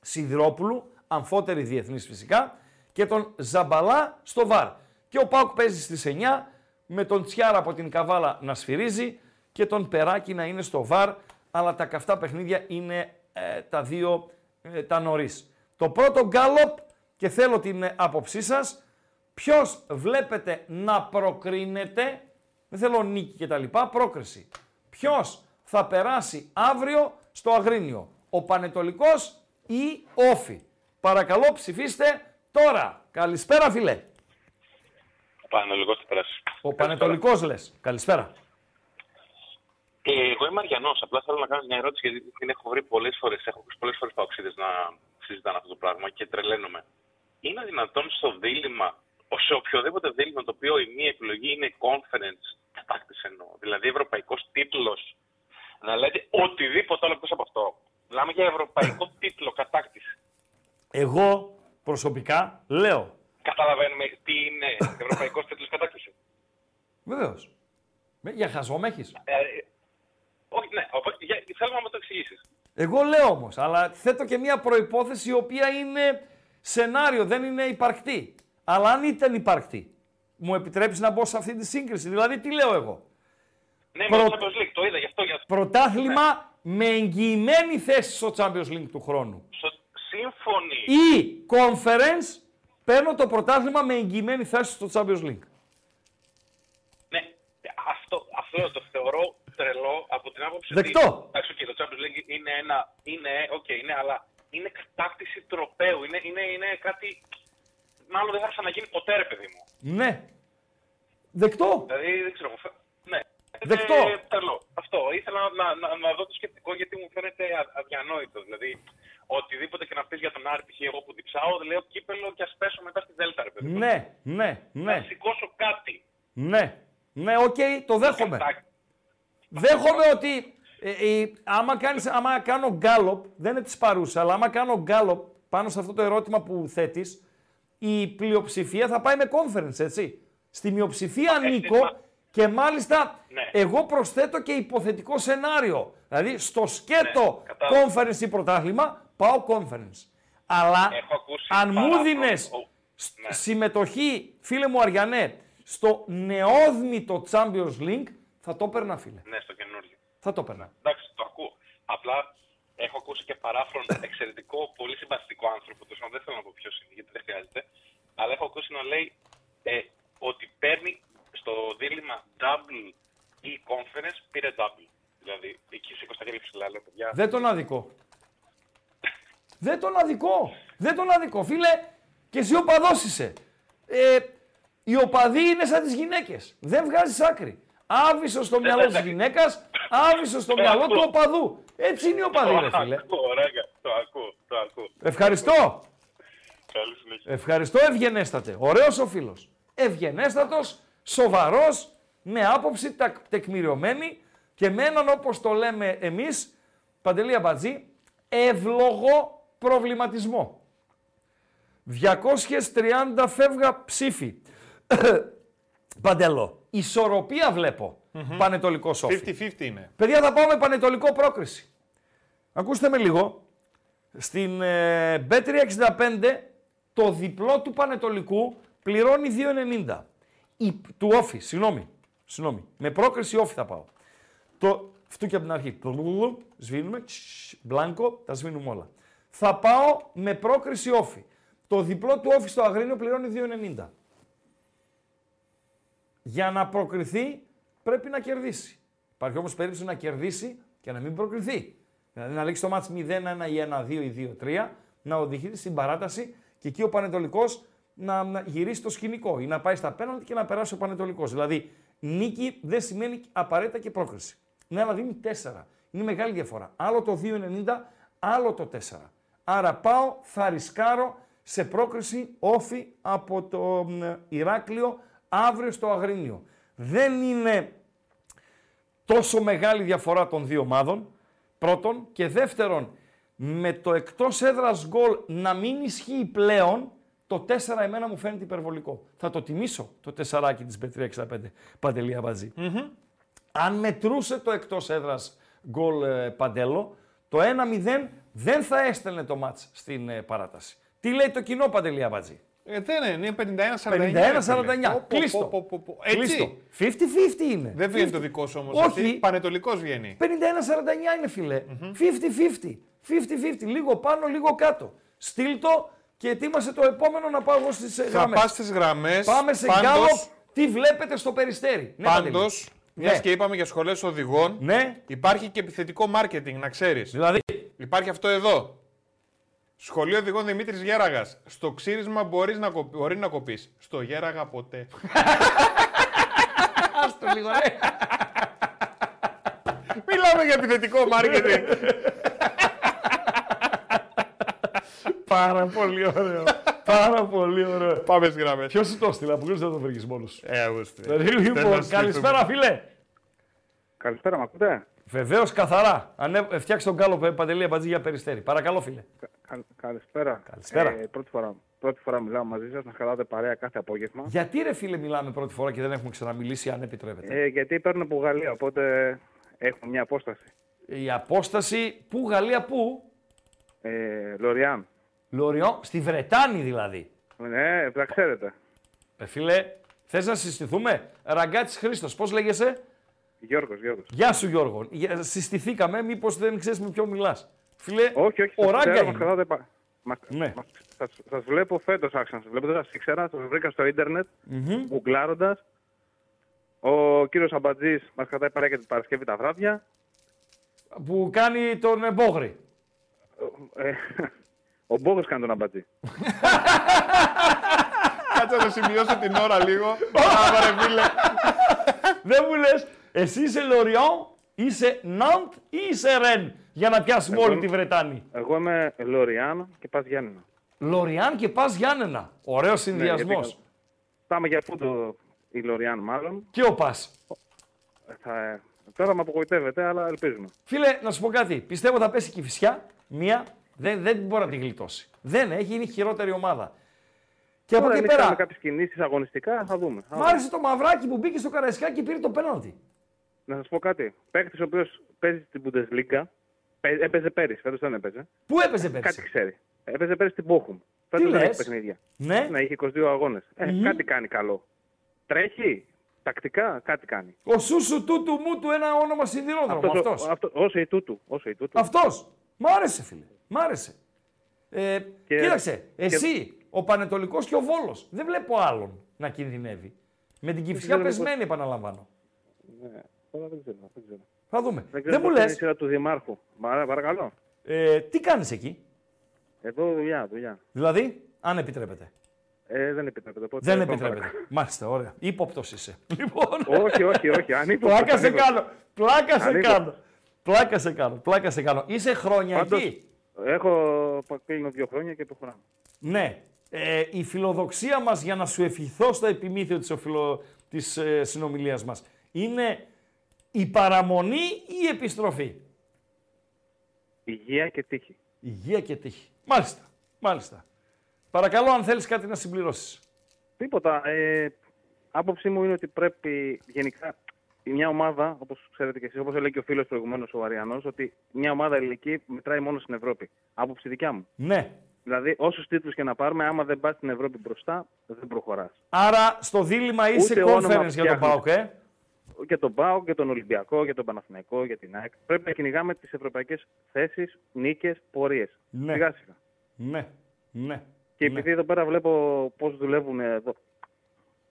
Σιδηρόπουλου, αμφότεροι διεθνείς φυσικά, και τον Ζαμπαλά στο ΒΑΡ. Και ο Πάουκ παίζει στις 9 με τον Τσιάρα από την Καβάλα να σφυρίζει και τον Περάκη να είναι στο βαρ, αλλά τα καυτά παιχνίδια είναι ε, τα δύο ε, τα νωρίς. Το πρώτο γκάλοπ και θέλω την ε, άποψή σας, ποιος βλέπετε να προκρίνεται, δεν θέλω νίκη και τα λοιπά, πρόκριση. Ποιος θα περάσει αύριο στο Αγρίνιο, ο Πανετολικός ή Όφη. Παρακαλώ ψηφίστε τώρα. Καλησπέρα φίλε.
Ο Πανετολικός θα περάσει.
Ο Πανετολικός λες. Καλησπέρα.
Ε, εγώ είμαι Αριανός. Απλά θέλω να κάνω μια ερώτηση γιατί την έχω βρει πολλές φορές. Έχω βρει πολλές φορές παοξίδε να συζητάνε αυτό το πράγμα και τρελαίνομαι. Είναι δυνατόν στο δίλημα, σε οποιοδήποτε δίλημα το οποίο η μία επιλογή είναι conference, κατάκτηση εννοώ, δηλαδή ευρωπαϊκός τίτλος, να λέτε οτιδήποτε άλλο εκτός από αυτό. Μιλάμε για ευρωπαϊκό τίτλο κατάκτησης.
Εγώ προσωπικά λέω.
Καταλαβαίνουμε τι είναι ευρωπαϊκός τίτλος κατάκτησης.
Βεβαίως. Για χαζό με έχεις.
Ε, όχι, ναι, οπότε, για, θέλω να μου το εξηγήσεις.
Εγώ λέω όμως, αλλά θέτω και μια προπόθεση η οποία είναι σενάριο, δεν είναι υπαρκτή. Αλλά αν ήταν υπαρκτή, μου επιτρέπεις να μπω σε αυτή τη σύγκριση. Δηλαδή, τι λέω εγώ;
Ναι, Προ... με το Champions League, το είδα γι' αυτό. Για...
Πρωτάθλημα ναι. με εγγυημένη θέση στο Champions League του χρόνου.
Στο... Σύμφωνοι.
Ή conference, παίρνω το πρωτάθλημα με εγγυημένη θέση στο Champions League.
Ναι, αυτό, αυτό το θεωρώ τρελό από την άποψη
Δεκτό.
ότι. Εντάξει, okay, το Champions League είναι ένα. Είναι, okay, είναι, αλλά είναι κατάκτηση τροπέου. Είναι, είναι, είναι κάτι. Μάλλον δεν θα ξαναγίνει ποτέ, ρε παιδί μου.
Ναι. Δεκτό.
Δηλαδή δεν ξέρω. Ναι.
Δεκτό.
Ε, τρελό. Αυτό. Ήθελα να, να, να, δω το σκεπτικό γιατί μου φαίνεται αδιανόητο. Δηλαδή, οτιδήποτε και να πεις για τον Άρη, π.χ. εγώ που διψάω, λέω κύπελο και ας πέσω μετά στη Δέλτα, ρε παιδί μου.
Ναι, ναι, ναι.
Να σηκώσω κάτι.
Ναι. Ναι, OK, okay, το δέχομαι. Δέχομαι ότι ε, ε, άμα, κάνεις, άμα κάνω γκάλοπ, δεν είναι της παρούσας, αλλά άμα κάνω γκάλοπ πάνω σε αυτό το ερώτημα που θέτεις, η πλειοψηφία θα πάει με conference, έτσι. Στη μειοψηφία νίκο και μάλιστα
ναι.
εγώ προσθέτω και υποθετικό σενάριο. Δηλαδή στο σκέτο
ναι,
conference ή πρωτάθλημα πάω conference. Αλλά αν μου δίνει
ναι.
συμμετοχή, φίλε μου Αριανέ, στο νεόδμητο Champions League, θα το έπαιρνα, φίλε.
Ναι, στο καινούργιο.
Θα το έπαιρνα.
Εντάξει, το ακούω. Απλά έχω ακούσει και παράφρον εξαιρετικό, πολύ συμπαθητικό άνθρωπο. Τόσο δεν θέλω να πω ποιος είναι, γιατί δεν χρειάζεται. Αλλά έχω ακούσει να λέει ε, ότι παίρνει στο δίλημα double ή conference πήρε double. Δηλαδή, εκεί σήκω στα χέρια ψηλά, λέω παιδιά.
Δεν τον αδικό. δεν τον αδικό. Δεν τον αδικό. Φίλε, και εσύ οπαδός είσαι. Ε, οι οπαδοί είναι σαν τις γυναίκες. Δεν βγάζεις άκρη. Άβυσο στο μυαλό της γυναίκας, άβυσο στο μυαλό του οπαδού. Έτσι είναι οι οπαδοί, ρε φίλε.
Το ακούω, το ακούω.
Ευχαριστώ.
Καλή συνέχεια.
Ευχαριστώ, ευγενέστατε. Ωραίος ο φίλος. Ευγενέστατος, σοβαρός, με άποψη τεκμηριωμένη και με έναν όπως το λέμε εμείς, Παντελή Αμπατζή, εύλογο προβληματισμό. 230 φεύγα ψήφι. Παντελό. Ισορροπία βλέπω. Mm-hmm. Πανετολικό όφη.
50-50 είναι.
Παιδιά, θα πάω με πανετολικό πρόκριση. Ακούστε με λίγο. Στην ε, B365 το διπλό του πανετολικού πληρώνει 2,90. Η, του όφη, συγγνώμη. Συγγνώμη. Με πρόκριση όφη θα πάω. Το, αυτού και από την αρχή. Σβήνουμε. Μπλάνκο, τα σβήνουμε όλα. Θα πάω με πρόκριση όφη. Το διπλό του όφη στο Αγρίνιο πληρώνει 2,90 για να προκριθεί πρέπει να κερδίσει. Υπάρχει όμως περίπτωση να κερδίσει και να μην προκριθεί. Δηλαδή να λήξει το μάτς 0-1 ή 1-2 ή 2-3, να οδηγήσει στην παράταση και εκεί ο Πανετολικός να γυρίσει το σκηνικό ή να πάει στα πέναλτι και να περάσει ο Πανετολικός. Δηλαδή νίκη δεν σημαίνει απαραίτητα και πρόκριση. Ναι, αλλά δίνει 4. Είναι μεγάλη διαφορά. Άλλο το 2-90, άλλο το 4. Άρα πάω, θα ρισκάρω σε πρόκριση όφη από το Ηράκλειο αύριο στο Αγρίνιο. Δεν είναι τόσο μεγάλη διαφορά των δύο ομάδων, πρώτον, και δεύτερον, με το εκτός έδρας γκολ να μην ισχύει πλέον, το 4 εμένα μου φαίνεται υπερβολικό. Θα το τιμήσω το 4 της B365, Παντελία Αν μετρούσε το εκτός έδρας γκολ ε, Παντέλο, το 1-0 δεν θα έστελνε το μάτς στην ε, παράταση. Τι λέει το κοινό Παντελία Μπατζή.
Ε, δεν είναι, είναι
51-49.
51-49.
Κλείστο.
Πω, πω, πω, πω. Έτσι.
Κλείστο. 50-50 είναι.
Δεν βγαίνει
50.
το δικό σου όμως.
Όχι.
Πανετολικός βγαίνει.
51-49 είναι φιλε 50-50. 50-50. Λίγο πάνω, λίγο κάτω. Στείλ το και ετοίμασε το επόμενο να πάω εγώ στις
Θα
γραμμές.
πας στις γραμμές.
Πάμε σε γκάλο. Τι βλέπετε στο περιστέρι. Ναι,
Πάντως,
Παντελή.
μιας
Ναι.
και είπαμε για σχολές οδηγών,
Ναι.
υπάρχει και επιθετικό marketing, να ξέρεις.
Δηλαδή.
Υπάρχει αυτό εδώ. Σχολείο οδηγών Δημήτρης Γέραγας. Στο ξύρισμα μπορείς να κοπ... μπορεί να κοπείς. Στο Γέραγα ποτέ.
Άστο λίγο, ρε.
Μιλάμε για επιθετικό marketing.
Πάρα πολύ ωραίο. Πάρα πολύ ωραίο.
Πάμε στις γραμμές.
Ποιος σου το έστειλε, από ποιο δεν το βρήκες μόνος σου.
Ε, εγώ στείλω.
Λοιπόν, καλησπέρα, φίλε.
Καλησπέρα, με ακούτε;
Βεβαίως, καθαρά. Ανέ... ε, Φτιάξτε τον κάλο παντελή αμπατζή για περιστέρι. Παρακαλώ, φίλε.
Κα- καλησπέρα.
Καλησπέρα.
Ε, πρώτη, φορά, πρώτη φορά μιλάω μαζί σας, να χαλάτε παρέα κάθε απόγευμα.
Γιατί ρε φίλε μιλάμε πρώτη φορά και δεν έχουμε ξαναμιλήσει, αν επιτρέπετε;
Ε, γιατί παίρνουν από Γαλλία, οπότε έχουμε μια απόσταση.
Η απόσταση, πού Γαλλία, πού;
Ε, Λοριάν.
Λοριό, στη Βρετάνη δηλαδή.
Ναι, τα ξέρετε.
Ε, φίλε, θες να συστηθούμε. Ραγκάτσι Χρήστος, πώς λέγεσαι;
Γιώργος, Γιώργος.
Γεια σου Γιώργο. Για- Συστηθήκαμε, μήπως δεν ξέρεις με ποιον μιλάς. Φίλε,
Όχι, όχι,
ο
σας
Ράγκα
ξέρω, μας
είναι.
χαλάτε πα... Μας,
Ναι.
μας, σας, σας βλέπω φέτος άρχισα να σας βλέπω, δεν σας ήξερα, σας βρήκα στο ίντερνετ, γκουγκλάροντας. Ο κύριος Αμπατζής μας κρατάει παρέα και την Παρασκευή τα βράδια.
Που κάνει τον ε, Μπόγρη.
Ε, ο Μπόγος κάνει τον Αμπατζή.
Κάτσε να σημειώσω την ώρα λίγο. Μπράβο, ρε φίλε.
δεν μου λες, εσύ είσαι Λοριόν, είσαι Ναντ ή είσαι Ρεν για να πιάσουμε
Εγώ
όλη
είμαι-
τη Βρετάνη.
Εγώ είμαι Λοριάν και πας Γιάννενα.
Λοριάν και πας Γιάννενα. Ωραίος συνδυασμός.
γιατί Πάμε για φούτο η Λοριάν μάλλον.
Και ο πας.
Θα, τώρα με απογοητεύεται, αλλά ελπίζουμε.
Φίλε, να σου πω κάτι. Πιστεύω θα πέσει και η φυσιά. Μία δεν, δεν μπορεί να τη γλιτώσει. Δεν έχει, είναι η χειρότερη ομάδα. Και από
Τώρα
εκεί
εμείς
πέρα,
κάνουμε κάποιες κινήσεις αγωνιστικά, θα δούμε. Θα
μ'
δούμε.
άρεσε το μαυράκι που μπήκε στο Καραϊσκάκι και πήρε το πέναλτι.
Να σας πω κάτι. Παίκτης ο οποίος παίζει στην Bundesliga, παι- έπαιζε πέρυσι, φέτος δεν έπαιζε.
Πού έπαιζε πέρσι.
Κάτι ξέρει. Έπαιζε πέρυσι στην Bochum. Φέτος δεν
λες;
έχει παιχνίδια.
Ναι.
Ναι, είχε 22 αγώνες. Ε, Κάτι κάνει καλό. Τρέχει, τακτικά, κάτι κάνει.
Ο Σούσου τούτου μου του ένα όνομα σιδηρόδρομο.
Αυτός ο-
Αυτός.
αυτό, όσο η τούτου. Όσο η τούτου.
Αυτός. Μ' άρεσε φίλε. Μ' άρεσε. Ε,
Και-
κοίταξε,
και-
εσύ, ο Πανετολικός και ο Βόλος. Δεν βλέπω άλλον να κινδυνεύει. Με την κυφσιά
ξέρω πώς-
πεσμένη επαναλαμβάνω.
Ναι, τώρα δεν ξέρω. Δεν, ξέρω.
Θα δούμε.
δεν,
Δεν,
ξέρω
μου
πώς είναι η
λες,
σειρά του Δημάρχου. Παρα- παρακαλώ.
ε, τι κάνεις εκεί;
Εδώ δουλειά, δουλειά.
Δηλαδή, αν επιτρέπετε.
Ε, δεν επιτρέπεται. Οπότε
Δεν
πάμε
επιτρέπεται.
παρακάτω.
Μάλιστα, ωραία. Ύποπτος είσαι. Λοιπόν.
όχι, όχι, όχι. Ανύποπτος,
Πλάκα σε
ανύποπτος.
κάνω. Πλάκα σε
Ανύποπτος.
κάνω. Πλάκα σε κάνω. Πλάκα σε κάνω. Είσαι χρόνια
Πάντως,
εκεί.
έχω κλείνω δύο χρόνια και προχωράμε.
Ναι. Ε, η φιλοδοξία μας για να σου ευχηθώ στο επιμήθειο της, οφειλο... της ε, συνομιλίας μας είναι η παραμονή ή η επιστροφή;
Υγεία και τύχη.
Υγεία και τύχη. Μάλιστα. Μάλιστα. Παρακαλώ αν θέλεις κάτι να συμπληρώσεις.
Τίποτα. Ε, άποψή μου είναι ότι πρέπει γενικά μια ομάδα, όπως ξέρετε και εσείς, όπως έλεγε και ο φίλος προηγουμένως ο Αριανός, ότι μια ομάδα ελληνική μετράει μόνο στην Ευρώπη. Άποψη δικιά μου.
Ναι.
Δηλαδή, όσους τίτλους και να πάρουμε, άμα δεν πας στην Ευρώπη μπροστά, δεν προχωράς.
Άρα στο δίλημα είσαι
Ούτε όνομα
conference για τον
φτιάχνεις.
ΠΑΟΚ, ε;
Και τον ΠΑΟ και τον Ολυμπιακό και τον Παναθηναϊκό και την ΑΕΚ. Πρέπει να κυνηγάμε τις ευρωπαϊκές θέσεις, νίκες, πορείες.
Ναι.
Σιγά σιγά.
Ναι. Ναι.
Και
Ναι.
επειδή εδώ πέρα βλέπω πώς δουλεύουν εδώ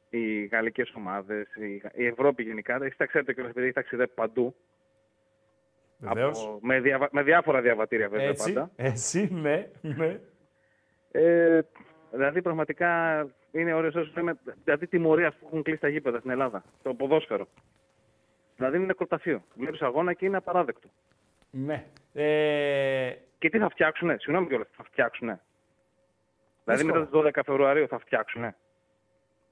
οι γαλλικές ομάδες, η, η Ευρώπη γενικά, εσείς τα ξέρετε και επειδή έχει ταξιδέψει παντού.
Βεβαίως.
Από- με, διαβα- με διάφορα διαβατήρια βέβαια
Έτσι,
πάντα.
έτσι, ναι, ναι.
Ε, δηλαδή πραγματικά είναι ωραίος όσος λέμε, δηλαδή τιμωρία που έχουν κλείσει τα γήπεδα στην Ελλάδα, το ποδόσφαιρο. Δηλαδή είναι νεκροταφείο. Βλέπεις αγώνα και είναι απαράδεκτο.
ναι. Ε,
Και τι θα φτιάξουνε, συγγνώμη κιόλας, θα φτιάξουνε; Δηλαδή
Δύσκολο.
μετά τις 12 Φεβρουαρίου θα φτιάξουνε;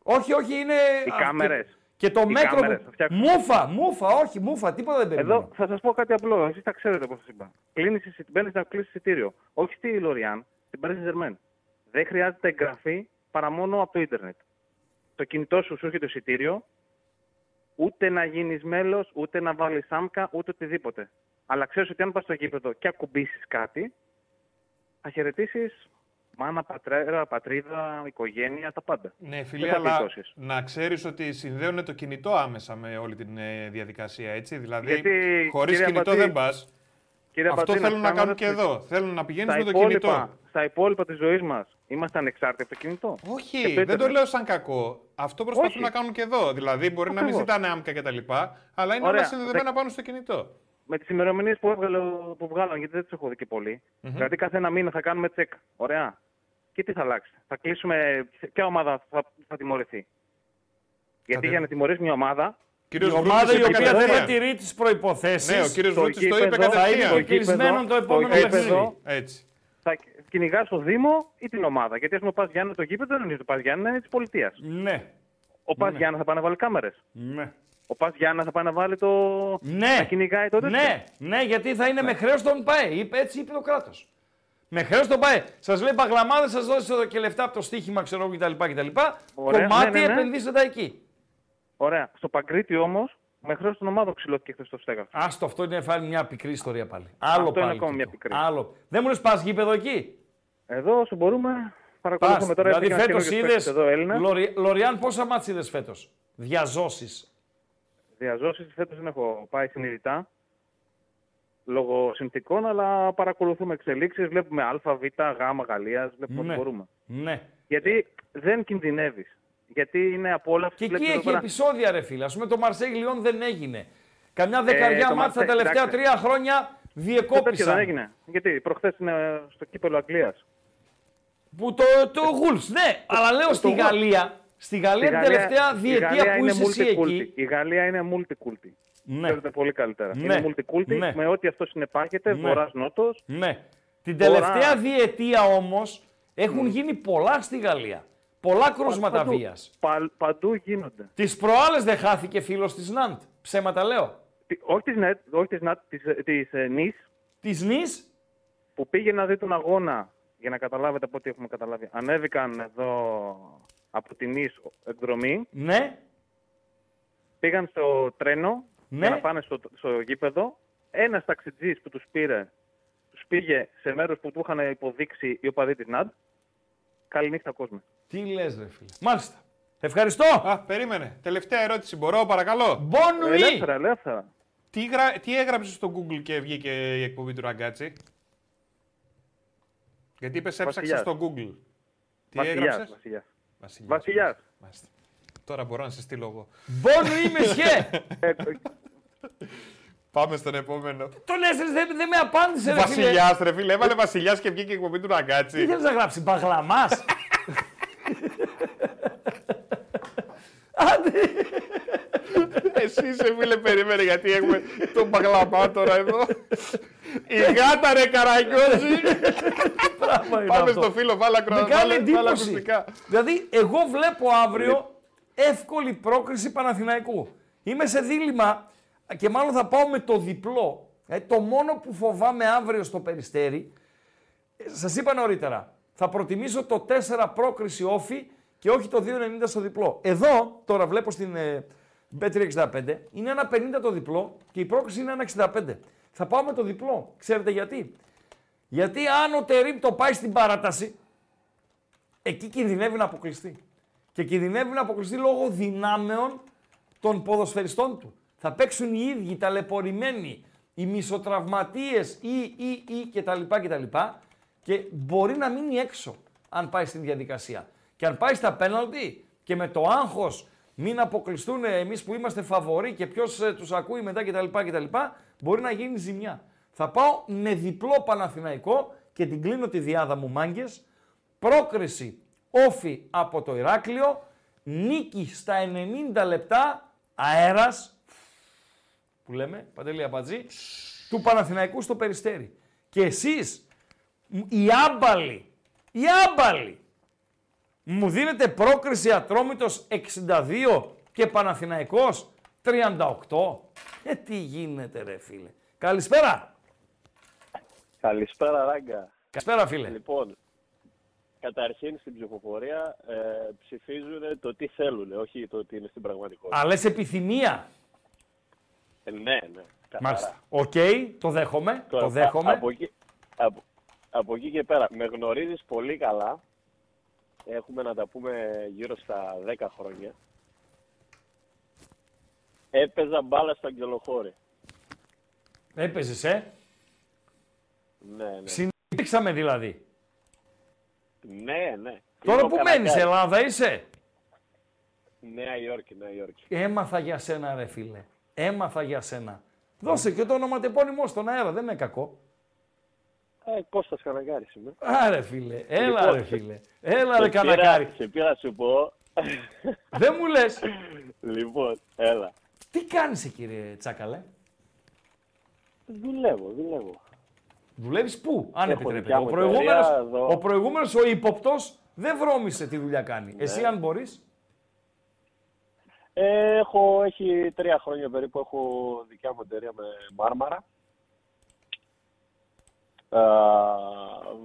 όχι, όχι, είναι...
Οι
α,
κάμερες.
Και, και το
Οι
μέτρο
κάμερες
που...
θα φτιάξουν.
Μούφα, μούφα, όχι, μούφα, τίποτα δεν περιμένω.
Εδώ θα σας πω κάτι απλό. Εσείς τα ξέρετε πώ σας είπα. Κλείνεις, εισι- μπαίνεις να κλείσεις εισιτήριο. Όχι στη Λοριάν, στην Paris Saint-Germain. Δεν χρειάζεται εγγραφή παρά μόνο από το ίντερνετ. Το κινητό σου σου έρχεται το εισιτήριο, ούτε να γίνεις μέλος, ούτε να βάλεις άμκα, ούτε οτιδήποτε. Αλλά ξέρεις ότι αν πας στο γήπεδο και ακουμπήσεις κάτι, θα χαιρετήσεις Μάνα, πατρέρα, πατρίδα, οικογένεια, τα πάντα.
Ναι,
Δεν
φίλε,
θα
αλλά
γλιτώσεις.
να ξέρεις ότι συνδέουν το κινητό άμεσα με όλη την ε, διαδικασία, έτσι; Δηλαδή,
Γιατί,
χωρίς
κύριε
κινητό
Αμπατζή,
δεν πας.
Κύριε
Αυτό
Αμπατζή,
θέλουν να
σας
κάνουν
κάνω
και
ένα
εδώ. Θέλουν να πηγαίνει
Στα
με το
υπόλοιπα,
κινητό.
στα υπόλοιπα της ζωής μας είμαστε ανεξάρτητοι από το κινητό. Και
Όχι,
το
δεν το
ίντερνετ.
λέω σαν κακό. Αυτό προσπαθούν
Όχι.
να κάνουν και εδώ. Δηλαδή, μπορεί να μην
Ακριβώς.
ζητάνε άμκα κτλ. Αλλά είναι
Ωραία.
όλα συνδεδεμένα
Δε-
πάνω στο κινητό.
Με τις ημερομηνίες που, έβγαλε, ο- που βγάλαν, γιατί δεν τις έχω δει και πολύ.
Μμμ.
Δηλαδή, κάθε ένα μήνα θα κάνουμε τσεκ. Ωραία. Και τι θα αλλάξει. Θα κλείσουμε. Ποια ομάδα θα, θα τιμωρηθεί; Γιατί
δε-
για να τιμωρήσει μια ομάδα.
Κύριος
η
Βρούτης
ομάδα η
είπε
οποία δεν
κατευθείαν.
θα τηρεί τις προποθέσει.
Ναι, ο κύριος
το
Βρούτης το είπε
γήπεδο
θα είναι
κατευθείαν.
και κλεισμένο το επόμενο
γήπεδο-
παιχνίδι.
Έτσι.
θα κυνηγά στο Δήμο ή την ομάδα. Γιατί ας πούμε ο Πας Γιάννη το γήπεδο δεν είναι του Πας Γιάννη, είναι της πολιτείας.
Ναι.
Ο Πας Γιάννη θα πάει να βάλει κάμερες.
Ναι.
Ο Πας Γιάννη θα πάει να βάλει το.
Ναι.
Να κυνηγάει το τέτοιο.
Ναι, ναι, γιατί θα είναι με χρέος τον ΠΑΕ. Είπε, έτσι είπε το κράτος. Με χρέος τον ΠΑΕ. Σας λέει παγλαμάδες, σας δώσει εδώ και λεφτά από το στοίχημα, ξέρω εγώ κτλ. κτλ.
Ωραία,
Κομμάτι
ναι, ναι, ναι.
επενδύστε τα εκεί.
Ωραία. Στο Παγκρίτη όμως, με χρέος των ομάδων ξυλώθηκε χθες το στέγαστο.
Άστο, αυτό είναι πάλι μια πικρή ιστορία πάλι. Άλλο
Αυτό είναι
πάλι.
ακόμα
τούτο.
μια πικρή.
Άλλο. Δεν μου λες πας γήπεδο εκεί;
Εδώ όσο μπορούμε,
Πας.
παρακολουθούμε τώρα.
Δηλαδή
έρχεται
φέτος
ένας καινούργιος παίκτης
είδε.
Εδώ Έλληνα.
Λοριάν, πόσα μάτς είδες φέτος; Διαζώσεις.
Διαζώσεις φέτος δεν έχω πάει συνειδητά. Λόγω συνθηκών, αλλά παρακολουθούμε εξελίξεις. Βλέπουμε Α, Β, Γ, Γαλλία. Βλέπουμε
Ναι.
ό,τι μπορούμε.
Ναι.
Γιατί δεν κινδυνεύεις. Γιατί είναι απόλαυση.
Και εκεί
Βλέπεις εδώ
έχει
πέρα-
επεισόδια, ρε φίλε. Α πούμε το Μαρσέγ Λιόν δεν έγινε. Καμιά δεκαριά
το
μάτς τα
Marseille,
τελευταία
εντάξει.
τρία χρόνια
Το τέτοιο
διεκόπησαν.
δεν έγινε. Γιατί προχθές είναι στο κύπελο Αγγλίας.
Που το, το Γουλς, ναι, αλλά λέω
το
στη
Wolves.
Γαλλία, στη Γαλλία την τελευταία διετία που είσαι εσύ εκεί.
Η Γαλλία είναι multi-culti.
Ναι.
Ξέρετε πολύ καλύτερα.
Ναι.
Είναι multi-culti
Ναι.
με ό,τι αυτός συνεπάγεται,
Ναι.
βορρά-νότο.
Ναι. Την
Τώρα-
τελευταία διετία όμως έχουν γίνει πολλά στη Γαλλία. Πολλά κρούσματα
Παντού.
βίας.
Πα- παντού γίνονται.
Τις προάλλες δεν χάθηκε φίλος της Ναντ. Ψέματα λέω.
Τι- Όχι της, Νετ, όχι της, Νατ, της, ε, της ε, Νης,
Της Νης,
που πήγε να δει τον αγώνα, για να καταλάβετε από ό,τι έχουμε καταλάβει. Ανέβηκαν εδώ από την Νης εκδρομή,
ναι,
πήγαν στο τρένο
Ναι.
για να πάνε στο, στο γήπεδο. Ένας ταξιτζής που τους πήρε, τους πήγε σε μέρος που του είχαν υποδείξει οι οπαδοί της ΝΑΔ. Καληνύχτα κόσμο.
Τι λες ρε φίλε. Μάλιστα. Ευχαριστώ.
Α, περίμενε. Τελευταία ερώτηση. Μπορώ, παρακαλώ.
Μπονουί.
Ελεύθερα, ελεύθερα.
Τι, γρα... τι έγραψες στο Google και βγήκε η εκπομπή του Ραγκάτσι; Γιατί είπες έψαξες
Βασιλιάς.
στο Google. Τι
Βασιλιάς,
έγραψες;
βασιλιάς.
Βασιλιάς.
Βασιλιάς.
Μάλιστα. Τώρα μπορώ να σε στείλω εγώ.
Μπονουί μεσχέ.
Ε,
Πάμε στον επόμενο.
Τον έστρες, δεν, δεν με απάντησε ρε φίλε.
Βασιλιάς, ρε φίλε. Έβαλε Βασιλιάς και βγήκε η εκπομπή του
Τι
Ραγκάτσι.
θέλεις να γράψει, μπαγλαμάς; Άντε.
Εσύ είσαι φίλε, περίμενε γιατί έχουμε τον παγλαμά τώρα εδώ. Η γάτα ρε καραγκιόζη.
Πράγμα είναι
Πάμε
αυτό.
στο φίλο, βάλα
Με
κρο-
κάνει
βάλε- βάλε
εντύπωση.
ακουστικά.
Δηλαδή, εγώ βλέπω αύριο εύκολη πρόκριση Παναθηναϊκού. Είμαι σε δίλημα και μάλλον θα πάω με το διπλό. Ε, το μόνο που φοβάμαι αύριο στο Περιστέρι, ε, σας είπα νωρίτερα, θα προτιμήσω το 4 πρόκριση όφη και όχι το 2,90 στο διπλό. Εδώ, τώρα βλέπω στην ε, Bet365, είναι ένα 50 το διπλό και η πρόκριση είναι ένα 65. Θα πάω με το διπλό. Ξέρετε γιατί; Γιατί αν ο Τερίμ το πάει στην παράταση, εκεί κινδυνεύει να αποκλειστεί. Και κινδυνεύει να αποκλειστεί λόγω δυνάμεων των ποδοσφαιριστών του. Θα παίξουν οι ίδιοι, ταλαιπωρημένοι, οι μισοτραυματίες ή, ή, ή κτλ. κτλ. Και μπορεί να μείνει έξω αν πάει στην διαδικασία. Και αν πάει στα πέναλτι και με το άγχος μην αποκλειστούν εμείς που είμαστε φαβοροί και ποιος ε, τους ακούει μετά κτλ. κτλ. Μπορεί να γίνει ζημιά. Θα πάω με διπλό Παναθηναϊκό και την κλείνω τη διάδα μου μάγκες. Πρόκριση όφη από το Ηράκλειο, νίκη στα 90 λεπτά, αέρας, που λέμε, Παντελή Αμπατζή, του Παναθηναϊκού στο Περιστέρι. Και εσείς, μ, οι άμπαλοι, οι άμπαλοι, μου δίνετε πρόκριση Ατρόμητος 62 και Παναθηναϊκός 38. Ε, τι γίνεται ρε φίλε. Καλησπέρα.
Καλησπέρα, Ράγκα.
Καλησπέρα φίλε.
Λοιπόν, καταρχήν στην ψηφοφορία ε, ψηφίζουν το τι θέλουν, όχι το τι είναι στην πραγματικότητα.
Αλλά λες επιθυμία;
Ε, ναι, ναι. καθαρά.
Μάλιστα. Οκ, το δέχομαι.
Τώρα,
το δέχομαι.
α- Από εκεί, από, Από εκεί και πέρα, με γνωρίζεις πολύ καλά. Έχουμε να τα πούμε γύρω στα 10 χρόνια. Έπαιζα μπάλα στο αγγελοχώρι.
Έπαιζες, ε;
Ναι, ναι.
Συνήθιξαμε δηλαδή.
Ναι, ναι.
Τώρα
Είμαι
που
ο
μένεις,
Κανακάρης.
Ελλάδα είσαι;
Νέα Υόρκη, Νέα Υόρκη.
Έμαθα για σένα, ρε φίλε. Έμαθα για σένα. Δώσε και το ονοματεπώνυμό στον αέρα, δεν είναι κακό.
Ε, Κώστας Κανακάρης είμαι.
Άρε φίλε, έλα
Λοιπόν,
ρε φίλε. Έλα ρε
σε πήρα-
κανακάρι.
Σε πήρα να σου πω.
Δεν μου λες.
Λοιπόν, έλα.
Τι κάνεις εκεί ρε Τσάκαλε;
Δουλεύω, δουλεύω.
Δουλεύεις πού, αν
Έχω
επιτρέπετε.
δικιά
Ο
μου
προηγούμενος,
εταιρεία εδώ.
ο προηγούμενος, ο ύποπτος, δεν βρώμησε τι δουλειά κάνει.
Ναι.
Εσύ αν μπορείς.
Ε, έχω, έχει τρία χρόνια περίπου, έχω δικιά μου εταιρεία με μάρμαρα. Ε,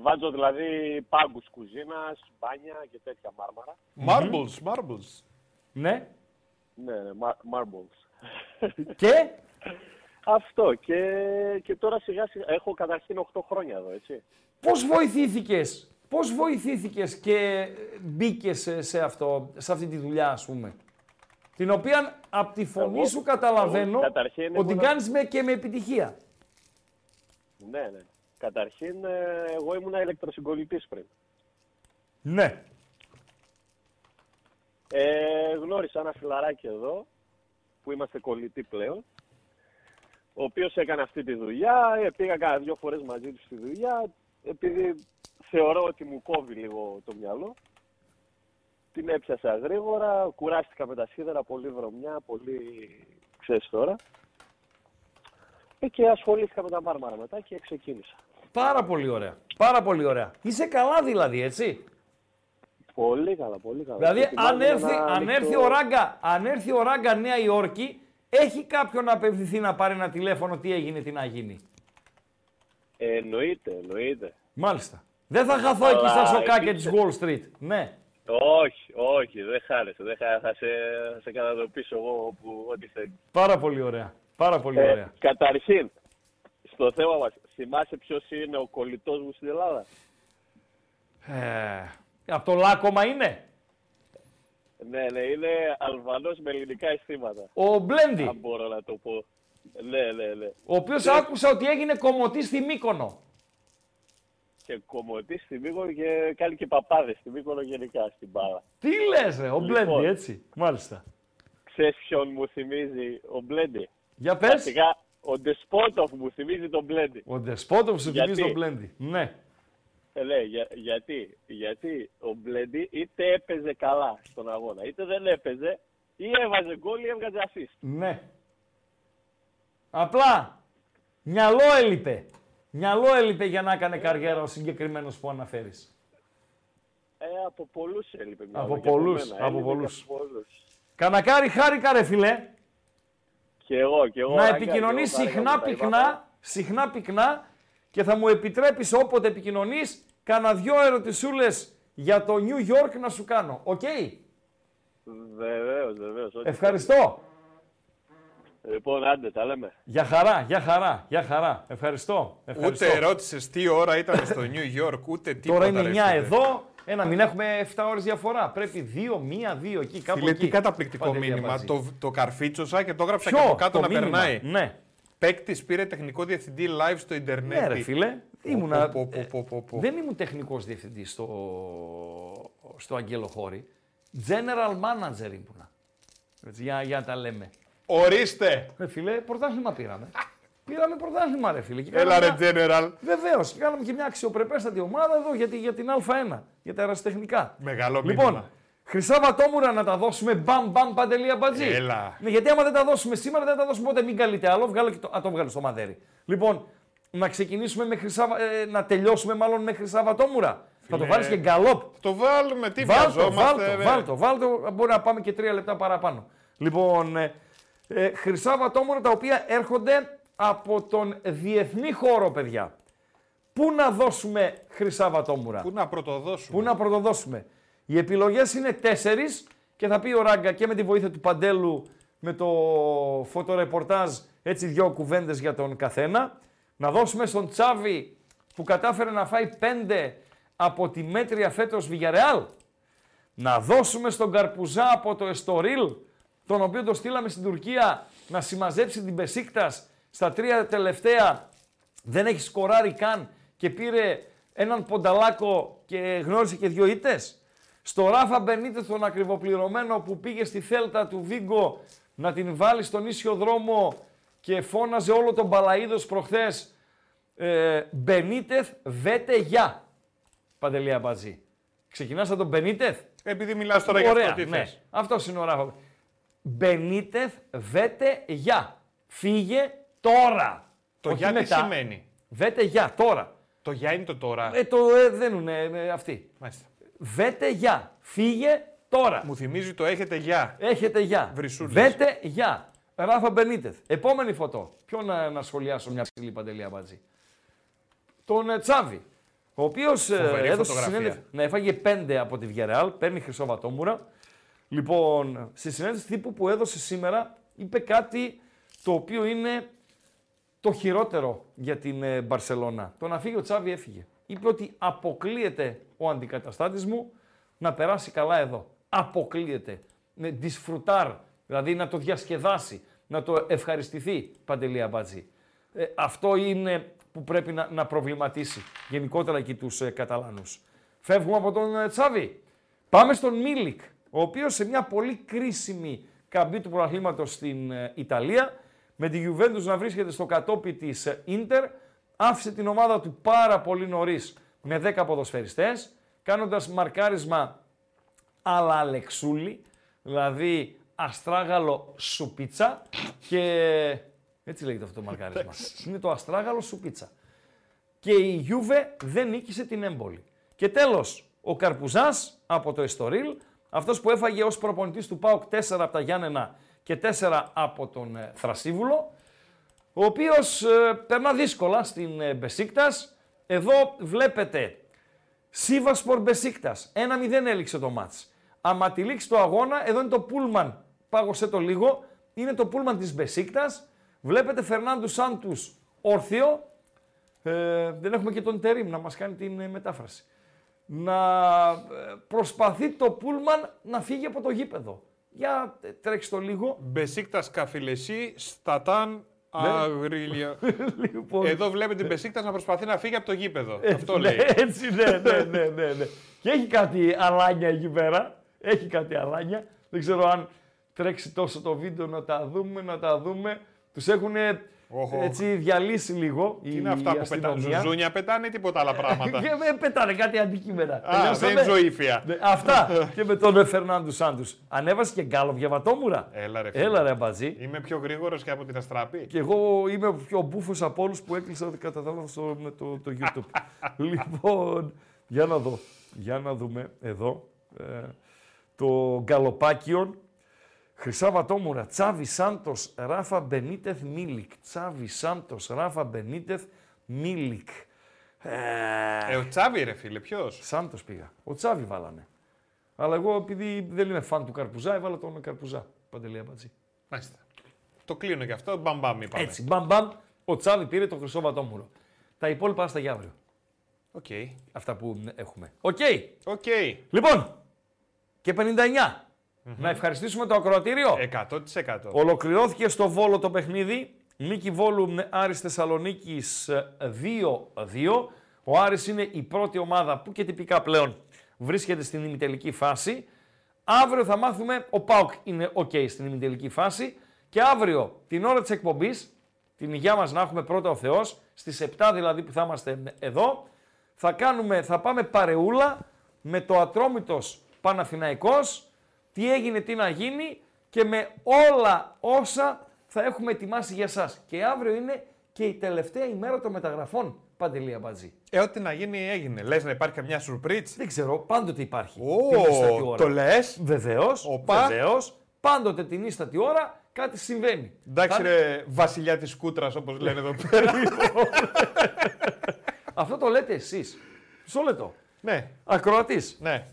βάζω δηλαδή πάγκους κουζίνας, μπάνια και τέτοια μάρμαρα.
Marbles, marbles.
Ναι.
Ναι, ναι, mar- marbles.
Και;
Αυτό και, και τώρα σιγά σιγά έχω καταρχήν 8 χρόνια εδώ, έτσι.
Πώς βοηθήθηκες, πώς βοηθήθηκες και μπήκες σε, σε, αυτό, σε αυτή τη δουλειά, ας πούμε; Την οποία από τη φωνή
Εγώ-
σου καταλαβαίνω
εγώ καταρχήν
ότι
ήμουνα-
κάνεις με, και με επιτυχία.
Ναι, ναι. Καταρχήν ε, εγώ ήμουν ηλεκτροσυγκολητής πριν.
Ναι.
Ε, γνώρισα ένα φιλαράκι εδώ, που είμαστε κολλητοί πλέον, ο οποίος έκανε αυτή τη δουλειά, ε, πήγα κάνα δύο φορές μαζί του στη δουλειά, επειδή θεωρώ ότι μου κόβει λίγο το μυαλό. Την έπιασα γρήγορα, κουράστηκα με τα σίδερα, πολύ βρωμιά, πολύ ξέρεις τώρα. Ε, και ασχολήθηκα με τα μάρμαρα μετά και ξεκίνησα.
Πάρα πολύ ωραία. Πάρα πολύ ωραία. Είσαι καλά δηλαδή, έτσι;
Πολύ καλά, πολύ καλά.
Δηλαδή,
Και
αν
ετοιμάζομαι
έρθει,
να
αν,
ανοίξω-
έρθει ο Ράγκα, αν έρθει ο Ράγκα Νέα Υόρκη, έχει κάποιον να απευθυνθεί να πάρει ένα τηλέφωνο, τι έγινε, τι να γίνει;
Ε, εννοείται, εννοείται.
Μάλιστα. Δεν θα χαθώ εκεί
Αλλά
στα σοκάκια
επίσης-
της Wall Street. Ναι.
Όχι, όχι, δεν χάρεσαι. Δεν χάρεσαι. Θα σε, θα σε καταδοπίσω εγώ όπου, ό,τι θέλεις.
Πάρα πολύ ωραία. Πάρα πολύ
Ε,
ωραία.
καταρχήν, στο θέμα μας, θυμάσαι ποιος είναι ο κολλητός μου στην Ελλάδα;
Ε, από το λάκωμα είναι;
Ναι, ναι, είναι Αλβανός με ελληνικά αισθήματα.
Ο Μπλέντι.
Αν μπορώ να το πω. Ναι, ναι, ναι.
Ο οποίος
Και-
άκουσα ότι έγινε κομμωτής στη Μύκονο.
Και κομμωτής στη Μύκονο και κάνει και παπάδες στη Μύκονο γενικά στην μπάλα.
Τι λες ρε, ο
Λοιπόν.
Μπλέντι, έτσι. Μάλιστα.
Ξέρεις ποιον μου θυμίζει ο Μπλέντι;
Για πες.
Βασικά, ο Ντεσπότοφ μου θυμίζει τον Μπλέντι.
Ο Ντεσπότοφ σου
Γιατί;
θυμίζει τον Μπλέντι. Ναι.
Ε, ναι, για, γιατί, γιατί ο Μπλέντι είτε έπαιζε καλά στον αγώνα, είτε δεν έπαιζε, ή έβαζε γκολ ή έβγαζε assist.
Ναι. Απλά μυαλό έλειπε. Μυαλό έλειπε για να έκανε καριέρα ο συγκεκριμένος που αναφέρεις.
Ε, από πολλούς έλειπε μια
Από
και από
πολλούς,
μένα.
από
Έλειπε και
πολλούς.
από πολλούς.
Κανακάρι χάρηκα ρε φιλέ.
Και εγώ, και εγώ.
να
Ράγκα,
επικοινωνείς
και εγώ
συχνά
χάρηκα που τα
πυκνά, συχνά πυκνά και θα μου επιτρέπεις όποτε επικοινωνείς κάνα δυο ερωτησούλες για το New York να σου κάνω. Οκ;
Βεβαίως, βεβαίως.
Ευχαριστώ.
Λοιπόν, άντε, τα λέμε.
Για χαρά, για χαρά, για χαρά. Ευχαριστώ. Ευχαριστώ.
Ούτε ρώτησε τι ώρα ήταν στο New York, ούτε τίποτα.
Τώρα είναι
ρε
9
φίλε.
εδώ, ένα μην έχουμε 7 ώρες διαφορά. Πρέπει 2, 1, 2 εκεί, κάπου
Φίλε,
εκεί.
τι καταπληκτικό
Παντελία
μήνυμα.
μαζί.
Το, το καρφίτσωσα και το έγραψα
Ποιο;
και από κάτω
Το
να
μήνυμα,
περνάει.
ναι.
Παίκτης πήρε τεχνικό διευθυντή live στο Ιντερνετ.
Ναι, ρε φίλε.
Πω,
Ήμουνα,
πω, πω, πω, πω, πω.
Δεν ήμουν τεχνικός διευθυντής στο, στο Αγγέλο Χώρη. General manager ήμουνα. Έτσι, για, για να τα λέμε.
Ορίστε!
Ρε φίλε, πρωτάθλημα πήραμε. Πήραμε πρωτάθλημα, ρε φίλε. Και
Έλα ρε
κάναμε μια-
General.
Βεβαίως, και κάναμε και μια αξιοπρεπέστατη ομάδα εδώ για, τη- για την Α1, για τα αεραστεχνικά.
Μεγάλο
Λοιπόν,
μήνυμα.
Χρυσά Βατόμουρα να τα δώσουμε μπαμ μπαμ παντελία μπατζή.
Έλα.
Ναι, γιατί άμα δεν τα δώσουμε σήμερα δεν θα τα δώσουμε ποτέ. Μην καλείτε άλλο, βγάλω και το, α, το βγάλω στο μαδέρι. Λοιπόν, να ξεκινήσουμε με χρυσά, Βα- ε, να τελειώσουμε μάλλον με Χρυσά Βατόμουρα. Θα το
Φίλε,
βάλεις και γκαλόπ.
Το βάλουμε, τι
Βάλτο,
βιαζόμαστε.
βάλτο,
ρε.
βάλτο, βάλτο. Μπορεί να πάμε και τρία λεπτά παραπάνω. Λοιπόν, ε, ε, χρυσά βατόμουρα τα οποία έρχονται από τον διεθνή χώρο, παιδιά. Πού να δώσουμε χρυσά βατόμουρα.
Πού να πρωτοδώσουμε;
Πού να πρωτοδώσουμε; Οι επιλογές είναι τέσσερις και θα πει ο Ράγκα και με τη βοήθεια του Παντέλου με το φωτορεπορτάζ έτσι δυο κουβέντες για τον καθένα. Να δώσουμε στον Τσάβη που κατάφερε να φάει πέντε από τη μέτρια φέτος Βιγιαρεάλ. Να δώσουμε στον Καρπουζά από το Εστορίλ, τον οποίο το στείλαμε στην Τουρκία να συμμαζέψει την Πεσίκτας στα τρία τελευταία. Δεν έχει σκοράρει καν και πήρε έναν πονταλάκο και γνώρισε και δύο ήττες. Στο Ράφα Μπενίτες τον ακριβοπληρωμένο που πήγε στη Θέλτα του Βίγκο να την βάλει στον ίσιο δρόμο και φώναζε όλο τον Παλαίδος προχθές ε, Μπενίτεθ βέτε γεια. Παντελή Αμπατζή. Ξεκινάς από τον Μπενίτεθ;
Επειδή μιλάς τώρα για
Ωραία,
αυτό, τι
ναι.
θες.
Αυτός είναι ο Ράφα. Μπενίτεθ βέτε γεια. Φύγε τώρα.
Το
Όχι
για τι
μετά.
σημαίνει.
Βέτε γεια τώρα.
Το για είναι το τώρα.
Ε, το ε, δένουνε ε, αυτοί.
Μάλιστα.
Βέτε γεια. Φύγε τώρα.
Μου θυμίζει το έχετε γεια.
Έχετε γεια.
Βρυσούλες.
Βέτε γεια. Ράφα Μπενίτεθ. Επόμενη φωτό. Ποιο να, να σχολιάσω μια ψηλή παντελή αμπατζή. Τον ε, Τσάβη. Ο οποίος
Φοβερή
έδωσε
φωτογραφία.
συνέντευξη. Να έφαγε πέντε από τη Βιαρεάλ, παίρνει χρυσό βατόμουρα. Λοιπόν, στη συνέντευξη τύπου που έδωσε σήμερα, είπε κάτι το οποίο είναι το χειρότερο για την ε, Μπαρσελώνα. Το να φύγει ο Τσάβη έφυγε. Είπε ότι αποκλείεται ο αντικαταστάτης μου να περάσει καλά εδώ. Αποκλείεται. Με δυσφρουτάρ, δηλαδή να το διασκεδάσει, να το ευχαριστηθεί, Παντελή Αμπάτζη. Ε, αυτό είναι που πρέπει να, να προβληματίσει γενικότερα και τους ε, Καταλάνους. Φεύγουμε από τον ε, Τσάβη. Πάμε στον Μίλικ, ο οποίος σε μια πολύ κρίσιμη καμπή του πρωταθλήματος στην ε, Ιταλία, με τη Juventus να βρίσκεται στο κατόπι της ε, Ίντερ, άφησε την ομάδα του πάρα πολύ νωρίς με 10 ποδοσφαιριστές, κάνοντας μαρκάρισμα αλλά Αλεξούλη, δηλαδή αστράγαλο σουπίτσα και... Έτσι λέγεται αυτό το μαρκάρισμα. Είναι το αστράγαλο σουπίτσα. Και η Γιούβε δεν νίκησε την έμπολη. Και τέλος, ο Καρπουζάς από το Εστορίλ, αυτός που έφαγε ως προπονητής του ΠΑΟΚ 4 από τα Γιάννενα και 4 από τον ε, Θρασίβουλο, ο οποίος ε, περνά δύσκολα στην ε, Μπεσίκτας. Εδώ βλέπετε Σίβασπορ Μπεσίκτας. 1-0 έληξε το μάτς. Άμα τη λήξει του αγώνα, εδώ είναι το πούλμαν. Πάγωσε το λίγο. Είναι το πούλμαν της Μπεσίκτας. Βλέπετε Φερνάντου Σάντους όρθιο. Ε, δεν έχουμε και τον Τερίμ να μας κάνει την ε, μετάφραση. Να ε, προσπαθεί το πούλμαν να φύγει από το γήπεδο. Για ε, τρέξει το λίγο.
Beşiktaş kafilesi, stattan,
Ναι.
ayrılıyor.
Λοιπόν,
Εδώ βλέπετε την Μπεσίκτα να προσπαθεί να φύγει από το γήπεδο.
Έτσι,
Αυτό
ναι,
λέει.
Έτσι, ναι, ναι, ναι, ναι, ναι. Και έχει κάτι αλάνια εκεί πέρα. Έχει κάτι αλάνια. Δεν ξέρω αν τρέξει τόσο το βίντεο να τα δούμε, να τα δούμε. Τους έχουν
Οχο.
έτσι διαλύσει λίγο
Τι είναι αυτά που πετάνε, ζουζούνια πετάνε ή τίποτα άλλα πράγματα;
Και με πετάνε κάτι αντικείμενα.
Α,
Τελειώσαμε.
δεν είναι ζωήφια.
Ναι, Αυτά και με τον Φερνάντου Σάντους. Ανέβασε και γκάλο για βατόμουρα.
Έλα ρε φίλε.
Έλα ρε μπατζή.
Είμαι πιο γρήγορος και από την Αστράπη.
Και εγώ είμαι ο πιο μπούφος από όλους που έκλεισα κατά τα λάθος στο, με το, το YouTube. λοιπόν, για να δω. Για να δούμε εδώ. Ε, το γκαλοπάκιον. Χρυσά Βατόμουρα, Τσάβι Σάντος, Ράφα Μπενίτεθ Μίλικ. Τσάβι Σάντος, Ράφα Μπενίτεθ Μίλικ. Ε,
Ε, ο Τσάβη ρε φίλε, ποιος;
Σάντος πήγα. Ο Τσάβι βάλανε. Αλλά εγώ επειδή δεν είμαι φαν του Καρπουζά, έβαλα τον Καρπουζά. Παντελία Μπατζή.
Μάλιστα. Το κλείνω και αυτό, μπαμ μπαμ είπαμε.
Έτσι, μπαμ μπαμ, ο Τσάβη πήρε το χρυσό βατόμουρο. Τα υπόλοιπα στα για αύριο.
Οκ.
Αυτά που έχουμε. OK.
OK.
Λοιπόν, και 59. Να ευχαριστήσουμε το ακροατήριο.
100%.
Ολοκληρώθηκε στο Βόλο το παιχνίδι. Νίκη Βόλου με Άρης Θεσσαλονίκης ε, 2-2. Ο Άρης είναι η πρώτη ομάδα που και τυπικά πλέον βρίσκεται στην ημιτελική φάση. Αύριο θα μάθουμε, ο ΠΑΟΚ είναι ok στην ημιτελική φάση. Και αύριο, την ώρα της εκπομπής, την υγειά μας να έχουμε πρώτα ο Θεός, στις 7 δηλαδή που θα είμαστε εδώ, θα, κάνουμε, θα πάμε παρεούλα με το Ατρόμητος Παναθηναϊκός, τι έγινε, τι να γίνει και με όλα όσα θα έχουμε ετοιμάσει για σας. Και αύριο είναι και η τελευταία ημέρα των μεταγραφών, Παντελή Αμπατζή.
Ε, ό,τι να γίνει έγινε. Λες να υπάρχει καμιά σουρπρίτς.
Δεν ξέρω, πάντοτε υπάρχει.
Ω,
την ίστατη ώρα.
το λες;
Βεβαίως,
Οπα.
βεβαίως. Πάντοτε την ίστατη ώρα κάτι συμβαίνει.
Εντάξει
Θα-
ρε βασιλιά της κούτρας όπως λένε εδώ πέρα.
Αυτό το λέτε εσείς. Μισό λεπτό.
ναι,
Ακροατής.
ναι.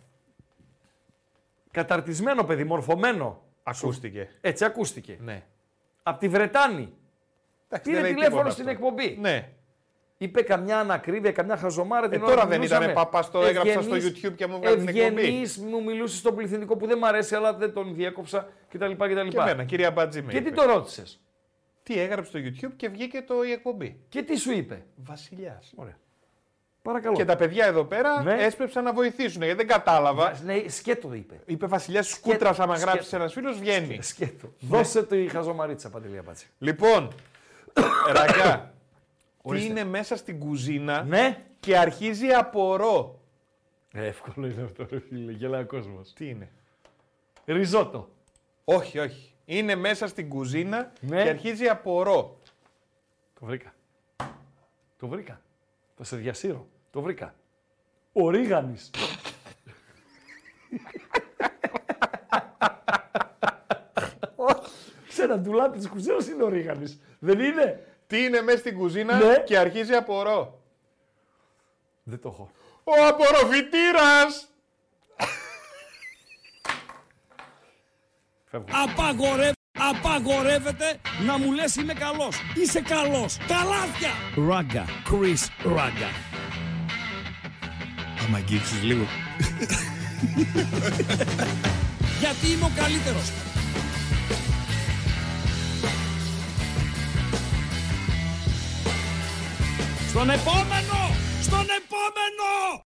Καταρτισμένο παιδί, μορφωμένο.
Ακούστηκε.
Έτσι ακούστηκε.
Ναι.
Από τη Βρετάνη.
Εντάξει,
Πήρε
δεν λέει
τηλέφωνο
τίποτα
στην
αυτό.
εκπομπή.
Ναι.
Είπε καμιά ανακρίβεια, καμιά χαζομάρα. την
Ε,
ώρα
τώρα
που
δεν
μιλούσαμε.
ήταν παπάς, το έγραψα στο
Ευγενής-
YouTube και μου έβγαλε την εκπομπή.
ευγενής, μου μιλούσε στον πληθυντικό που δεν μ' αρέσει, αλλά δεν τον διέκοψα κτλ. κτλ.
Και εμένα, κυρία Μπατζή με
Και τι
είπε.
το ρώτησες;
Τι έγραψε στο YouTube και βγήκε το, η εκπομπή.
Και τι σου είπε;
Βασιλιάς.
Ωραία. Παρακαλώ.
Και τα παιδιά εδώ πέρα
Ναι.
έσπεψαν να βοηθήσουν γιατί δεν κατάλαβα.
Ναι, σκέτο είπε.
Είπε Βασιλιάς τη Κούτρα, άμα
σκέτο.
γράψει ένας φίλος, βγαίνει.
Σκέτο. Δώσε το η χαζομαρίτσα, Παντελή Απάτση.
Λοιπόν, Ραγκά, τι
Ορίστε.
είναι μέσα στην κουζίνα
Ναι.
και αρχίζει απορώ.
Ε, εύκολο είναι αυτό, ρε φίλε. Γελάει ο κόσμος.
Τι είναι;
Ριζότο.
Όχι, όχι. Είναι μέσα στην κουζίνα
Ναι.
και αρχίζει απορώ.
Το βρήκα. Το βρήκα. Θα σε διασύρω. Το βρήκα. Ο Ρίγανης. Σε ένα ντουλάπι της κουζίνας είναι ο Ρίγανης. Δεν είναι;
Τι είναι μέσα στην κουζίνα
Ναι.
και αρχίζει απορώ.
Δεν το έχω.
Ο απορροφητήρας!
Απαγορεύεται, απαγορεύεται να μου λες είμαι καλός. Είσαι καλός. Καλάθια. Ράγκα. Chris Ράγκα.
Άμα αγγίξεις λίγο.
Γιατί είμαι ο καλύτερος. Στον επόμενο! Στον επόμενο!